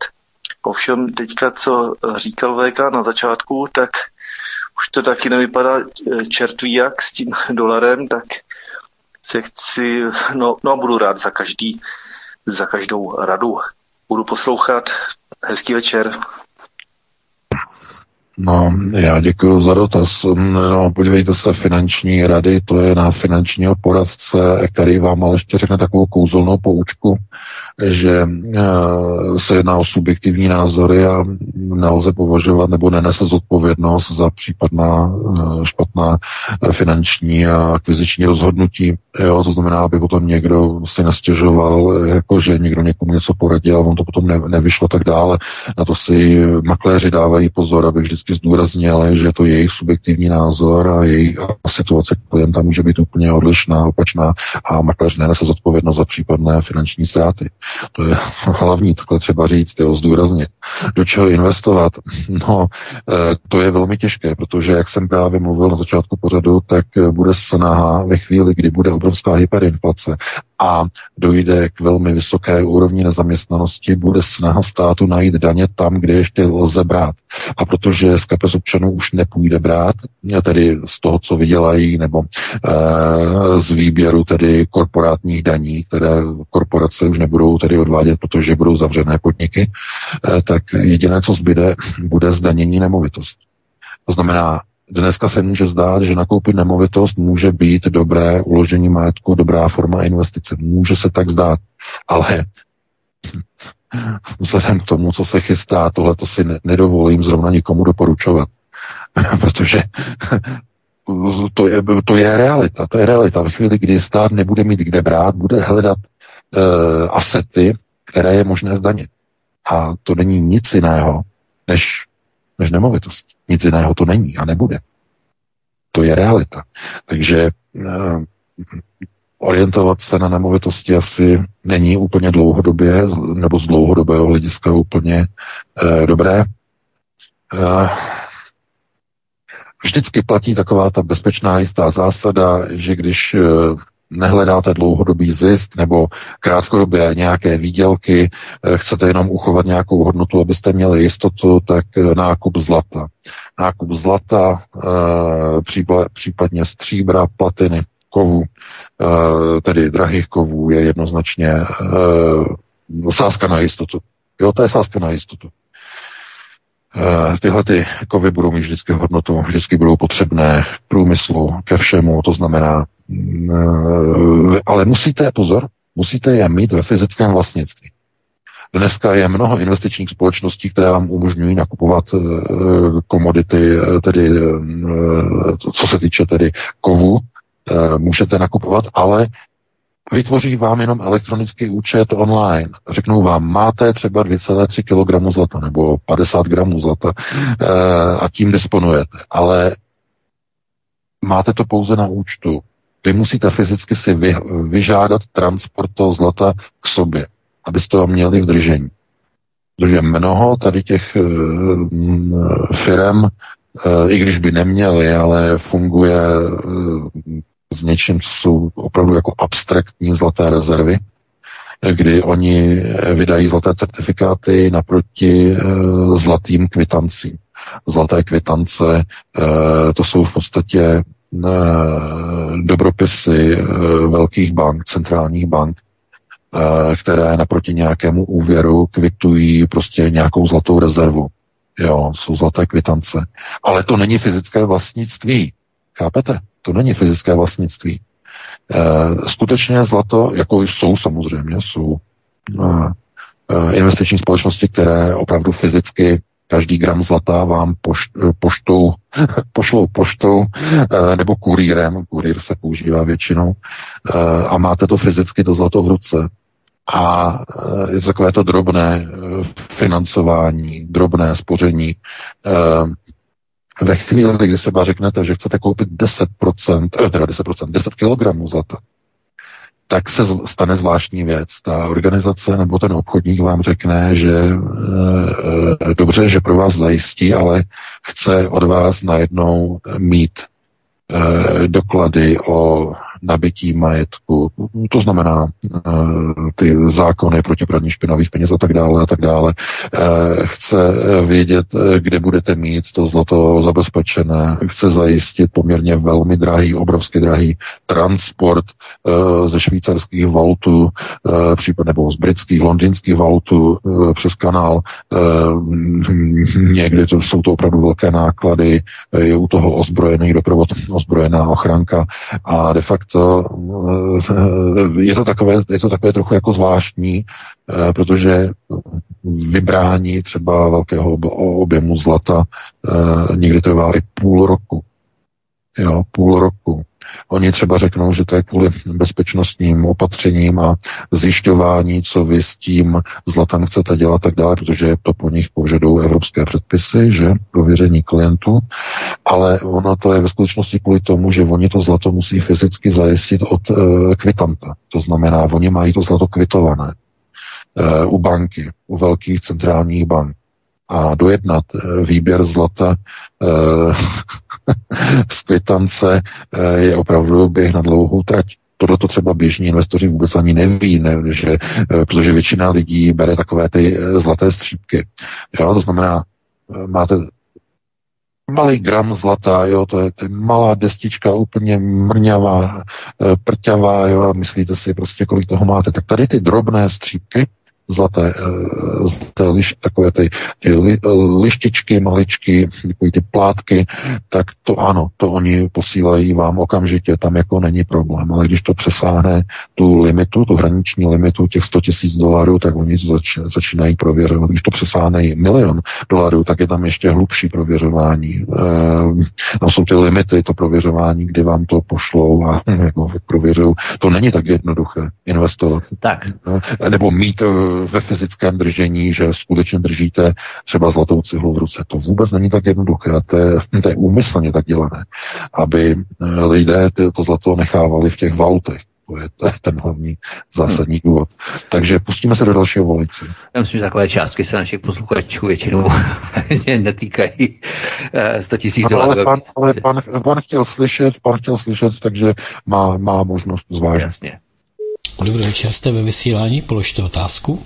ovšem teďka, co říkal VK na začátku, tak už to taky nevypadá čertví jak s tím dolarem, tak se chci, no, no budu rád za každý, za každou radu. Budu poslouchat. Hezký večer. No, já děkuji za dotaz. No, podívejte se, finanční rady, to je na finančního poradce, který vám ale ještě řekne takovou kouzelnou poučku, že eh, se jedná o subjektivní názory a nelze považovat nebo nenese zodpovědnost za případná eh, špatná eh, finanční a akviziční rozhodnutí. Jo, to znamená, aby potom někdo si nestěžoval, jako že někdo někomu něco poradil on to potom ne, nevyšlo tak dále. Na to si makléři dávají pozor, aby vždycky zdůraznili, že to je jejich subjektivní názor a jejich situace klienta může být úplně odlišná, opačná a makléř nenese zodpovědnost za případné finanční ztráty. To je hlavní takhle třeba říct, jo, zdůraznit. Do čeho investovat? No, eh, to je velmi těžké, protože, jak jsem právě mluvil na začátku pořadu, tak eh, bude snaha ve chvíli, kdy bude obrovská hyperinflace a dojde k velmi vysoké úrovni nezaměstnanosti, bude snaha státu najít daně tam, kde ještě lze brát. A protože z kapes občanů už nepůjde brát, tedy z toho, co vydělají, nebo e, z výběru tedy korporátních daní, které korporace už nebudou tedy odvádět, protože budou zavřené podniky, e, tak jediné, co zbyde, bude zdanění nemovitost. To znamená, Dneska se může zdát, že nakoupit nemovitost může být dobré uložení majetku, dobrá forma investice. Může se tak zdát, ale vzhledem k tomu, co se chystá, tohle to si nedovolím zrovna nikomu doporučovat. Protože to je, to je realita. To je realita. Ve chvíli, kdy stát nebude mít kde brát, bude hledat uh, asety, které je možné zdanit. A to není nic jiného, než než nemovitost. Nic jiného to není a nebude. To je realita. Takže uh, orientovat se na nemovitosti asi není úplně dlouhodobě, nebo z dlouhodobého hlediska úplně uh, dobré. Uh, vždycky platí taková ta bezpečná jistá zásada, že když nehledáte dlouhodobý zisk nebo krátkodobě nějaké výdělky, eh, chcete jenom uchovat nějakou hodnotu, abyste měli jistotu, tak eh, nákup zlata. Nákup zlata, případně stříbra, platiny, kovů, tedy drahých kovů, je jednoznačně sázka na jistotu. Jo, to je sázka na jistotu. Eh, tyhle ty kovy budou mít vždycky hodnotu, vždycky budou potřebné k průmyslu, ke všemu, to znamená, eh, ale musíte, pozor, musíte je mít ve fyzickém vlastnictví. Dneska je mnoho investičních společností, které vám umožňují nakupovat eh, komodity, tedy co se týče tedy kovu, můžete nakupovat, ale vytvoří vám jenom elektronický účet online. Řeknou vám, máte třeba 2,3 kg zlata nebo 50 gramů zlata a tím disponujete. Ale máte to pouze na účtu. Vy musíte fyzicky si vy, vyžádat transport toho zlata k sobě, abyste ho měli v držení. Protože mnoho tady těch e, firm, e, i když by neměli, ale funguje e, s něčím, co jsou opravdu jako abstraktní zlaté rezervy, kdy oni vydají zlaté certifikáty naproti zlatým kvitancím. Zlaté kvitance to jsou v podstatě dobropisy e, velkých bank, centrálních bank, e, které naproti nějakému úvěru kvitují prostě nějakou zlatou rezervu. Jo, jsou zlaté kvitance. Ale to není fyzické vlastnictví. Chápete? To není fyzické vlastnictví. Skutečně zlato, jako jsou samozřejmě, jsou investiční společnosti, které opravdu fyzicky každý gram zlata vám poš, poštou, pošlou poštou e, nebo kurýrem, kurýr se používá většinou, e, a máte to fyzicky to zlato v ruce. A je to takové to drobné financování, drobné spoření, ve chvíli, kdy se řeknete, že chcete koupit 10%, eh, teda 10%, 10 kg zlata, tak se stane zvláštní věc. Ta organizace nebo ten obchodník vám řekne, že e, dobře, že pro vás zajistí, ale chce od vás najednou mít e, doklady o nabití majetku, to znamená eh, ty zákony proti praní špinavých peněz a tak dále a tak dále. Eh, chce vědět, eh, kde budete mít to zlato zabezpečené, chce zajistit poměrně velmi drahý, obrovský drahý transport ze švýcarských případně nebo z britských, londýnských vautů přes kanál. Někdy to jsou to opravdu velké náklady, je u toho ozbrojený doprovod, ozbrojená ochranka a de facto to, je to takové, je to takové trochu jako zvláštní, eh, protože vybrání třeba velkého objemu zlata eh, někdy trvá i půl roku. Jo, půl roku. Oni třeba řeknou, že to je kvůli bezpečnostním opatřením a zjišťování, co vy s tím zlatem chcete dělat tak dále, protože to po nich požadují evropské předpisy, že? Prověření klientů, ale ono to je ve skutečnosti kvůli tomu, že oni to zlato musí fyzicky zajistit od e, kvitanta. To znamená, oni mají to zlato kvitované e, u banky, u velkých centrálních bank a dojednat eh, výběr zlata eh, z kvitance eh, je opravdu běh na dlouhou trať. Tohle to třeba běžní investoři vůbec ani neví, ne, že, protože většina lidí bere takové ty zlaté střípky. Jo, to znamená, máte malý gram zlata, jo, to je to malá destička, úplně mrňavá, prťavá, jo, a myslíte si prostě, kolik toho máte. Tak tady ty drobné střípky, zlaté, eh, zlaté liš, takové ty, ty li, lištičky, maličky, takové ty plátky, tak to ano, to oni posílají vám okamžitě, tam jako není problém. Ale když to přesáhne tu limitu, tu hraniční limitu těch 100 tisíc dolarů, tak oni to zač, začínají prověřovat. Když to přesáhne milion dolarů, tak je tam ještě hlubší prověřování. E, tam jsou ty limity, to prověřování, kdy vám to pošlou a jako prověřují. To není tak jednoduché investovat. Tak. Nebo mít eh, ve fyzickém držení, že skutečně držíte třeba zlatou cihlu v ruce. To vůbec není tak jednoduché. To je, to je úmyslně tak dělané, aby eh, lidé to zlato nechávali v těch vautech. To je, to je ten hlavní zásadní důvod. Takže pustíme se do dalšího volice. Já myslím, že takové částky se našich posluchačů většinou netýkají 100 tisíc dolarů. Ale, pan, ale pan, pan, chtěl slyšet, pan chtěl slyšet, takže má, má možnost zvážit. Jasně. Dobrý večer, jste ve vysílání, položte otázku.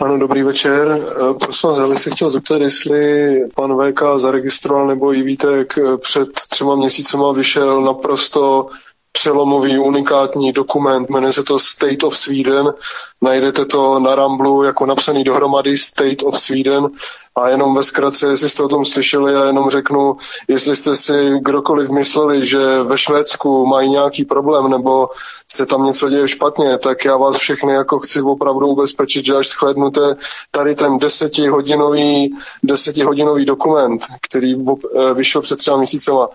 Ano, dobrý večer. Eh, prosím vás, já bych se chtěl zeptat, jestli pan VK zaregistroval nebo i Vítek před třema měsícema vyšel naprosto přelomový, unikátní dokument, jmenuje se to State of Sweden, najdete to na Ramblu jako napsaný dohromady State of Sweden. A jenom ve zkratce, jestli jste o tom slyšeli, já jenom řeknu, jestli jste si kdokoliv mysleli, že ve Švédsku mají nějaký problém nebo se tam něco děje špatně, tak já vás všechny jako chci opravdu ubezpečit, že až shlednete tady ten desetihodinový, desetihodinový dokument, který eh, vyšel před třeba měsícema,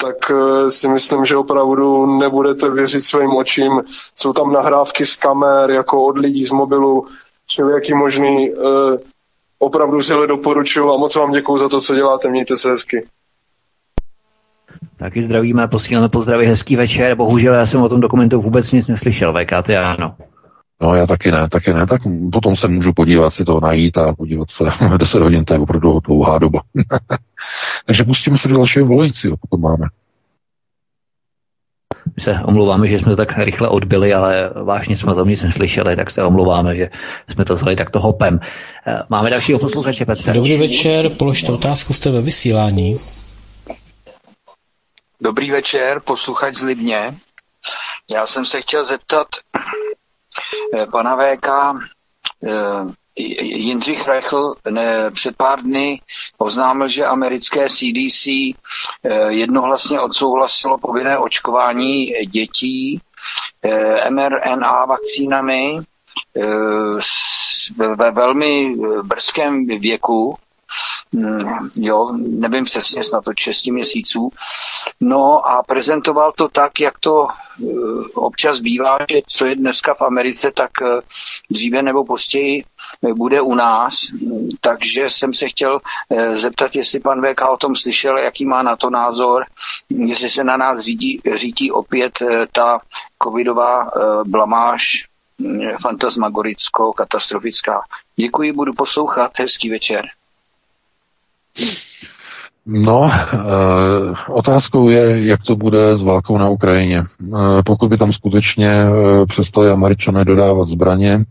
tak eh, si myslím, že opravdu nebudete věřit svým očím. Jsou tam nahrávky z kamer, jako od lidí z mobilu, jaký možný. Eh, opravdu si doporučuju a moc vám děkuji za to, co děláte. Mějte se hezky. Taky zdravíme, posíláme pozdravy, hezký večer. Bohužel já jsem o tom dokumentu vůbec nic neslyšel. VKT ano. No já taky ne, taky ne, tak potom se můžu podívat si to najít a podívat se 10 hodin, to je opravdu dlouhá doba. Takže pustíme se do dalšího volajícího, pokud máme. My se omlouváme, že jsme to tak rychle odbyli, ale vážně jsme to nic neslyšeli, tak se omlouváme, že jsme to vzali takto hopem. Eh, máme dalšího posluchače, Petr. Dobrý večer, položte otázku, jste ve vysílání. Dobrý večer, posluchač z Libně. Já jsem se chtěl zeptat pana VK, eh, Jindřich Rechl před pár dny oznámil, že americké CDC eh, jednohlasně odsouhlasilo povinné očkování dětí mRNA vakcínami ve velmi brzkém věku jo, nevím přesně, snad to 6 měsíců. No a prezentoval to tak, jak to eh, občas bývá, že co je dneska v Americe, tak eh, dříve nebo později eh, bude u nás. Takže jsem se chtěl zeptat, jestli pan VK o tom slyšel, jaký má na to názor, jestli se na nás řídí, řídí opět ta covidová blamáž mm, fantasmagoricko-katastrofická. Děkuji, budu poslouchat. Hezký večer. No, e, otázkou je, jak to bude s válkou na Ukrajině. E, pokud by tam skutečně e, přestali američané dodávat zbraně,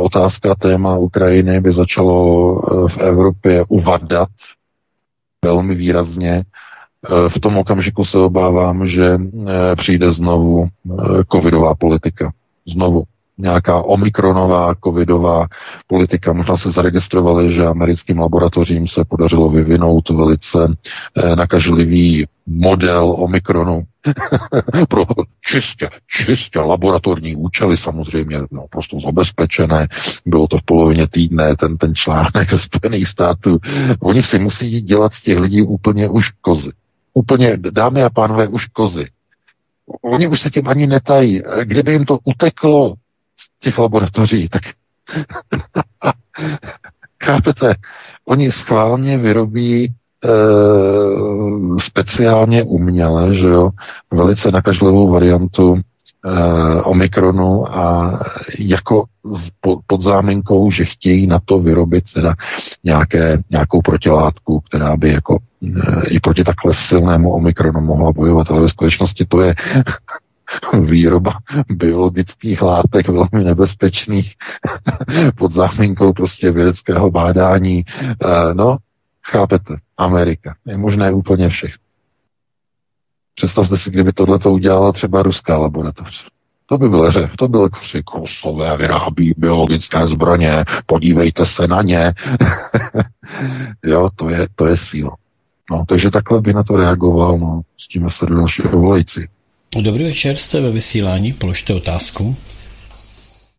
otázka téma Ukrajiny by začalo v Evropě uvadat velmi výrazně. V tom okamžiku se obávám, že přijde znovu covidová politika. Znovu nějaká omikronová covidová politika. Možná se zaregistrovali, že americkým laboratořím se podařilo vyvinout velice eh, nakažlivý model omikronu pro čistě, čistě laboratorní účely samozřejmě, no, prostě zabezpečené. Bylo to v polovině týdne, ten, ten článek ze Spojených států. Oni si musí dělat z těch lidí úplně už kozy. Úplně, dámy a pánové, už kozy. Oni už se tím ani netají. Kdyby jim to uteklo těch laboratoří, tak chápete, oni schválně vyrobí e, speciálně uměle, že jo, velice nakažlivou variantu e, Omikronu a jako z, pod, pod záminkou, že chtějí na to vyrobit teda nějaké, nějakou protilátku, která by jako e, i proti takhle silnému Omikronu mohla bojovat, ale ve skutečnosti to je výroba biologických látek velmi nebezpečných pod záminkou prostě vědeckého bádání. Eh, no, chápete, Amerika. Je možné úplně všech. Představte si, kdyby tohle to udělala třeba ruská laboratoř. To by byl řev, to byl křik, Rusové vyrábí biologické zbraně, podívejte se na ně. jo, to je, to je síla. No, takže takhle by na to reagoval, no, s tím se do dalšího volající. Dobrý večer, jste ve vysílání, položte otázku.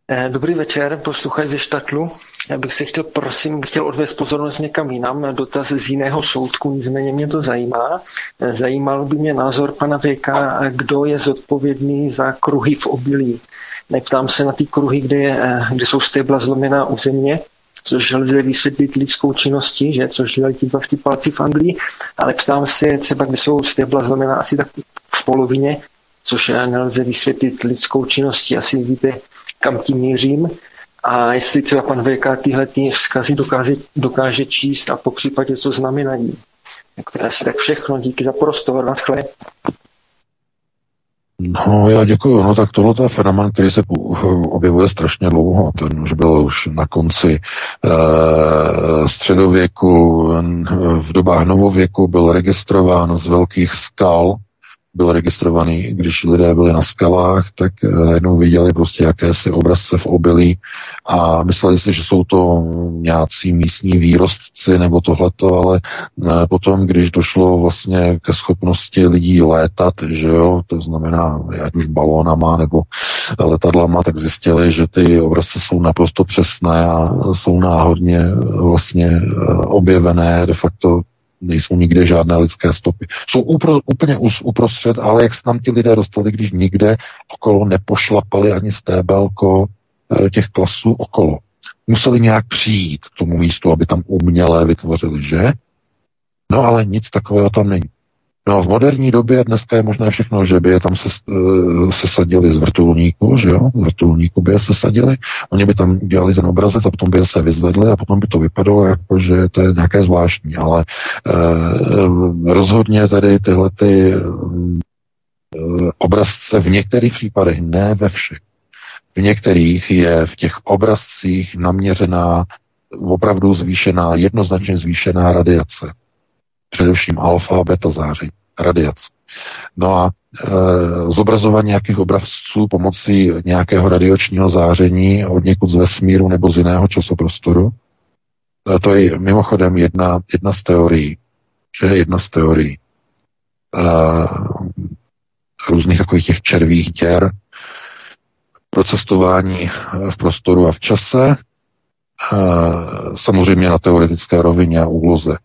Eh, dobrý večer, posluchač ze Štatlu. Já bych se chtěl, prosím, chtěl odvést pozornost někam jinam na dotaz z jiného soudku, nicméně mě to zajímá. Eh, zajímal by mě názor pana VK, kdo je zodpovědný za kruhy v obilí. Neptám se na ty kruhy, kde, je, eh, kde jsou stébla zlomená u země, což lze vysvětlit lidskou činností, že? což dělají ti dva v palci v Anglii, ale ptám se třeba, kde jsou stébla zlomená asi tak v polovině což nelze vysvětlit lidskou činností. Asi víte, kam tím mířím. A jestli třeba pan VK tyhle ty vzkazy dokáže, dokáže číst a po případě co znamenají. Tak to je asi tak všechno. Díky za prostor. Naschle. No, já děkuji. No tak tohle je fenomen, který se objevuje strašně dlouho. Ten už byl už na konci e, středověku, v dobách novověku byl registrován z velkých skal, byl registrovaný, když lidé byli na skalách, tak najednou viděli prostě jakési obrazce v obilí a mysleli si, že jsou to nějací místní výrostci nebo tohleto, ale eh, potom, když došlo vlastně ke schopnosti lidí létat, že jo, to znamená, ať už balónama nebo letadlama, tak zjistili, že ty obrazce jsou naprosto přesné a jsou náhodně vlastně eh, objevené de facto nejsou nikde žádné lidské stopy. Jsou upro, úplně uprostřed, ale jak se tam ti lidé dostali, když nikde okolo nepošlapali ani stébelko eh, těch klasů okolo. Museli nějak přijít k tomu místu, aby tam uměle vytvořili, že? No ale nic takového tam není. No v moderní době dneska je možné všechno, že by je tam se, uh, sesadili z vrtulníku, že jo, z vrtulníku by je sesadili, oni by tam dělali ten obrazec a potom by je se vyzvedli a potom by to vypadalo jako, že to je nějaké zvláštní, ale uh, rozhodně tady tyhle ty uh, obrazce v některých případech, ne ve všech, v některých je v těch obrazcích naměřená opravdu zvýšená, jednoznačně zvýšená radiace především alfa beta záření, radiace. No a e, zobrazování nějakých obrazců pomocí nějakého radiačního záření od někud z vesmíru nebo z jiného časoprostoru, e, to je mimochodem jedna, jedna z teorií, že je jedna z teorií e, různých takových těch červých děr pro cestování v prostoru a v čase, e, samozřejmě na teoretické rovině a úloze.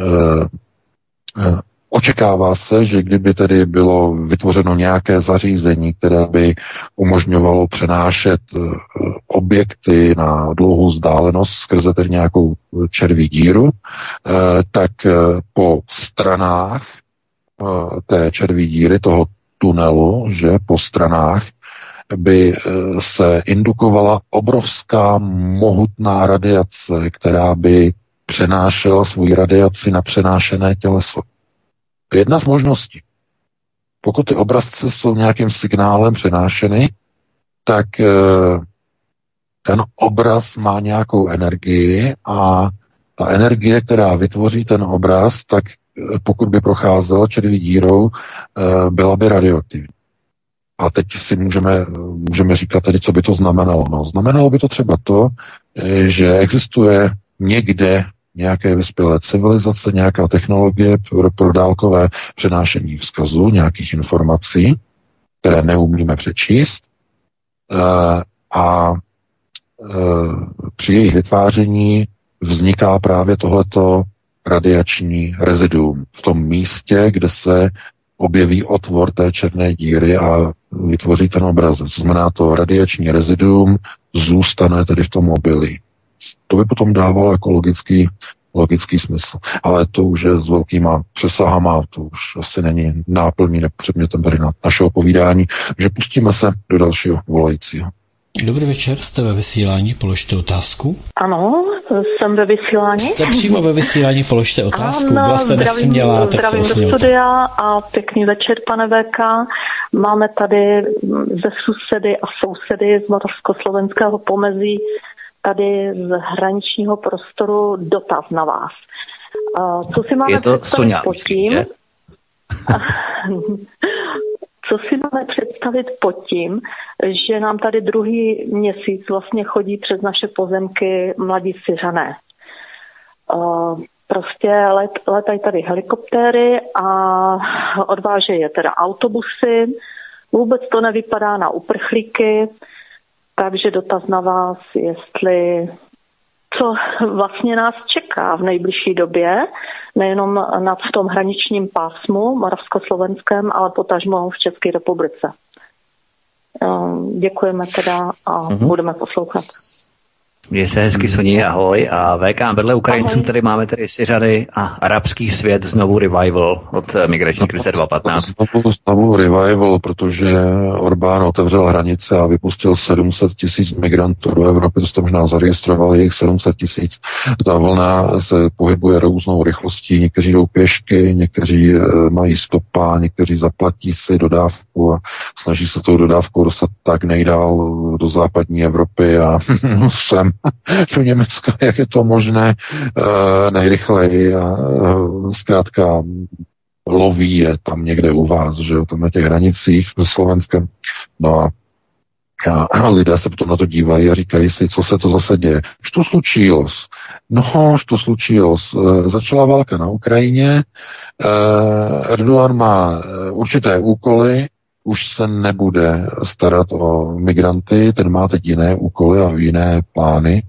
Eh, eh, očekává se, že kdyby tedy bylo vytvořeno nějaké zařízení, které by umožňovalo přenášet eh, objekty na dlouhou vzdálenost skrze tedy nějakou červí díru, tak po stranách té červí díry, toho tunelu, že po stranách by se indukovala obrovská mohutná radiace, která by přenášela svůj radiaci na přenášené těleso. To je jedna z možností. Pokud ty obrazce jsou nějakým signálem přenášeny, tak eh, ten obraz má nějakou energii a ta energie, která vytvoří ten obraz, tak eh, pokud by procházela červí dírou, eh, byla by radioaktivní. A teď si můžeme, můžeme říkat tedy, co by to znamenalo. No, znamenalo by to třeba to, že existuje někde nějaké vyspělé civilizace, nějaká technologie pro, pro dálkové přenášení vzkazu, nějakých informací, které neumíme přečíst. E, a e, při jejich vytváření vzniká právě tohleto radiační reziduum v tom místě, kde se objeví otvor té černé díry a vytvoří ten obrazec. Znamená to radiační reziduum zůstane tedy v tom obilí. To by potom dávalo jako logický, logický smysl. Ale to už je s velkýma přesahama, to už asi není náplní předmětem tady na našeho povídání, že pustíme se do dalšího volajícího. Dobrý večer, jste ve vysílání, položte otázku. Ano, jsem ve vysílání. Jste přímo ve vysílání, položte otázku. Ano, Byla jste nesmělá, tak zdravím se do studia a pěkný večer, pane VK. Máme tady ze sousedy a sousedy z moravsko-slovenského pomezí tady z hraničního prostoru dotaz na vás. Co si máme Je to Sonja, pod tím? Co si máme představit pod tím, že nám tady druhý měsíc vlastně chodí přes naše pozemky mladí Syřané. Prostě let, letají tady helikoptéry a odvážejí je teda autobusy. Vůbec to nevypadá na uprchlíky. Takže dotaz na vás, jestli co vlastně nás čeká v nejbližší době, nejenom nad v tom hraničním pásmu moravsko-slovenském, ale potažmo v České republice. Ehm, děkujeme teda a uh-huh. budeme poslouchat. Měj se hezky, Soni, ahoj. A VK, vedle Ukrajinců tady máme tady Syřany a arabský svět znovu revival od eh, migrační krize 2015. Znovu, znovu revival, protože Orbán otevřel hranice a vypustil 700 tisíc migrantů do Evropy, to jste možná zaregistrovali, jich 700 tisíc. Ta vlna se pohybuje různou rychlostí, někteří jdou pěšky, někteří eh, mají stopa, někteří zaplatí si dodávku a snaží se tou dodávkou dostat tak nejdál do západní Evropy a sem do Německa, jak je to možné uh, nejrychleji a uh, zkrátka loví je tam někde u vás, že jo, tam na těch hranicích se Slovenskem. No a a lidé se potom na to dívají a říkají si, co se to zase děje. Što slučilo? No, što slučilo? E, začala válka na Ukrajině, Erdogan má určité úkoly, už se nebude starat o migranty, ten má teď jiné úkoly a jiné plány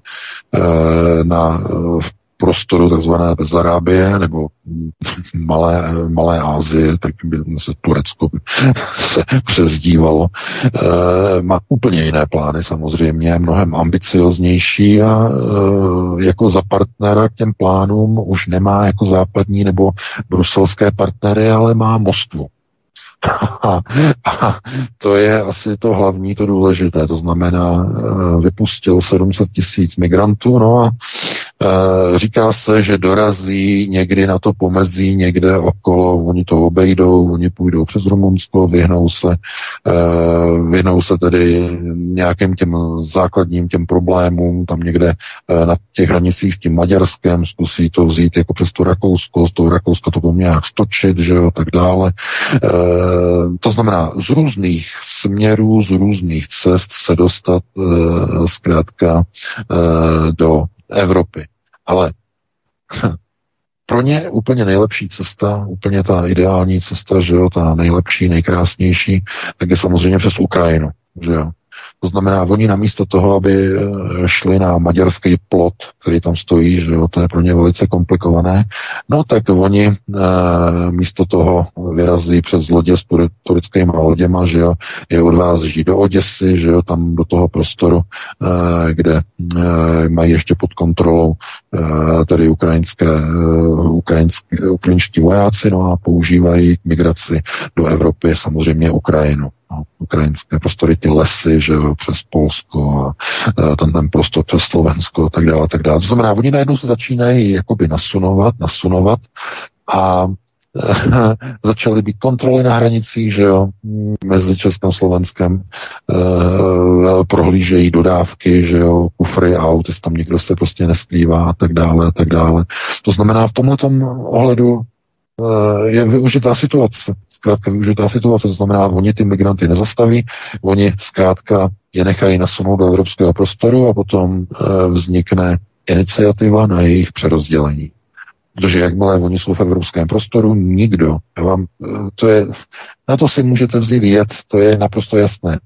e, na v prostoru takzvané Bezarábie nebo Malé, Malé Ázie, tak by se Turecko by se přezdívalo. E, má úplně jiné plány samozřejmě, mnohem ambicioznější a e, jako za partnera k těm plánům už nemá jako západní nebo bruselské partnery, ale má Moskvu. A, a to je asi to hlavní, to důležité. To znamená, eh, vypustil 700 tisíc migrantů, no a říká se, že dorazí někdy na to pomezí, někde okolo, oni to obejdou, oni půjdou přes Rumunsko, vyhnou se, e, vyhnou se tedy nějakým těm základním těm problémům, tam někde e, na těch hranicích s tím Maďarskem, zkusí to vzít jako přes to Rakousko, z toho Rakouska to bude nějak stočit, že jo, tak dále. Eh, to znamená, z různých směrů, z různých cest se dostat eh, zkrátka eh, do Evropy. Ale pro ně úplně nejlepší cesta, úplně ta ideální cesta, že jo, ta nejlepší, nejkrásnější, tak je samozřejmě přes Ukrajinu, že jo. To znamená, oni namísto toho, aby eh, šli na maďarský plot, který tam stojí, že jo, to je pro ně velice komplikované, no tak oni e, místo toho vyrazí přes lodě s tureckými loděma, že jo, je odvází do Oděsy, že jo, tam do toho prostoru, e, kde e, mají ještě pod kontrolou e, tedy ukrajinské, ukrajinské, ukrajinští vojáci, no a používají migraci do Evropy samozřejmě Ukrajinu ukrajinské prostory, ty lesy, že jo, přes Polsko a ten, ten prostor přes Slovensko a tak dále, tak dále. To znamená, oni najednou se začínají jakoby nasunovat, nasunovat a začaly být kontroly na hranicích, že jo, mezi Českem a Slovenskem, e, prohlížejí dodávky, že jo, kufry aut, jestli tam někdo se prostě neskrývá a tak dále a tak dále. To znamená, v tomhle ohledu e, je využitá situace zkrátka využitá situace, to znamená, oni ty migranty nezastaví, oni zkrátka je nechají nasunout do evropského prostoru a potom e, vznikne iniciativa na jejich přerozdělení. Protože jakmile oni jsou v evropském prostoru, nikdo, vám, e, to je, na to si můžete vzít jet, to je naprosto jasné.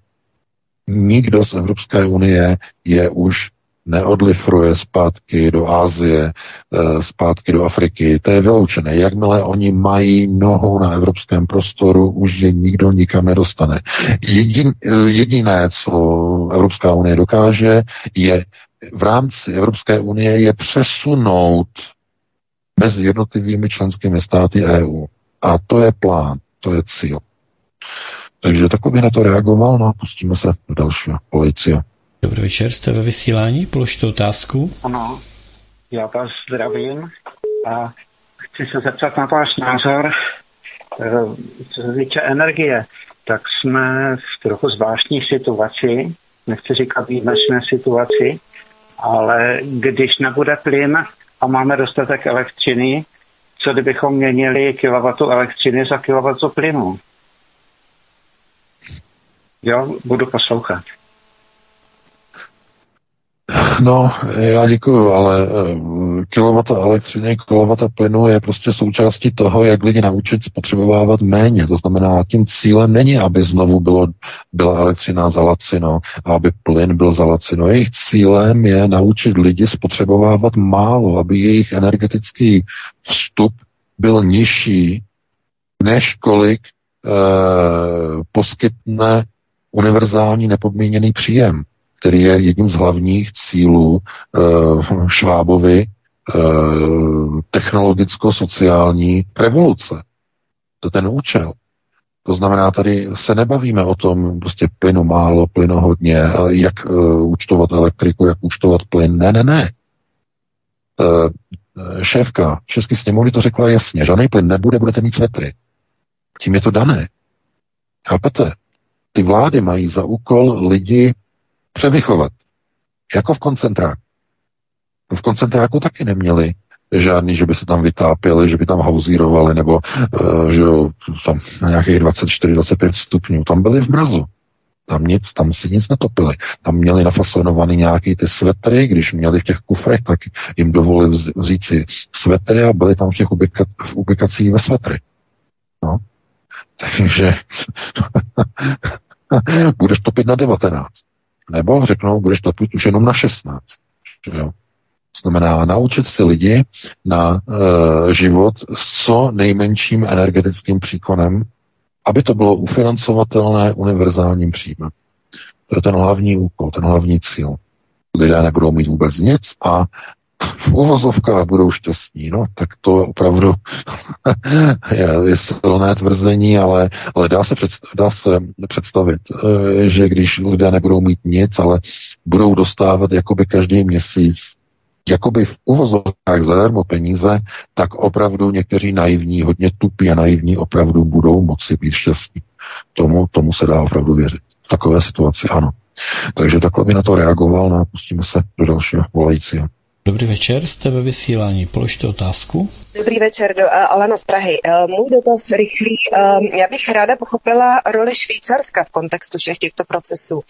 Nikdo z Evropské unie je už neodlifruje zpátky do Ázie, eh, zpátky do Afriky. To je vyloučené. Jakmile oni mají nohou na evropském prostoru, už je nikdo nikam nedostane. Eh, jediné, co Evropská unie dokáže, je v rámci Evropské unie je přesunout mezi jednotlivými členskými státy EU. A to je plán, to je cíl. Takže takhle na to reagoval, no a pustíme se do dalšího policie. Dobrý večer, jste ve vysílání, položte otázku. Ano, já vás zdravím a chci se zeptat na váš názor, eh, co se týče energie, tak jsme v trochu zvláštní situaci, nechci říkat výjimečné situaci, ale když nebude plyn a máme dostatek elektřiny, co kdybychom měnili kilowattu elektřiny za kilowattu plynu? Jo, budu poslouchat. No, já děkuju, ale eh, kilovata elektřiny, kilovata plynu je prostě součástí toho, jak lidi naučit spotřebovávat méně. To znamená, tím cílem není, aby znovu bylo, byla elektřina za lacino a aby plyn byl za lacino. Jejich cílem je naučit lidi spotřebovávat málo, aby jejich energetický vstup byl nižší, než kolik eh, poskytne univerzální nepodmíněný příjem. Který je jedním z hlavních cílů uh, Švábovy uh, technologicko-sociální revoluce. To je ten účel. To znamená, tady se nebavíme o tom, prostě plynu málo, plynu hodně, jak uh, účtovat elektriku, jak účtovat plyn. Ne, ne, ne. Uh, šéfka České sněmovny to řekla jasně, žádný plyn nebude, budete mít svetry. Tím je to dané. Chápete? Ty vlády mají za úkol lidi převychovat. Jako v koncentráku. V koncentráku taky neměli žádný, že by se tam vytápěli, že by tam hauzírovali, nebo uh, že tam na nějakých 24-25 stupňů. Tam byli v mrazu. Tam nic, tam si nic netopili. Tam měli nafasonovaný nějaký ty svetry, když měli v těch kufrech, tak jim dovolili vzít si svetry a byli tam v těch ubika- v ubikacích ve svetry. No. Takže budeš topit na 19. Nebo řeknou, budeš topit už jenom na 16. Že jo? Znamená naučit si lidi na e, život s co nejmenším energetickým příkonem, aby to bylo ufinancovatelné univerzálním příjmem. To je ten hlavní úkol, ten hlavní cíl. Lidé nebudou mít vůbec nic a v uvozovkách budou šťastní. No, tak to opravdu je, je silné tvrzení, ale, ale dá, se před, dá se představit, eh, že když lidé nebudou mít nic, ale budou dostávat jakoby každý měsíc jakoby v uvozovkách zadarmo peníze, tak opravdu někteří naivní, hodně tupí a naivní opravdu budou moci být šťastní. Tomu, tomu se dá opravdu věřit. V takové situaci ano. Takže takhle by na to reagoval, no a pustíme se do dalšího volajícího. Dobrý večer, jste ve vysílání. Položte otázku. Dobrý večer, do, uh, Alena z Prahy. Uh, můj dotaz rychlý. Uh, já bych ráda pochopila roli Švýcarska v kontextu všech těchto procesů.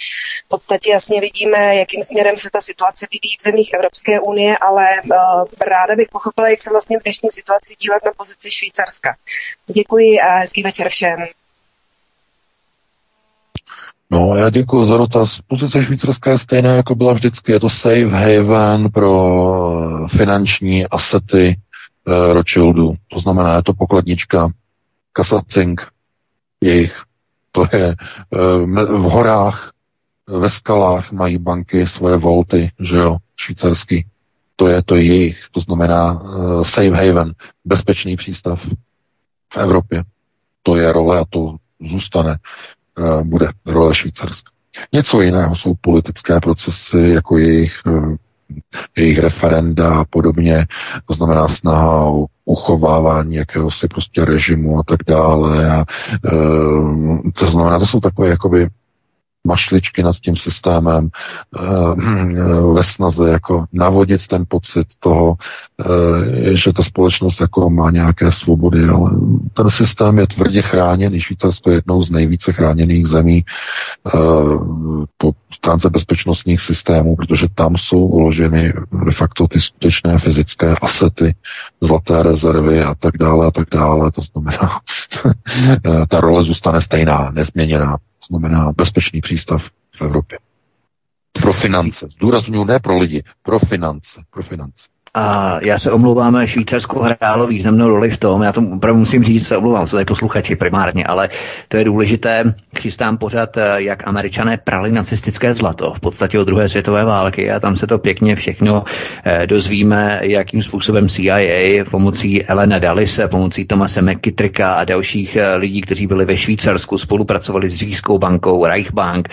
V podstatě jasně vidíme, jakým směrem se ta situace vyvíjí v zemích Evropské unie, ale uh, ráda bych pochopila, jak se vlastně v dnešní situaci dívat na pozici Švýcarska. Děkuji a hezký večer všem. No, já děkuji za dotaz. Pozice Švýcarska je stejná, jako byla vždycky. Je to safe haven pro finanční asety uh, Rothschildu. To znamená, je to pokladnička Kasacink jejich. To je uh, v horách, ve skalách mají banky svoje volty, že jo, švýcarský. To je to je jejich. To znamená uh, safe haven, bezpečný přístav v Evropě. To je role a to zůstane Eh, bude role Švýcarska. Něco jiného jsou politické procesy, jako jejich, eh, jejich referenda a podobně, to znamená snaha o uchovávání jakéhosi prostě režimu a tak dále. A, e, to znamená, to jsou takové jakoby mašličky nad tím systémem eh, ve snaze jako navodit ten pocit toho, eh, že ta společnost jako má nějaké svobody, ale ten systém je tvrdě chráněný. Švýcarsko je jednou z nejvíce chráněných zemí eh, po stránce bezpečnostních systémů, protože tam jsou uloženy de facto ty skutečné fyzické asety, zlaté rezervy a tak dále a tak dále. To znamená, ta role zůstane stejná, nezměněná znamená bezpečný přístav v Evropě. Pro finance. Zdůraznuju ne pro lidi, pro finance. Pro finance. A já se omlouvám, Švýcarsko hrálo významnou roli v tom, já to opravdu musím říct, se omlouvám, jsou tady posluchači primárně, ale to je důležité, chystám pořád, jak američané prali nacistické zlato v podstatě od druhé světové války a tam se to pěkně všechno eh, dozvíme, jakým způsobem CIA pomocí Elena Dallise, pomocí Tomase McKittricka a dalších eh, lidí, kteří byli ve Švýcarsku, spolupracovali s Říšskou bankou, Reichbank,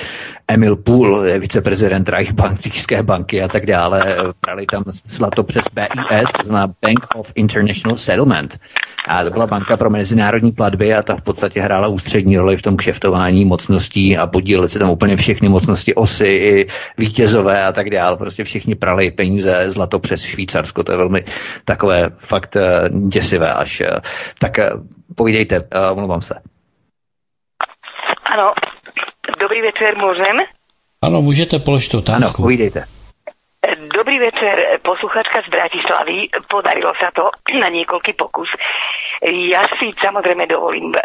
Emil Pool, viceprezident Reichbank, Říšské banky a tak dále, prali tam zlato přes BIS, to znamená Bank of International Settlement. A to byla banka pro mezinárodní platby a ta v podstatě hrála ústřední roli v tom kšeftování mocností a podíleli se tam úplně všechny mocnosti osy, i vítězové a tak dále. Prostě všichni prali peníze, zlato přes Švýcarsko. To je velmi takové fakt eh, děsivé až. Eh, tak eh, povídejte, omlouvám se. Ano, dobrý večer, můžem? Ano, můžete položit otázku. Ano, povídejte. Dobrý večer, posluchačka z Bratislavy. Podarilo sa to na niekoľký pokus. Ja si samozrejme dovolím e,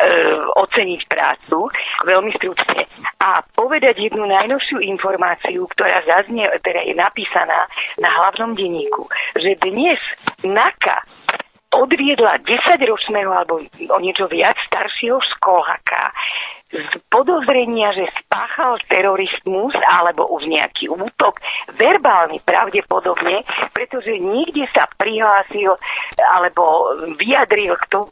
oceniť prácu veľmi stručne a povedať jednu najnovšiu informáciu, ktorá zaznie, teda je napísaná na hlavnom denníku, že dnes NAKA odviedla 10-ročného alebo o niečo viac staršieho školáka z podozrenia, že spáchal terorizmus alebo už nejaký útok, verbálny pravdepodobne, pretože nikde sa prihlásil alebo vyjadril k tomu,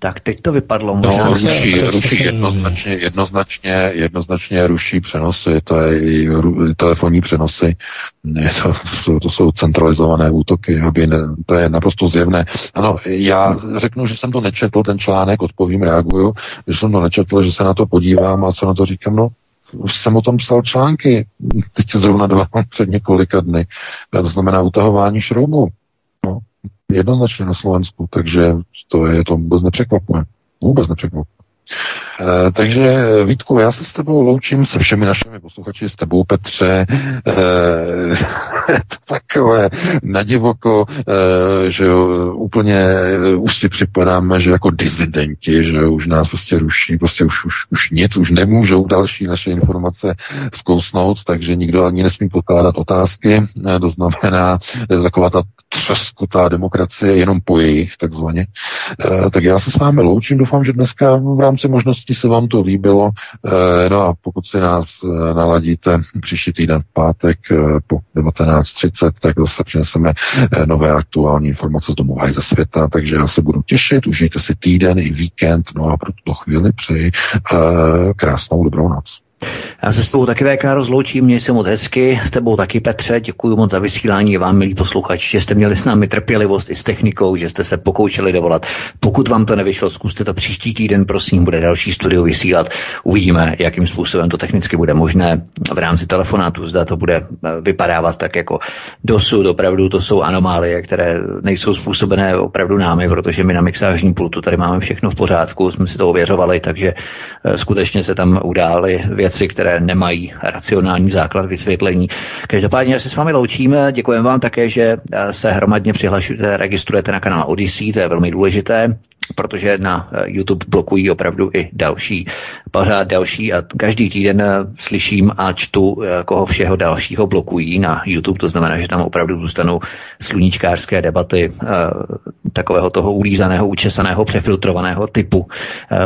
Tak teď to vypadlo. No, Možná ruší, se- ruší jednoznačně, jednoznačně, jednoznačně ruší přenosy, to je i ru- telefonní přenosy, to, to, jsou, to jsou centralizované útoky, aby ne, to je naprosto zjevné. Ano, já řeknu, že jsem to nečetl, ten článek, odpovím, reaguju, že jsem to nečetl, že se na to podívám a co na to říkám, no, už jsem o tom psal články, teď zrovna dva před několika dny, to znamená utahování šroubu, jednoznačně na Slovensku, takže to je to vůbec nepřekvapuje. Vůbec nepřekvapuje. E, takže Vítku, já se s tebou loučím se všemi našimi posluchači, s tebou Petře, e, to takové nadivoko, e, že jo, úplně už si připadáme, že jako dizidenti, že jo, už nás prostě ruší, prostě už, už, už nic, už nemůžou další naše informace zkousnout, takže nikdo ani nesmí pokládat otázky, e, to znamená e, taková ta třeskutá demokracie jenom po jejich, takzvaně. E, tak já se s vámi loučím, doufám, že dneska v rámci možností se vám to líbilo. E, no a pokud si nás e, naladíte příští týden v pátek e, po 19.30, tak zase přineseme nové aktuální informace z domova i ze světa, takže já se budu těšit, užijte si týden i víkend, no a pro tuto chvíli přeji krásnou dobrou noc. Já se s tebou taky VK rozloučím, měj se moc hezky, s tebou taky Petře, děkuji moc za vysílání vám, milí posluchači, že jste měli s námi trpělivost i s technikou, že jste se pokoušeli dovolat. Pokud vám to nevyšlo, zkuste to příští týden, prosím, bude další studio vysílat. Uvidíme, jakým způsobem to technicky bude možné v rámci telefonátu, zda to bude eh, vypadávat tak jako dosud. Opravdu to jsou anomálie, které nejsou způsobené opravdu námi, protože my na mixážním pultu tady máme všechno v pořádku, jsme si to ověřovali, takže eh, skutečně se tam udály věci, které nemají racionální základ vysvětlení. Každopádně se s vámi loučíme, děkujeme vám také, že se hromadně přihlašujete, registrujete na kanál Odyssey, to je velmi důležité protože na eh, YouTube blokují opravdu i další, pořád další a každý týden eh, slyším a čtu, eh, koho všeho dalšího blokují na YouTube, to znamená, že tam opravdu zůstanou sluníčkářské debaty takového toho ulízaného, učesaného, přefiltrovaného typu,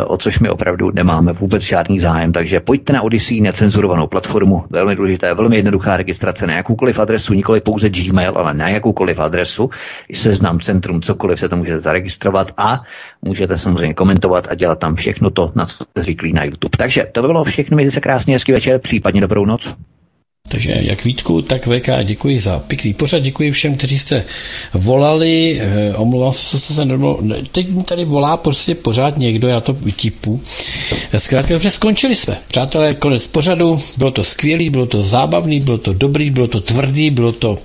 o což my opravdu nemáme vůbec žádný zájem, takže pojďte na Odyssey, necenzurovanou platformu, velmi důležité, velmi jednoduchá registrace na jakoukoliv adresu, nikoli pouze Gmail, ale na jakoukoliv adresu, seznam centrum, cokoliv se to může zaregistrovat a můžete samozřejmě komentovat a dělat tam všechno to, na co jste zvyklí na YouTube. Takže to by bylo všechno, mějte se krásně, hezký večer, případně dobrou noc. Takže jak Vítku, tak VK, děkuji za pěkný pořad, děkuji všem, kteří jste volali, eh, omlouvám se, co se nebylo, teď mi tady volá prostě pořád někdo, já to vytipu. Zkrátka, dobře, skončili jsme. Přátelé, konec pořadu, bylo to skvělý, bylo to zábavný, bylo to dobrý, bylo to tvrdý, bylo to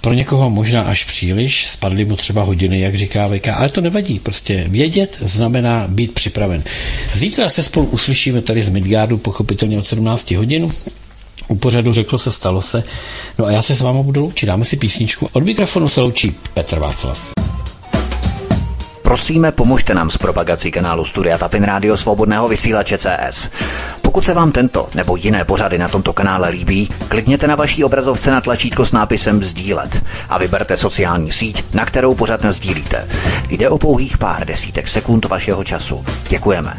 pro někoho možná až příliš, spadly mu třeba hodiny, jak říká VK, ale to nevadí, prostě vědět znamená být připraven. Zítra se spolu uslyšíme tady z Midgardu, pochopitelně od 17 hodin, u pořadu řeklo se, stalo se. No a já se s vámi budu loučit. Dáme si písničku. Od mikrofonu se loučí Petr Václav. Prosíme, pomožte nám s propagací kanálu Studia Tapin Rádio Svobodného vysílače CS. Pokud se vám tento nebo jiné pořady na tomto kanále líbí, klikněte na vaší obrazovce na tlačítko s nápisem Sdílet a vyberte sociální síť, na kterou pořád sdílíte. Jde o pouhých pár desítek sekund vašeho času. Děkujeme.